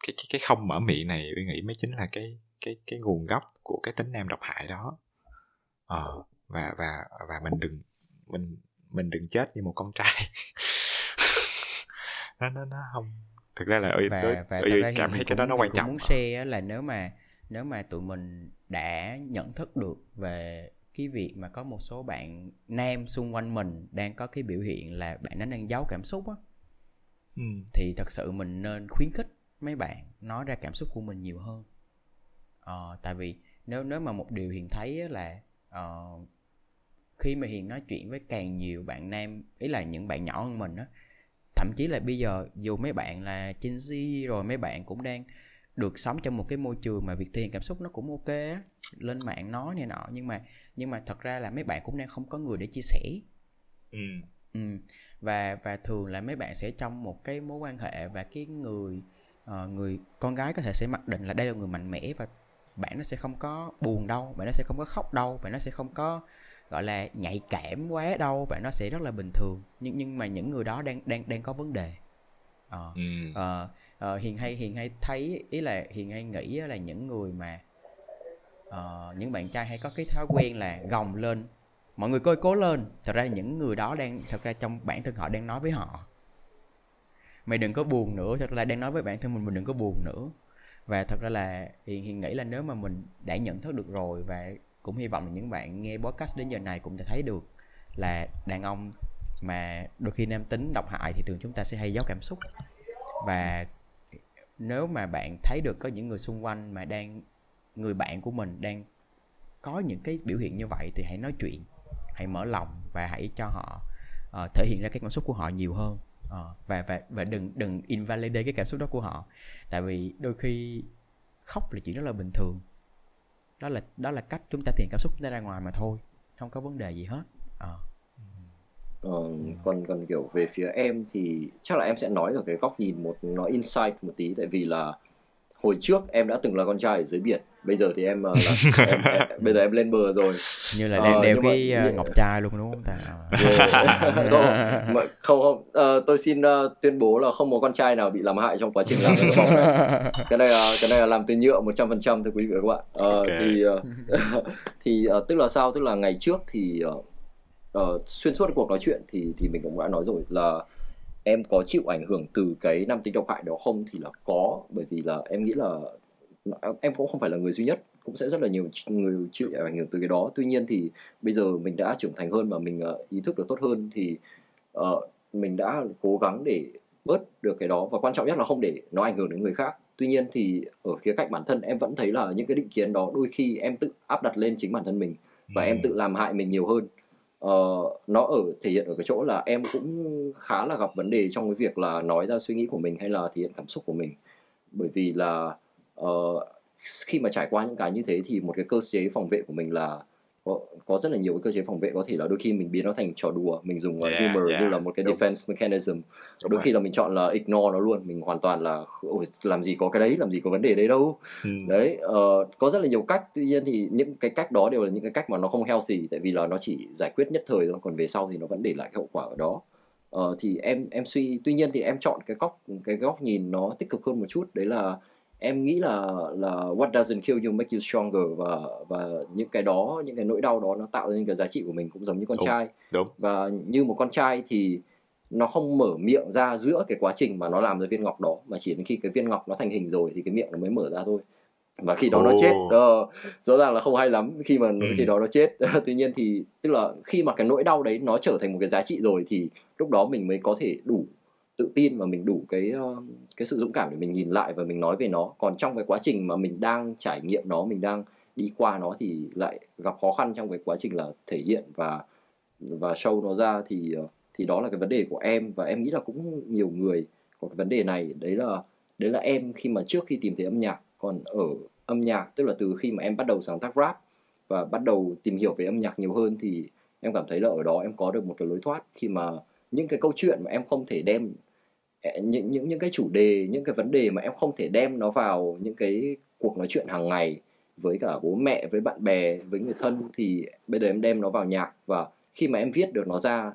Speaker 1: cái cái cái không mở miệng này tôi nghĩ mới chính là cái cái cái nguồn gốc của cái tính nam độc hại đó ờ và và và mình đừng mình mình đừng chết như một con trai. Nó nó nó không thực ra là ơi
Speaker 2: và, và
Speaker 1: ơi, cảm thấy cái đó nó quan trọng
Speaker 2: muốn share là nếu mà nếu mà tụi mình đã nhận thức được về cái việc mà có một số bạn nam xung quanh mình đang có cái biểu hiện là bạn nó đang giấu cảm xúc á ừ. thì thật sự mình nên khuyến khích mấy bạn nói ra cảm xúc của mình nhiều hơn. Ờ, tại vì nếu nếu mà một điều hiền thấy là uh, khi mà hiền nói chuyện với càng nhiều bạn nam ý là những bạn nhỏ hơn mình á thậm chí là bây giờ dù mấy bạn là Gen Z rồi mấy bạn cũng đang được sống trong một cái môi trường mà việc thể hiện cảm xúc nó cũng ok á lên mạng nói này nọ nhưng mà nhưng mà thật ra là mấy bạn cũng đang không có người để chia sẻ ừ. ừ. và và thường là mấy bạn sẽ trong một cái mối quan hệ và cái người uh, người con gái có thể sẽ mặc định là đây là người mạnh mẽ và bạn nó sẽ không có buồn đâu bạn nó sẽ không có khóc đâu bạn nó sẽ không có gọi là nhạy cảm quá đâu bạn nó sẽ rất là bình thường. Nhưng nhưng mà những người đó đang đang đang có vấn đề. Ờ. Ừ. ờ, ờ, hiền hay hiền hay thấy ý là hiền hay nghĩ là những người mà uh, những bạn trai hay có cái thói quen là gồng lên mọi người coi cố lên. Thật ra những người đó đang thật ra trong bản thân họ đang nói với họ. Mày đừng có buồn nữa thật ra đang nói với bản thân mình mình đừng có buồn nữa và thật ra là hiền hiền nghĩ là nếu mà mình đã nhận thức được rồi và cũng hy vọng là những bạn nghe podcast đến giờ này cũng sẽ thấy được là đàn ông mà đôi khi nam tính độc hại thì thường chúng ta sẽ hay giấu cảm xúc. Và nếu mà bạn thấy được có những người xung quanh mà đang người bạn của mình đang có những cái biểu hiện như vậy thì hãy nói chuyện hãy mở lòng và hãy cho họ uh, thể hiện ra cái cảm xúc của họ nhiều hơn ờ, và và và đừng đừng invalidate cái cảm xúc đó của họ. Tại vì đôi khi khóc là chuyện rất là bình thường. Đó là đó là cách chúng ta thể cảm xúc chúng ta ra ngoài mà thôi không có vấn đề gì hết. Ờ.
Speaker 3: Ờ, còn còn kiểu về phía em thì chắc là em sẽ nói ở cái góc nhìn một nó insight một tí. Tại vì là hồi trước em đã từng là con trai ở dưới biển bây giờ thì em ờ, là em, em, bây giờ em lên bờ rồi.
Speaker 2: Như là đang ờ, đeo cái mà, uh, ngọc trai luôn đúng không ta?
Speaker 3: Yeah. không, không không. Uh, tôi xin uh, tuyên bố là không có con trai nào bị làm hại trong quá trình làm cái bóng này. Cái này là cái này là làm từ nhựa một trăm phần trăm thưa quý vị và các bạn. Uh, okay. thì uh, thì uh, tức là sao? Tức là ngày trước thì uh, uh, xuyên suốt cuộc nói chuyện thì thì mình cũng đã nói rồi là em có chịu ảnh hưởng từ cái năm tính độc hại đó không? Thì là có bởi vì là em nghĩ là em cũng không phải là người duy nhất cũng sẽ rất là nhiều người chịu ảnh hưởng từ cái đó. Tuy nhiên thì bây giờ mình đã trưởng thành hơn và mình uh, ý thức được tốt hơn thì uh, mình đã cố gắng để bớt được cái đó. Và quan trọng nhất là không để nó ảnh hưởng đến người khác. Tuy nhiên thì ở khía cạnh bản thân em vẫn thấy là những cái định kiến đó đôi khi em tự áp đặt lên chính bản thân mình và ừ. em tự làm hại mình nhiều hơn uh, nó ở thể hiện ở cái chỗ là em cũng khá là gặp vấn đề trong cái việc là nói ra suy nghĩ của mình hay là thể hiện cảm xúc của mình. Bởi vì là uh, khi mà trải qua những cái như thế thì một cái cơ chế phòng vệ của mình là có, có rất là nhiều cái cơ chế phòng vệ có thể là đôi khi mình biến nó thành trò đùa mình dùng yeah, humor yeah. như là một cái Đúng. defense mechanism Đúng đôi rồi. khi là mình chọn là ignore nó luôn mình hoàn toàn là Ôi, làm gì có cái đấy làm gì có vấn đề đấy đâu ừ. đấy uh, có rất là nhiều cách tuy nhiên thì những cái cách đó đều là những cái cách mà nó không healthy tại vì là nó chỉ giải quyết nhất thời thôi còn về sau thì nó vẫn để lại cái hậu quả ở đó uh, thì em em suy tuy nhiên thì em chọn cái góc cái góc nhìn nó tích cực hơn một chút đấy là em nghĩ là là what doesn't kill you make you stronger và và những cái đó những cái nỗi đau đó nó tạo ra những cái giá trị của mình cũng giống như con đúng, trai
Speaker 1: đúng.
Speaker 3: và như một con trai thì nó không mở miệng ra giữa cái quá trình mà nó làm ra viên ngọc đó mà chỉ đến khi cái viên ngọc nó thành hình rồi thì cái miệng nó mới mở ra thôi và khi đó oh. nó chết uh, rõ ràng là không hay lắm khi mà ừ. khi đó nó chết tuy nhiên thì tức là khi mà cái nỗi đau đấy nó trở thành một cái giá trị rồi thì lúc đó mình mới có thể đủ tự tin và mình đủ cái ờ, cái sự dũng cảm để mình nhìn lại và mình nói về nó. Còn trong cái quá trình mà mình đang trải nghiệm nó, mình đang đi qua nó thì lại gặp khó khăn trong cái quá trình là thể hiện và và show nó ra thì ờ, thì đó là cái vấn đề của em. Và em nghĩ là cũng nhiều người có cái vấn đề này. Đấy là đấy là em khi mà trước khi tìm thấy âm nhạc. Còn ở âm nhạc, tức là từ khi mà em bắt đầu sáng tác rap và bắt đầu tìm hiểu về âm nhạc nhiều hơn thì em cảm thấy là ở đó em có được một cái lối thoát. Khi mà những cái câu chuyện mà em không thể đem những những những cái chủ đề những cái vấn đề mà em không thể đem nó vào những cái cuộc nói chuyện hàng ngày với cả bố mẹ với bạn bè với người thân thì bây giờ em đem nó vào nhạc. Và khi mà em viết được nó ra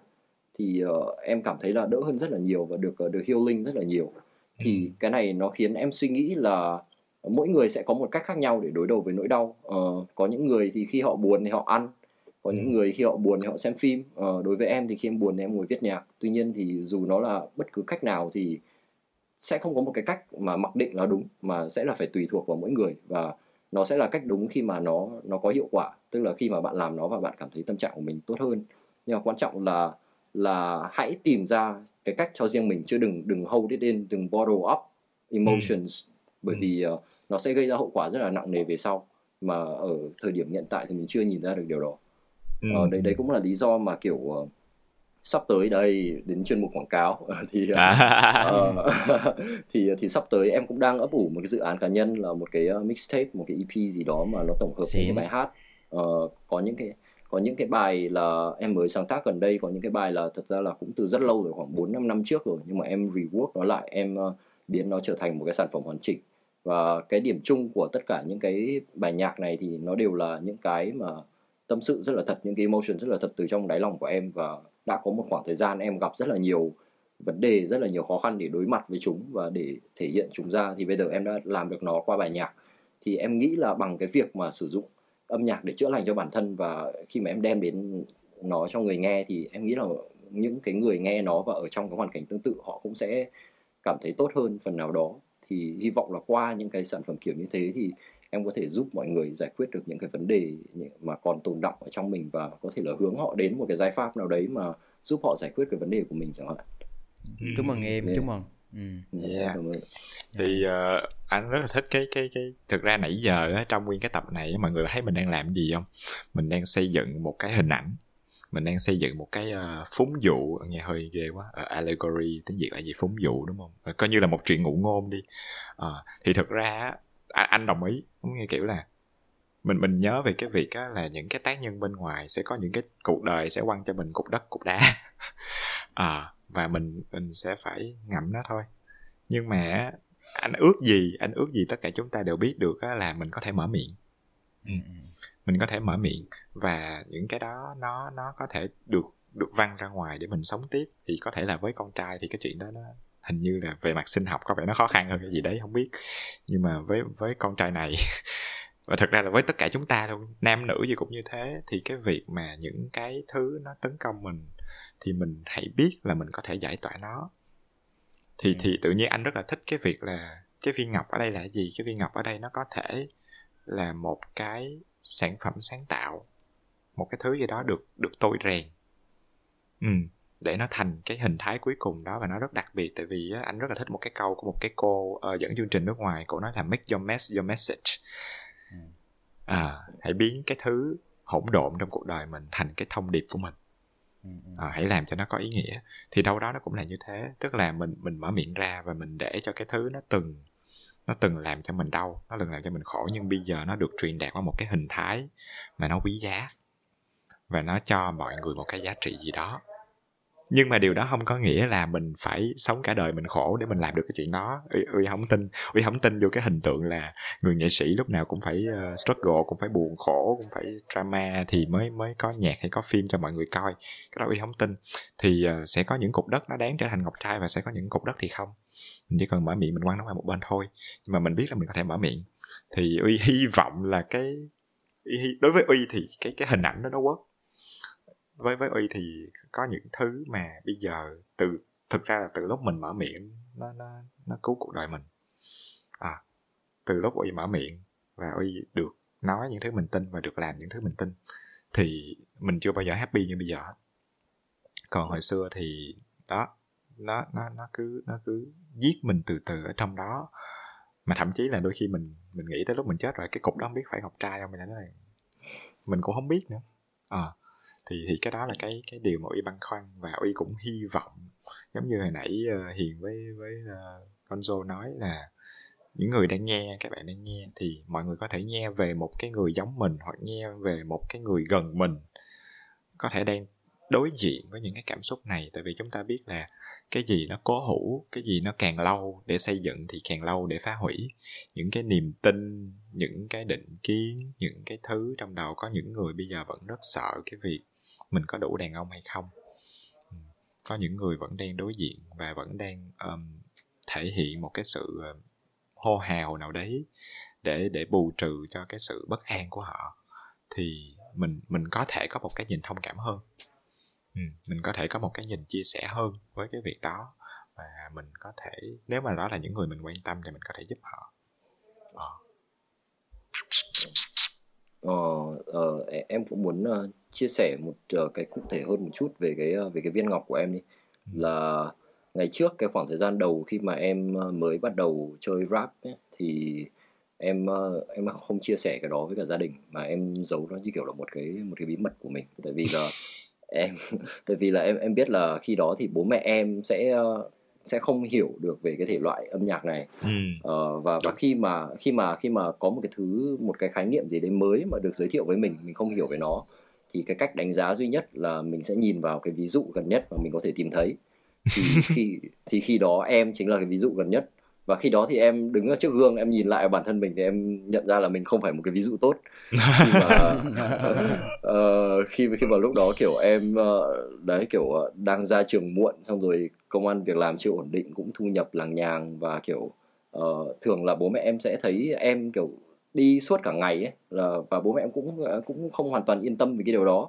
Speaker 3: thì uh, em cảm thấy là đỡ hơn rất là nhiều và được uh, được healing rất là nhiều. Thì ừ. cái này nó khiến em suy nghĩ là mỗi người sẽ có một cách khác nhau để đối đầu với nỗi đau. Uh, có những người thì khi họ buồn thì họ ăn có những ừ. người khi họ buồn thì họ xem phim. Ờ, đối với em thì khi em buồn thì em ngồi viết nhạc. Tuy nhiên thì dù nó là bất cứ cách nào thì sẽ không có một cái cách mà mặc định là đúng mà sẽ là phải tùy thuộc vào mỗi người. Và nó sẽ là cách đúng khi mà nó nó có hiệu quả. Tức là khi mà bạn làm nó và bạn cảm thấy tâm trạng của mình tốt hơn. Nhưng mà quan trọng là là hãy tìm ra cái cách cho riêng mình chứ đừng đừng hold it in đừng bottle up emotions. Ừ. bởi ừ. vì uh, nó sẽ gây ra hậu quả rất là nặng nề về sau. Mà ở thời điểm hiện tại thì mình chưa nhìn ra được điều đó ừ. ờ, đấy đấy cũng là lý do mà kiểu uh, sắp tới đây đến chuyên mục quảng cáo thì à. uh, thì thì sắp tới em cũng đang ấp ủ một cái dự án cá nhân là một cái uh, mixtape một cái EP gì đó mà nó tổng hợp những cái bài hát uh, có những cái có những cái bài là em mới sáng tác gần đây có những cái bài là thật ra là cũng từ rất lâu rồi khoảng 4 5 năm trước rồi nhưng mà em rework nó lại em uh, biến nó trở thành một cái sản phẩm hoàn chỉnh và cái điểm chung của tất cả những cái bài nhạc này thì nó đều là những cái mà tâm sự rất là thật, những cái emotion rất là thật từ trong đáy lòng của em và đã có một khoảng thời gian em gặp rất là nhiều vấn đề, rất là nhiều khó khăn để đối mặt với chúng và để thể hiện chúng ra. Thì bây giờ em đã làm được nó qua bài nhạc. Thì em nghĩ là bằng cái việc mà sử dụng âm nhạc để chữa lành cho bản thân và khi mà em đem đến nó cho người nghe thì em nghĩ là những cái người nghe nó và ở trong cái hoàn cảnh tương tự họ cũng sẽ cảm thấy tốt hơn phần nào đó. Thì hy vọng là qua những cái sản phẩm kiểu như thế thì em có thể giúp mọi người giải quyết được những cái vấn đề mà còn tồn động ở trong mình và có thể là hướng họ đến một cái giải pháp nào đấy mà giúp họ giải quyết cái vấn đề của mình chẳng hạn
Speaker 2: chúc mừng em yeah. chúc mừng
Speaker 1: Ừ. Yeah. Thì uh, anh rất là thích cái cái cái thực ra nãy giờ á, trong nguyên cái tập này mọi người thấy mình đang làm gì không? Mình đang xây dựng một cái hình ảnh, mình đang xây dựng một cái uh, phúng dụ nghe hơi ghê quá, uh, allegory tiếng Việt là gì phúng dụ đúng không? Uh, coi như là một chuyện ngụ ngôn đi. Uh, thì thực ra anh đồng ý. Cũng như kiểu là mình mình nhớ về cái việc á, là những cái tác nhân bên ngoài sẽ có những cái cuộc đời sẽ quăng cho mình cục đất cục đá. À, và mình mình sẽ phải ngậm nó thôi. Nhưng mà anh ước gì anh ước gì tất cả chúng ta đều biết được á, là mình có thể mở miệng. Ừ. mình có thể mở miệng và những cái đó nó nó có thể được được văng ra ngoài để mình sống tiếp. Thì có thể là với con trai thì cái chuyện đó nó hình như là về mặt sinh học có vẻ nó khó khăn hơn cái gì đấy không biết. Nhưng mà với với con trai này và thật ra là với tất cả chúng ta luôn nam nữ gì cũng như thế thì cái việc mà những cái thứ nó tấn công mình thì mình hãy biết là mình có thể giải tỏa nó. Thì ừ. thì tự nhiên anh rất là thích cái việc là cái viên ngọc ở đây là gì? Cái viên ngọc ở đây nó có thể là một cái sản phẩm sáng tạo một cái thứ gì đó được được tôi rèn. Ừ để nó thành cái hình thái cuối cùng đó và nó rất đặc biệt. Tại vì anh rất là thích một cái câu của một cái cô uh, dẫn chương trình nước ngoài cô nói là make your mess your message ừ. à, hãy biến cái thứ hỗn độn trong cuộc đời mình thành cái thông điệp của mình. Ừ, ừ. à, hãy làm cho nó có ý nghĩa. Thì đâu đó nó cũng là như thế. Tức là mình mình mở miệng ra và mình để cho cái thứ nó từng nó từng làm cho mình đau nó từng làm cho mình khổ. Nhưng bây giờ nó được truyền đạt qua một cái hình thái mà nó quý giá và nó cho mọi người một cái giá trị gì đó nhưng mà điều đó không có nghĩa là mình phải sống cả đời mình khổ để mình làm được cái chuyện đó. Uy, uy không tin uy không tin vô cái hình tượng là người nghệ sĩ lúc nào cũng phải uh, struggle cũng phải buồn khổ cũng phải drama thì mới mới có nhạc hay có phim cho mọi người coi. Cái đó uy không tin. Thì uh, sẽ có những cục đất nó đáng trở thành ngọc trai và sẽ có những cục đất thì không. Mình chỉ cần mở miệng mình quăng nó qua một bên thôi. Nhưng mà mình biết là mình có thể mở miệng. Thì uy hy vọng là cái đối với uy thì cái cái hình ảnh đó nó work với với uy thì có những thứ mà bây giờ từ thực ra là từ lúc mình mở miệng nó nó nó cứu cuộc đời mình. À từ lúc uy mở miệng và uy được nói những thứ mình tin và được làm những thứ mình tin thì mình chưa bao giờ happy như bây giờ. Còn hồi xưa thì đó nó nó nó cứ nó cứ giết mình từ từ ở trong đó. Mà thậm chí là đôi khi mình mình nghĩ tới lúc mình chết rồi cái cục đó không biết phải ngọc trai không mình nói là mình cũng không biết nữa. À, thì thì cái đó là cái cái điều mà uy băn khoăn và uy cũng hy vọng giống như hồi nãy uh, hiền với với ờ, uh, Gonzo nói là những người đang nghe các bạn đang nghe thì mọi người có thể nghe về một cái người giống mình hoặc nghe về một cái người gần mình có thể đang đối diện với những cái cảm xúc này. Tại vì chúng ta biết là cái gì nó cố hữu cái gì nó càng lâu để xây dựng thì càng lâu để phá hủy. Những cái niềm tin những cái định kiến những cái thứ trong đầu có những người bây giờ vẫn rất sợ cái việc mình có đủ đàn ông hay không? Có những người vẫn đang đối diện và vẫn đang um, thể hiện một cái sự ờ, hô hào nào đấy để để bù trừ cho cái sự bất an của họ thì mình mình có thể có một cái nhìn thông cảm hơn. Ừ, mình có thể có một cái nhìn chia sẻ hơn với cái việc đó và mình có thể nếu mà đó là những người mình quan tâm thì mình có thể giúp họ. Ờ.
Speaker 3: Ờ, ờ, em cũng muốn uh, chia sẻ một uh, cái cụ thể hơn một chút về cái uh, về cái viên ngọc của em đi ừ. là ngày trước cái khoảng thời gian đầu khi mà em mới bắt đầu chơi rap ấy, thì em em không chia sẻ cái đó với cả gia đình mà em giấu nó như kiểu là một cái một cái bí mật của mình tại vì là em tại vì là em em biết là khi đó thì bố mẹ em sẽ sẽ không hiểu được về cái thể loại âm nhạc này. Ừ. uh, và và khi mà khi mà khi mà có một cái thứ một cái khái niệm gì đấy mới mà được giới thiệu với mình mình không hiểu về nó thì cái cách đánh giá duy nhất là mình sẽ nhìn vào cái ví dụ gần nhất mà mình có thể tìm thấy. Thì khi thì khi đó em chính là cái ví dụ gần nhất và khi đó thì em đứng ở trước gương em nhìn lại bản thân mình thì em nhận ra là mình không phải một cái ví dụ tốt. Khi mà uh, khi khi mà lúc đó kiểu em uh, đấy kiểu uh, đang ra trường muộn xong rồi công an việc làm chưa ổn định cũng thu nhập làng nhàng và kiểu uh, thường là bố mẹ em sẽ thấy em kiểu đi suốt cả ngày ấy là và bố mẹ em cũng cũng không hoàn toàn yên tâm về cái điều đó.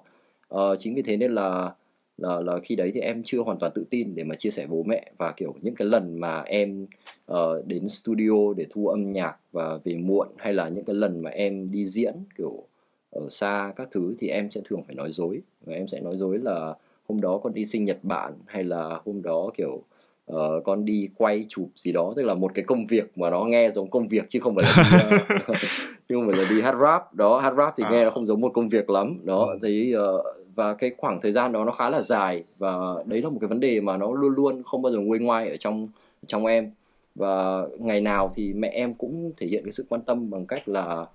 Speaker 3: Uh, chính vì thế nên là là là khi đấy thì em chưa hoàn toàn tự tin để mà chia sẻ bố mẹ và kiểu những cái lần mà em uh, đến studio để thu âm nhạc và về muộn hay là những cái lần mà em đi diễn kiểu ở xa các thứ thì em sẽ thường phải nói dối và em sẽ nói dối là hôm đó con đi sinh nhật bạn hay là hôm đó kiểu uh, con đi quay chụp gì đó tức là một cái công việc mà nó nghe giống công việc chứ không phải là đi, uh, chứ không phải là đi hát rap đó hát rap thì à. nghe nó không giống một công việc lắm đó ừ. thấy uh, và cái khoảng thời gian đó nó khá là dài và đấy là một cái vấn đề mà nó luôn luôn không bao giờ nguôi ngoai ở trong trong em. Và ngày nào thì mẹ em cũng thể hiện cái sự quan tâm bằng cách là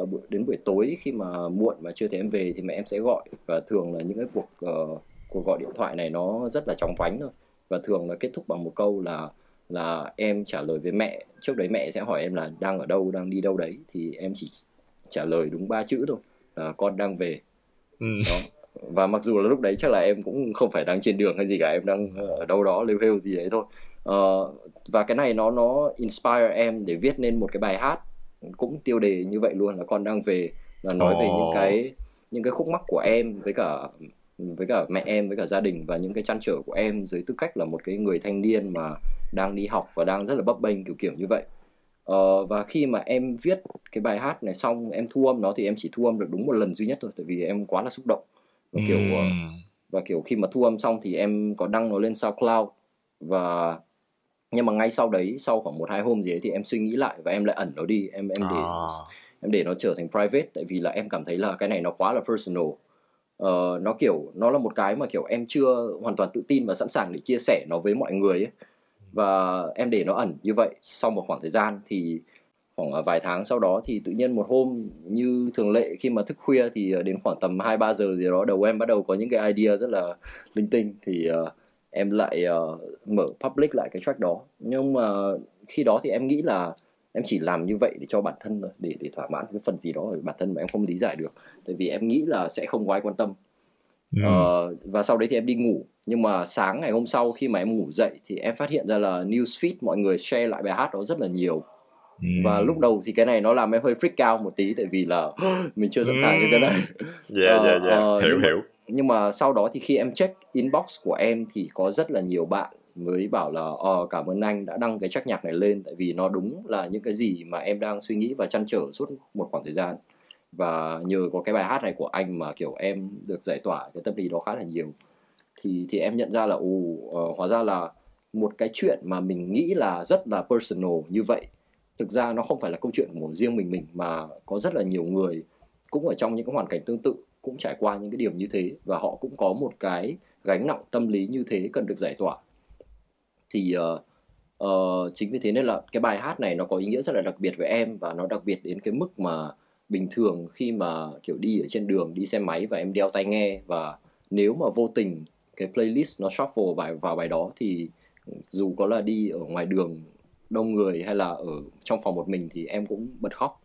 Speaker 3: uh, đến buổi tối khi mà muộn mà chưa thấy em về thì mẹ em sẽ gọi. Và thường là những cái cuộc uh, cuộc gọi điện thoại này nó rất là chóng vánh thôi. Và thường là kết thúc bằng một câu là là em trả lời với mẹ. Trước đấy mẹ sẽ hỏi em là đang ở đâu đang đi đâu đấy. Thì em chỉ trả lời đúng ba chữ thôi là con đang về. Ừ. đó và mặc dù là lúc đấy chắc là em cũng không phải đang trên đường hay gì cả em đang ở đâu đó lêu hêu gì đấy thôi. Uh, và cái này nó nó inspire em để viết nên một cái bài hát cũng tiêu đề như vậy luôn là con đang về và nói oh. về những cái những cái khúc mắc của em với cả với cả mẹ em với cả gia đình và những cái trăn trở của em dưới tư cách là một cái người thanh niên mà đang đi học và đang rất là bấp bênh kiểu kiểu như vậy. Ờ, và khi mà em viết cái bài hát này xong em thu âm nó thì em chỉ thu âm được đúng một lần duy nhất thôi tại vì em quá là xúc động và kiểu mm. và kiểu khi mà thu âm xong thì em có đăng nó lên SoundCloud và nhưng mà ngay sau đấy sau khoảng một hai hôm gì ấy thì em suy nghĩ lại và em lại ẩn nó đi em em để à. em để nó trở thành private tại vì là em cảm thấy là cái này nó quá là personal uh, nó kiểu nó là một cái mà kiểu em chưa hoàn toàn tự tin và sẵn sàng để chia sẻ nó với mọi người ấy. và em để nó ẩn như vậy sau một khoảng thời gian thì khoảng vài tháng sau đó thì tự nhiên một hôm như thường lệ khi mà thức khuya thì đến khoảng tầm hai ba giờ gì đó đầu em bắt đầu có những cái idea rất là linh tinh thì uh, em lại uh, mở public lại cái track đó. Nhưng mà khi đó thì em nghĩ là em chỉ làm như vậy để cho bản thân để để thỏa mãn cái phần gì đó ở bản thân mà em không lý giải được. Tại vì em nghĩ là sẽ không có ai quan tâm. Uh, và sau đấy thì em đi ngủ. Nhưng mà sáng ngày hôm sau khi mà em ngủ dậy thì em phát hiện ra là newsfeed mọi người share lại bài hát đó rất là nhiều ừ. và lúc đầu thì cái này nó làm em hơi freak out một tí tại vì là mình chưa sẵn sàng ừ. như thế này
Speaker 1: yeah, uh, yeah, yeah. Uh, hiểu hiểu
Speaker 3: nhưng mà sau đó thì khi em check inbox của em thì có rất là nhiều bạn mới bảo là ờ cảm ơn anh đã đăng cái track nhạc này lên tại vì nó đúng là những cái gì mà em đang suy nghĩ và chăn trở suốt một khoảng thời gian và nhờ có cái bài hát này của anh mà kiểu em được giải tỏa cái tâm lý đó khá là nhiều thì thì em nhận ra là ồ uh, hóa ra là một cái chuyện mà mình nghĩ là rất là personal như vậy thực ra nó không phải là câu chuyện của riêng mình mình mà có rất là nhiều người cũng ở trong những cái hoàn cảnh tương tự cũng trải qua những cái điểm như thế và họ cũng có một cái gánh nặng tâm lý như thế cần được giải tỏa. Thì uh, uh, chính vì thế nên là cái bài hát này nó có ý nghĩa rất là đặc biệt với em và nó đặc biệt đến cái mức mà bình thường khi mà kiểu đi ở trên đường đi xe máy và em đeo tai nghe và nếu mà vô tình cái playlist nó shuffle vào vào bài đó thì dù có là đi ở ngoài đường đông người hay là ở trong phòng một mình thì em cũng bật khóc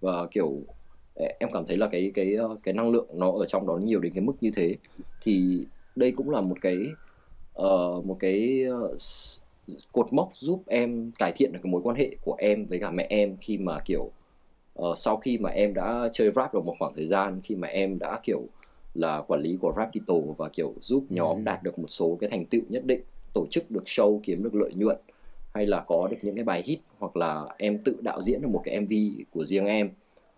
Speaker 3: và kiểu em cảm thấy là cái cái cái năng lượng nó ở trong đó nhiều đến cái mức như thế thì đây cũng là một cái uh, một cái uh, cột mốc giúp em cải thiện được cái mối quan hệ của em với cả mẹ em khi mà kiểu uh, sau khi mà em đã chơi rap được một khoảng thời gian khi mà em đã kiểu là quản lý của rap Digital và kiểu giúp nhóm ừ. đạt được một số cái thành tựu nhất định tổ chức được show kiếm được lợi nhuận hay là có được những cái bài hit hoặc là em tự đạo diễn được một cái MV của riêng em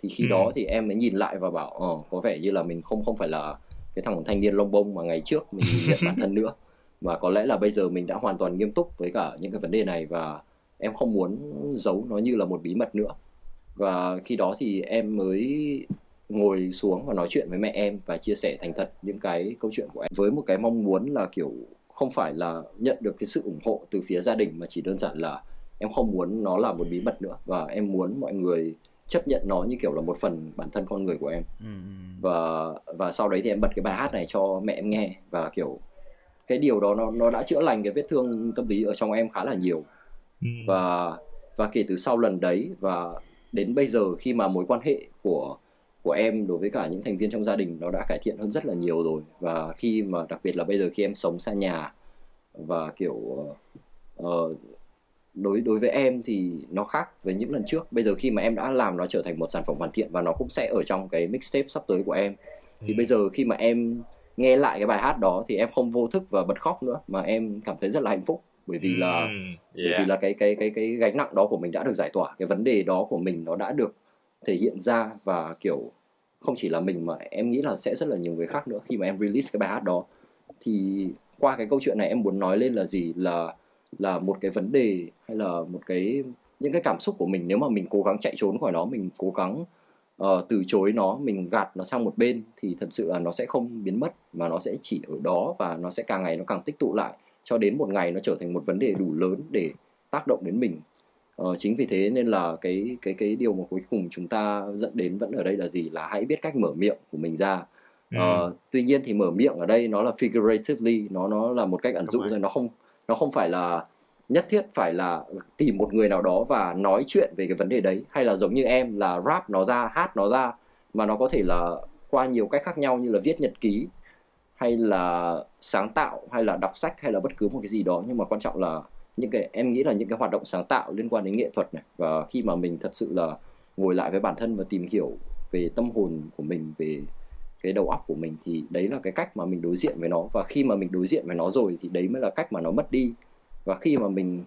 Speaker 3: thì khi ừ. đó thì em mới nhìn lại và bảo ờ có vẻ như là mình không không phải là cái thằng thanh niên lông bông mà ngày trước mình nhìn nhận bản thân nữa. Và có lẽ là bây giờ mình đã hoàn toàn nghiêm túc với cả những cái vấn đề này và em không muốn giấu nó như là một bí mật nữa. Và khi đó thì em mới ngồi xuống và nói chuyện với mẹ em và chia sẻ thành thật những cái câu chuyện của em. Với một cái mong muốn là kiểu không phải là nhận được cái sự ủng hộ từ phía gia đình mà chỉ đơn giản là em không muốn nó là một bí mật nữa và em muốn mọi người chấp nhận nó như kiểu là một phần bản thân con người của em ừ, ừ. và và sau đấy thì em bật cái bài hát này cho mẹ em nghe và kiểu cái điều đó nó nó đã chữa lành cái vết thương tâm lý ở trong em khá là nhiều ừ. và và kể từ sau lần đấy và đến bây giờ khi mà mối quan hệ của của em đối với cả những thành viên trong gia đình nó đã cải thiện hơn rất là nhiều rồi và khi mà đặc biệt là bây giờ khi em sống xa nhà và kiểu uh, đối đối với em thì nó khác với những lần trước bây giờ khi mà em đã làm nó trở thành một sản phẩm hoàn thiện và nó cũng sẽ ở trong cái mixtape sắp tới của em thì ừ. bây giờ khi mà em nghe lại cái bài hát đó thì em không vô thức và bật khóc nữa mà em cảm thấy rất là hạnh phúc bởi vì là yeah. bởi vì là cái cái cái cái gánh nặng đó của mình đã được giải tỏa cái vấn đề đó của mình nó đã được thể hiện ra và kiểu không chỉ là mình mà em nghĩ là sẽ rất là nhiều người khác nữa. Khi mà em release cái bài hát đó thì qua cái câu chuyện này em muốn nói lên là gì? Là là một cái vấn đề hay là một cái những cái cảm xúc của mình nếu mà mình cố gắng chạy trốn khỏi nó mình cố gắng uh, từ chối nó mình gạt nó sang một bên thì thật sự là nó sẽ không biến mất mà nó sẽ chỉ ở đó và nó sẽ càng ngày nó càng tích tụ lại cho đến một ngày nó trở thành một vấn đề đủ lớn để tác động đến mình uh, chính vì thế nên là cái cái cái điều mà cuối cùng chúng ta dẫn đến vẫn ở đây là gì? Là hãy biết cách mở miệng của mình ra. Uh, tuy nhiên thì mở miệng ở đây nó là figuratively nó nó là một cách ẩn dụ thôi nó không nó không phải là nhất thiết phải là tìm một người nào đó và nói chuyện về cái vấn đề đấy. Hay là giống như em là rap nó ra hát nó ra mà nó có thể là qua nhiều cách khác nhau như là viết nhật ký hay là sáng tạo hay là đọc sách hay là bất cứ một cái gì đó. Nhưng mà quan trọng là những cái em nghĩ là những cái hoạt động sáng tạo liên quan đến nghệ thuật này và khi mà mình thật sự là ngồi lại với bản thân và tìm hiểu về tâm hồn của mình về cái đầu óc của mình thì đấy là cái cách mà mình đối diện với nó và khi mà mình đối diện với nó rồi thì đấy mới là cách mà nó mất đi và khi mà mình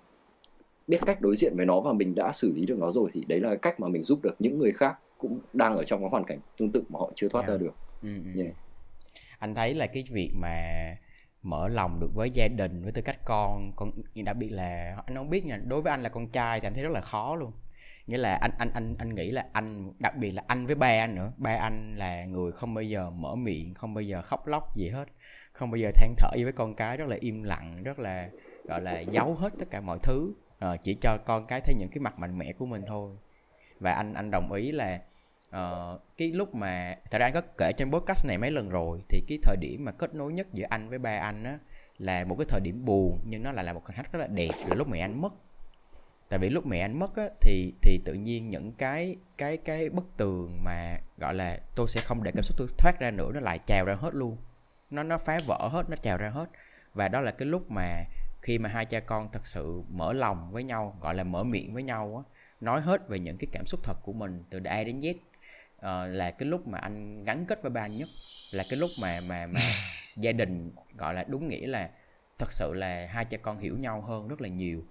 Speaker 3: biết cách đối diện với nó và mình đã xử lý được nó rồi thì đấy là cách mà mình giúp được những người khác cũng đang ở trong cái hoàn cảnh tương tự mà họ chưa thoát yeah. ra được
Speaker 2: ừ, ừ. Yeah. anh thấy là cái việc mà mở lòng được với gia đình với tư cách con. Con đặc biệt là anh không biết nha đối với anh là con trai thì anh thấy rất là khó luôn. Nghĩa là anh anh anh anh nghĩ là anh đặc biệt là anh với ba anh nữa. Ba anh là người không bao giờ mở miệng không bao giờ khóc lóc gì hết. Không bao giờ than thở với con cái rất là im lặng rất là gọi là giấu hết tất cả mọi thứ. À, chỉ cho con cái thấy những cái mặt mạnh mẽ của mình thôi. Và anh anh đồng ý là uh, cái lúc mà thật ra anh có kể trên podcast này mấy lần rồi thì cái thời điểm mà kết nối nhất giữa anh với ba anh á là một cái thời điểm buồn nhưng nó lại là một khoảnh khắc rất là đẹp là lúc mẹ anh mất. Tại vì lúc mẹ anh mất á thì thì tự nhiên những cái cái cái bức tường mà gọi là tôi sẽ không để cảm xúc tôi thoát ra nữa nó lại trào ra hết luôn. Nó nó phá vỡ hết nó trào ra hết. Và đó là cái lúc mà khi mà hai cha con thật sự mở lòng với nhau gọi là mở miệng với nhau á nói hết về những cái cảm xúc thật của mình từ A đến Z uh, là cái lúc mà anh gắn kết với ba anh nhất là cái lúc mà mà mà gia đình gọi là đúng nghĩa là thật sự là hai cha con hiểu nhau hơn rất là nhiều.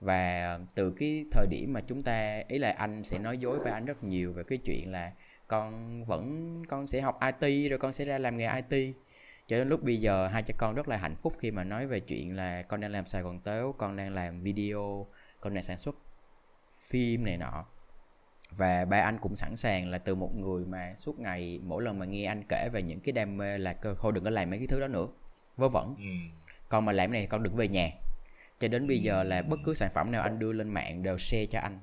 Speaker 2: Và từ cái thời điểm mà chúng ta ý là anh sẽ nói dối với anh rất nhiều về cái chuyện là con vẫn con sẽ học IT rồi con sẽ ra làm nghề IT cho đến lúc bây giờ hai cha con rất là hạnh phúc khi mà nói về chuyện là con đang làm Sài Gòn Tếu con đang làm video con đang sản xuất phim này nọ và ba anh cũng sẵn sàng là từ một người mà suốt ngày mỗi lần mà nghe anh kể về những cái đam mê là thôi đừng có làm mấy cái thứ đó nữa. Vớ vẩn. Ừ. còn mà làm này con đừng về nhà. Cho đến bây giờ là bất cứ sản phẩm nào anh đưa lên mạng đều share cho anh.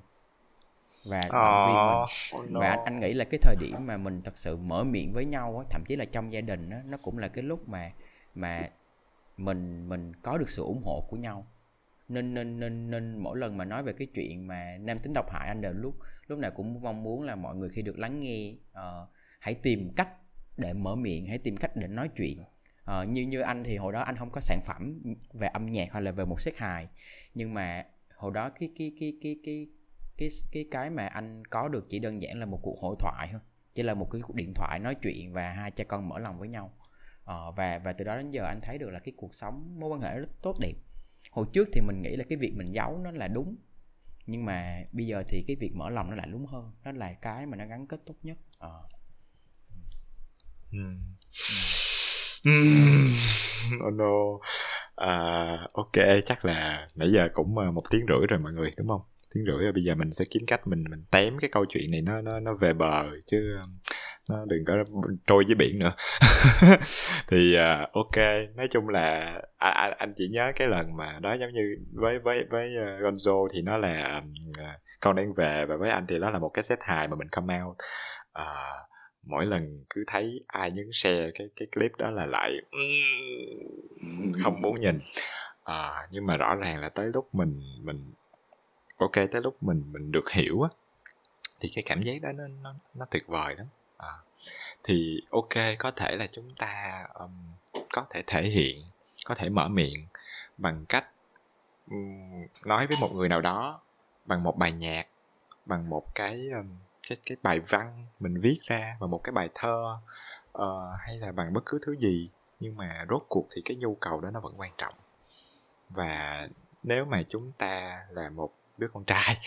Speaker 2: Và động viên mình. oh, no. và anh, anh nghĩ là cái thời điểm mà mình thật sự mở miệng với nhau á thậm chí là trong gia đình á nó cũng là cái lúc mà mà mình mình có được sự ủng hộ của nhau nên nên nên nên mỗi lần mà nói về cái chuyện mà nam tính độc hại anh đều lúc lúc nào cũng mong muốn là mọi người khi được lắng nghe uh, hãy tìm cách để mở miệng hãy tìm cách để nói chuyện. Uh, như như anh thì hồi đó anh không có sản phẩm về âm nhạc hay là về một set hài nhưng mà hồi đó cái cái cái cái cái cái cái cái mà anh có được chỉ đơn giản là một cuộc hội thoại thôi chỉ là một cái cuộc điện thoại nói chuyện và hai cha con mở lòng với nhau. Uh, và và từ đó đến giờ anh thấy được là cái cuộc sống mối quan hệ rất tốt đẹp hồi trước thì mình nghĩ là cái việc mình giấu nó là đúng nhưng mà bây giờ thì cái việc mở lòng nó lại đúng hơn nó là cái mà nó gắn kết tốt nhất à.
Speaker 1: mm. Mm. oh no à, ok chắc là nãy giờ cũng ờ, một tiếng rưỡi rồi mọi người đúng không tiếng rưỡi rồi bây giờ mình sẽ kiếm cách mình mình tém cái câu chuyện này nó nó nó về bờ chứ nó đừng có trôi dưới biển nữa. Thì uh, ok nói chung là à, à, anh chỉ nhớ cái lần mà đó giống như với với với uh, Gonzo thì nó là uh, con đang về và với anh thì đó là một cái set hài mà mình come out. Uh, mỗi lần cứ thấy ai nhấn share cái cái clip đó là lại không muốn nhìn. À, nhưng mà rõ ràng là tới lúc mình mình ok tới lúc mình mình được hiểu á thì cái cảm giác đó nó nó nó tuyệt vời lắm thì ok có thể là chúng ta um, có thể thể hiện có thể mở miệng bằng cách um, nói với một người nào đó bằng một bài nhạc bằng một cái um, cái cái bài văn mình viết ra và một cái bài thơ uh, hay là bằng bất cứ thứ gì. Nhưng mà rốt cuộc thì cái nhu cầu đó nó vẫn quan trọng. Và nếu mà chúng ta là một đứa con trai.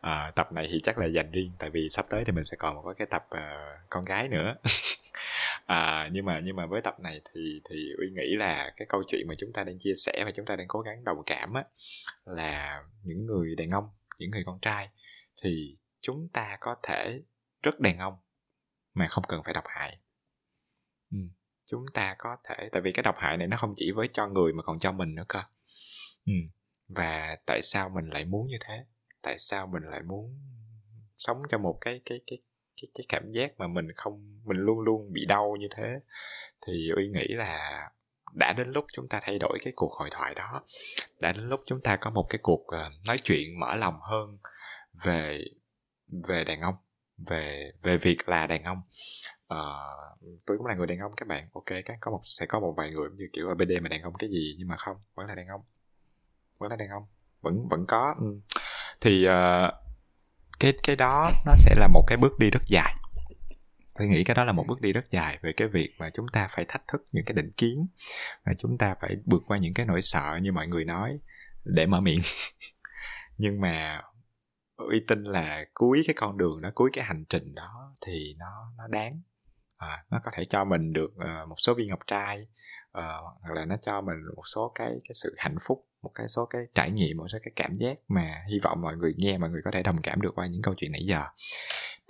Speaker 1: À, tập này thì chắc là dành riêng tại vì sắp tới thì mình sẽ còn một cái tập uh, con gái nữa. À, nhưng mà nhưng mà với tập này thì thì uy nghĩ là cái câu chuyện mà chúng ta đang chia sẻ và chúng ta đang cố gắng đồng cảm á là những người đàn ông những người con trai thì chúng ta có thể rất đàn ông mà không cần phải độc hại. Ừ. chúng ta có thể tại vì cái độc hại này nó không chỉ với cho người mà còn cho mình nữa cơ. Ừ và tại sao mình lại muốn như thế? Tại sao mình lại muốn sống cho một cái cái cái cái cái cảm giác mà mình không mình luôn luôn bị đau như thế? Thì uy nghĩ là đã đến lúc chúng ta thay đổi cái cuộc hội thoại đó. Đã đến lúc chúng ta có một cái cuộc ờ, nói chuyện mở lòng hơn về về đàn ông về về việc là đàn ông. À, tôi cũng là người đàn ông các bạn. Ok các có một sẽ có một vài người như kiểu ờ, ở bd mà đàn ông cái gì? Nhưng mà không vẫn là đàn ông vẫn là đàn ông vẫn vẫn có ừ. thì uh, cái cái đó nó sẽ là một cái bước đi rất dài. Tôi nghĩ cái đó là một bước đi rất dài về cái việc mà chúng ta phải thách thức những cái định kiến và chúng ta phải vượt qua những cái nỗi sợ như mọi người nói để mở miệng. Nhưng mà uy tin là cuối cái con đường đó cuối cái hành trình đó thì nó nó đáng. À, nó có thể cho mình được uh, một số viên ngọc trai uh, hoặc là nó cho mình một số cái cái sự hạnh phúc một cái số cái trải nghiệm một số cái cảm giác mà hy vọng mọi người nghe mọi người có thể đồng cảm được qua những câu chuyện nãy giờ.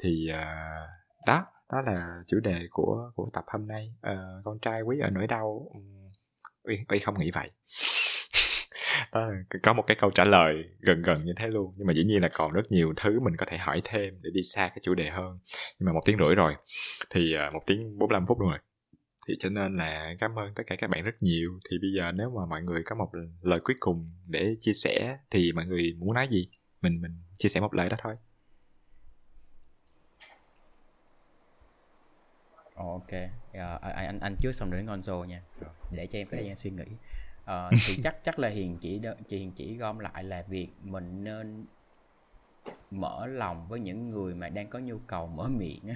Speaker 1: Thì uh, đó đó là chủ đề của của tập hôm nay. Uh, con trai quý ở nỗi đau uy uy không nghĩ vậy. Đó có một cái câu trả lời gần gần như thế luôn nhưng mà dĩ nhiên là còn rất nhiều thứ mình có thể hỏi thêm để đi xa cái chủ đề hơn. Nhưng mà một tiếng rưỡi rồi thì uh, một tiếng 45 phút rồi thì cho nên là cảm ơn tất cả các bạn rất nhiều. Thì bây giờ nếu mà mọi người có một lời cuối cùng để chia sẻ thì mọi người muốn nói gì? Mình mình chia sẻ một lời đó thôi.
Speaker 2: Ok. Uh, anh anh trước xong rồi đến Gonzo nha. Để cho em có thời gian suy nghĩ. Uh, thì chắc chắc là hiền chỉ chị hiền chỉ gom lại là việc mình nên mở lòng với những người mà đang có nhu cầu mở miệng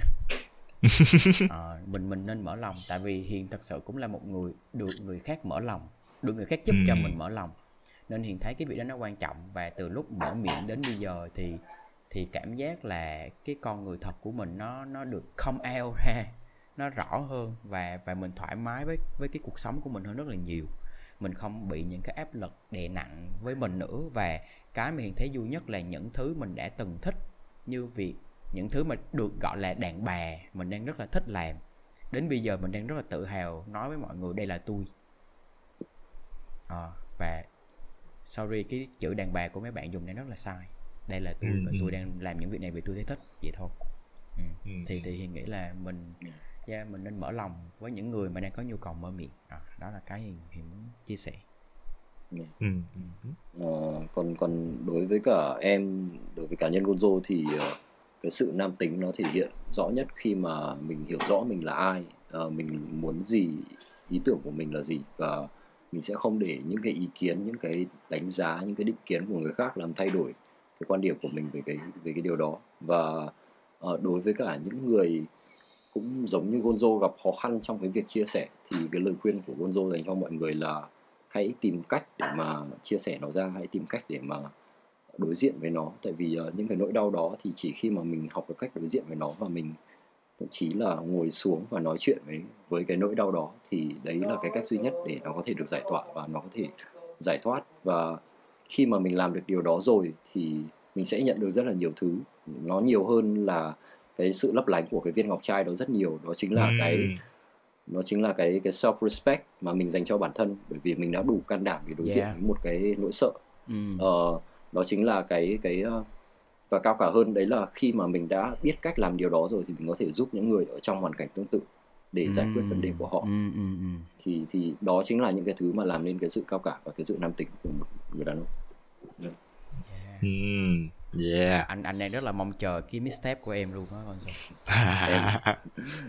Speaker 2: à, mình mình nên mở lòng tại vì hiền thật sự cũng là một người được người khác mở lòng được người khác giúp cho mình mở lòng. Nên hiền thấy cái việc đó nó quan trọng và từ lúc mở miệng đến bây giờ thì thì cảm giác là cái con người thật của mình nó nó được come out ra nó rõ hơn và và mình thoải mái với với cái cuộc sống của mình hơn rất là nhiều. Mình không bị những cái áp lực đè nặng với mình nữa và cái mà hiền thấy vui nhất là những thứ mình đã từng thích như việc những thứ mà được gọi là đàn bà mình đang rất là thích làm đến bây giờ mình đang rất là tự hào nói với mọi người đây là tôi à, và sorry cái chữ đàn bà của mấy bạn dùng đang rất là sai đây là tôi ừ, và ừ. tôi đang làm những việc này vì tôi thấy thích vậy thôi ừ. Ừ. thì thì hiền nghĩ là mình yeah, mình nên mở lòng với những người mà đang có nhu cầu mở miệng à, đó là cái hiền hiền muốn chia sẻ
Speaker 3: yeah. ừ. ờ, còn còn đối với cả em đối với cá nhân Gonzo thì uh, cái sự nam tính nó thể hiện rõ nhất khi mà mình hiểu rõ mình là ai uh, mình muốn gì ý tưởng của mình là gì. Và mình sẽ không để những cái ý kiến những cái đánh giá những cái định kiến của người khác làm thay đổi cái quan điểm của mình về cái về cái điều đó. Và uh, đối với cả những người cũng giống như Gonzo gặp khó khăn trong cái việc chia sẻ thì cái lời khuyên của Gonzo dành cho mọi người là hãy tìm cách để mà chia sẻ nó ra hãy tìm cách để mà đối diện với nó. Tại vì uh, những cái nỗi đau đó thì chỉ khi mà mình học được cách đối diện với nó và mình thậm chí là ngồi xuống và nói chuyện với với cái nỗi đau đó thì đấy là cái cách duy nhất để nó có thể được giải tỏa và nó có thể giải thoát. Và khi mà mình làm được điều đó rồi thì mình sẽ nhận được rất là nhiều thứ. Nó nhiều hơn là cái sự lấp lánh của cái viên ngọc trai đó rất nhiều. Đó chính là cái nó chính là cái cái self respect mà mình dành cho bản thân bởi vì mình đã đủ can đảm để đối yeah. diện với một cái nỗi sợ. Ừ. ờ, đó chính là cái cái ờ, và cao cả hơn đấy là khi mà mình đã biết cách làm điều đó rồi thì mình có thể giúp những người ở trong hoàn cảnh tương tự để giải quyết vấn đề của họ ừ, ừ, ừ. thì thì đó chính là những cái thứ mà làm nên cái sự cao cả và cái sự nam tính của một người đàn ông yeah.
Speaker 1: Yeah.
Speaker 2: Anh anh đang rất là mong chờ cái mixtape của em luôn á con
Speaker 3: em,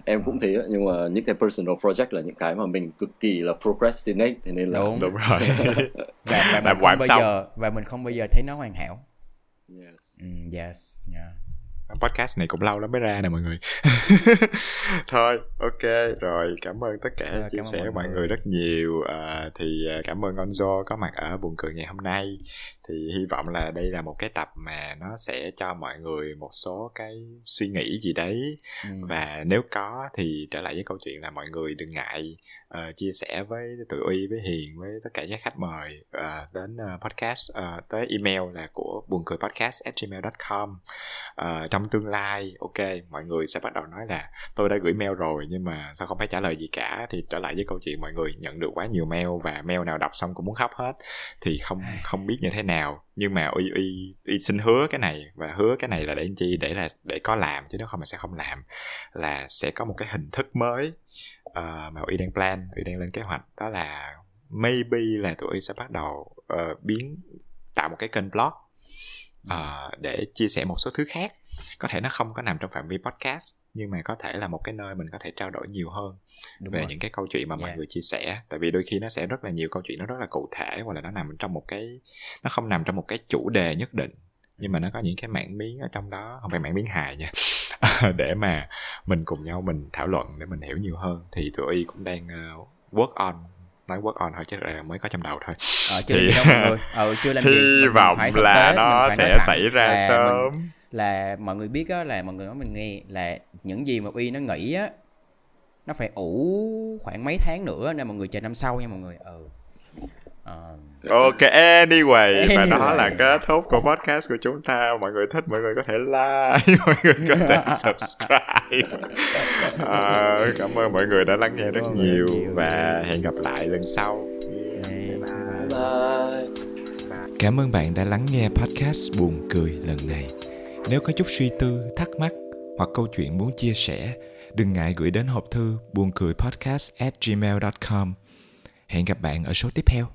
Speaker 3: em cũng thế nhưng mà những cái personal project là những cái mà mình cực kỳ là procrastinate thế nên là
Speaker 1: đúng, đúng rồi.
Speaker 2: và, và mình không bao giờ và mình không bao giờ thấy nó hoàn hảo. Yes. Mm, yes. Yeah
Speaker 1: podcast này cũng lâu lắm mới ra nè mọi người. Thôi ok rồi cảm ơn tất cả à, chia sẻ của mọi người. người. rất nhiều. À, thì à, cảm ơn Gonzo có mặt ở buồn cười ngày hôm nay. Thì hy vọng là đây là một cái tập mà nó sẽ cho mọi người một số cái suy nghĩ gì đấy. Ừ. và nếu có thì trở lại với câu chuyện là mọi người đừng ngại uh, chia sẻ với tụi uy với hiền với tất cả các khách mời uh, đến uh, podcast uh, tới email là của buồn cười podcast at gmail.com uh, trong tương lai ok mọi người sẽ bắt đầu nói là tôi đã gửi mail rồi nhưng mà sao không thấy trả lời gì cả? Thì trở lại với câu chuyện mọi người nhận được quá nhiều mail và mail nào đọc xong cũng muốn khóc hết thì không không biết như thế nào. Nhưng mà uy uy uy xin hứa cái này và hứa cái này là để anh chi? Để là để có làm chứ nếu không mà sẽ không làm. Là sẽ có một cái hình thức mới uh, mà uy đang plan uy đang lên kế hoạch đó là maybe là tụi uy sẽ bắt đầu uh, biến tạo một cái kênh blog uh, để chia sẻ một số thứ khác. Có thể nó không có nằm trong phạm vi podcast nhưng mà có thể là một cái nơi mình có thể trao đổi nhiều hơn Đúng về rồi. những cái câu chuyện mà yeah. mọi người chia sẻ. Tại vì đôi khi nó sẽ rất là nhiều câu chuyện nó rất là cụ thể hoặc là nó nằm trong một cái nó không nằm trong một cái chủ đề nhất định nhưng mà nó có những cái mảng miếng ở trong đó. Không phải mảng miếng hài nha để mà mình cùng nhau mình thảo luận để mình hiểu nhiều hơn thì tụi y cũng đang uh, work on nói work on thôi chứ là mới có trong đầu thôi.
Speaker 2: Ờ, chưa thì, làm gì đâu mọi người. Ờ, chưa làm gì.
Speaker 1: hy
Speaker 2: mình
Speaker 1: vọng
Speaker 2: phải
Speaker 1: là
Speaker 2: tế,
Speaker 1: nó sẽ xảy ra
Speaker 2: là
Speaker 1: sớm.
Speaker 2: mình- là mọi người biết á là mọi người nói mình nghe là những gì mà uy nó nghĩ á nó phải ủ khoảng mấy tháng nữa nên mọi người chờ năm sau nha mọi người. Ừ Ờ,
Speaker 1: Ok, anyway, và đó
Speaker 2: Anyway.
Speaker 1: là kết thúc của podcast của chúng ta. Mọi người thích, mọi người có thể like, mọi người có thể subscribe. Ờ, cảm ơn mọi người đã lắng nghe rất
Speaker 2: nhiều
Speaker 1: và hẹn gặp lại lần sau.
Speaker 2: bye bye.
Speaker 3: bye
Speaker 1: Cảm ơn bạn đã lắng nghe podcast buồn cười lần này. Nếu có chút suy tư, thắc mắc hoặc câu chuyện muốn chia sẻ, đừng ngại gửi đến hộp thư buồn cười podcast at gmail.com. Hẹn gặp bạn ở số tiếp theo.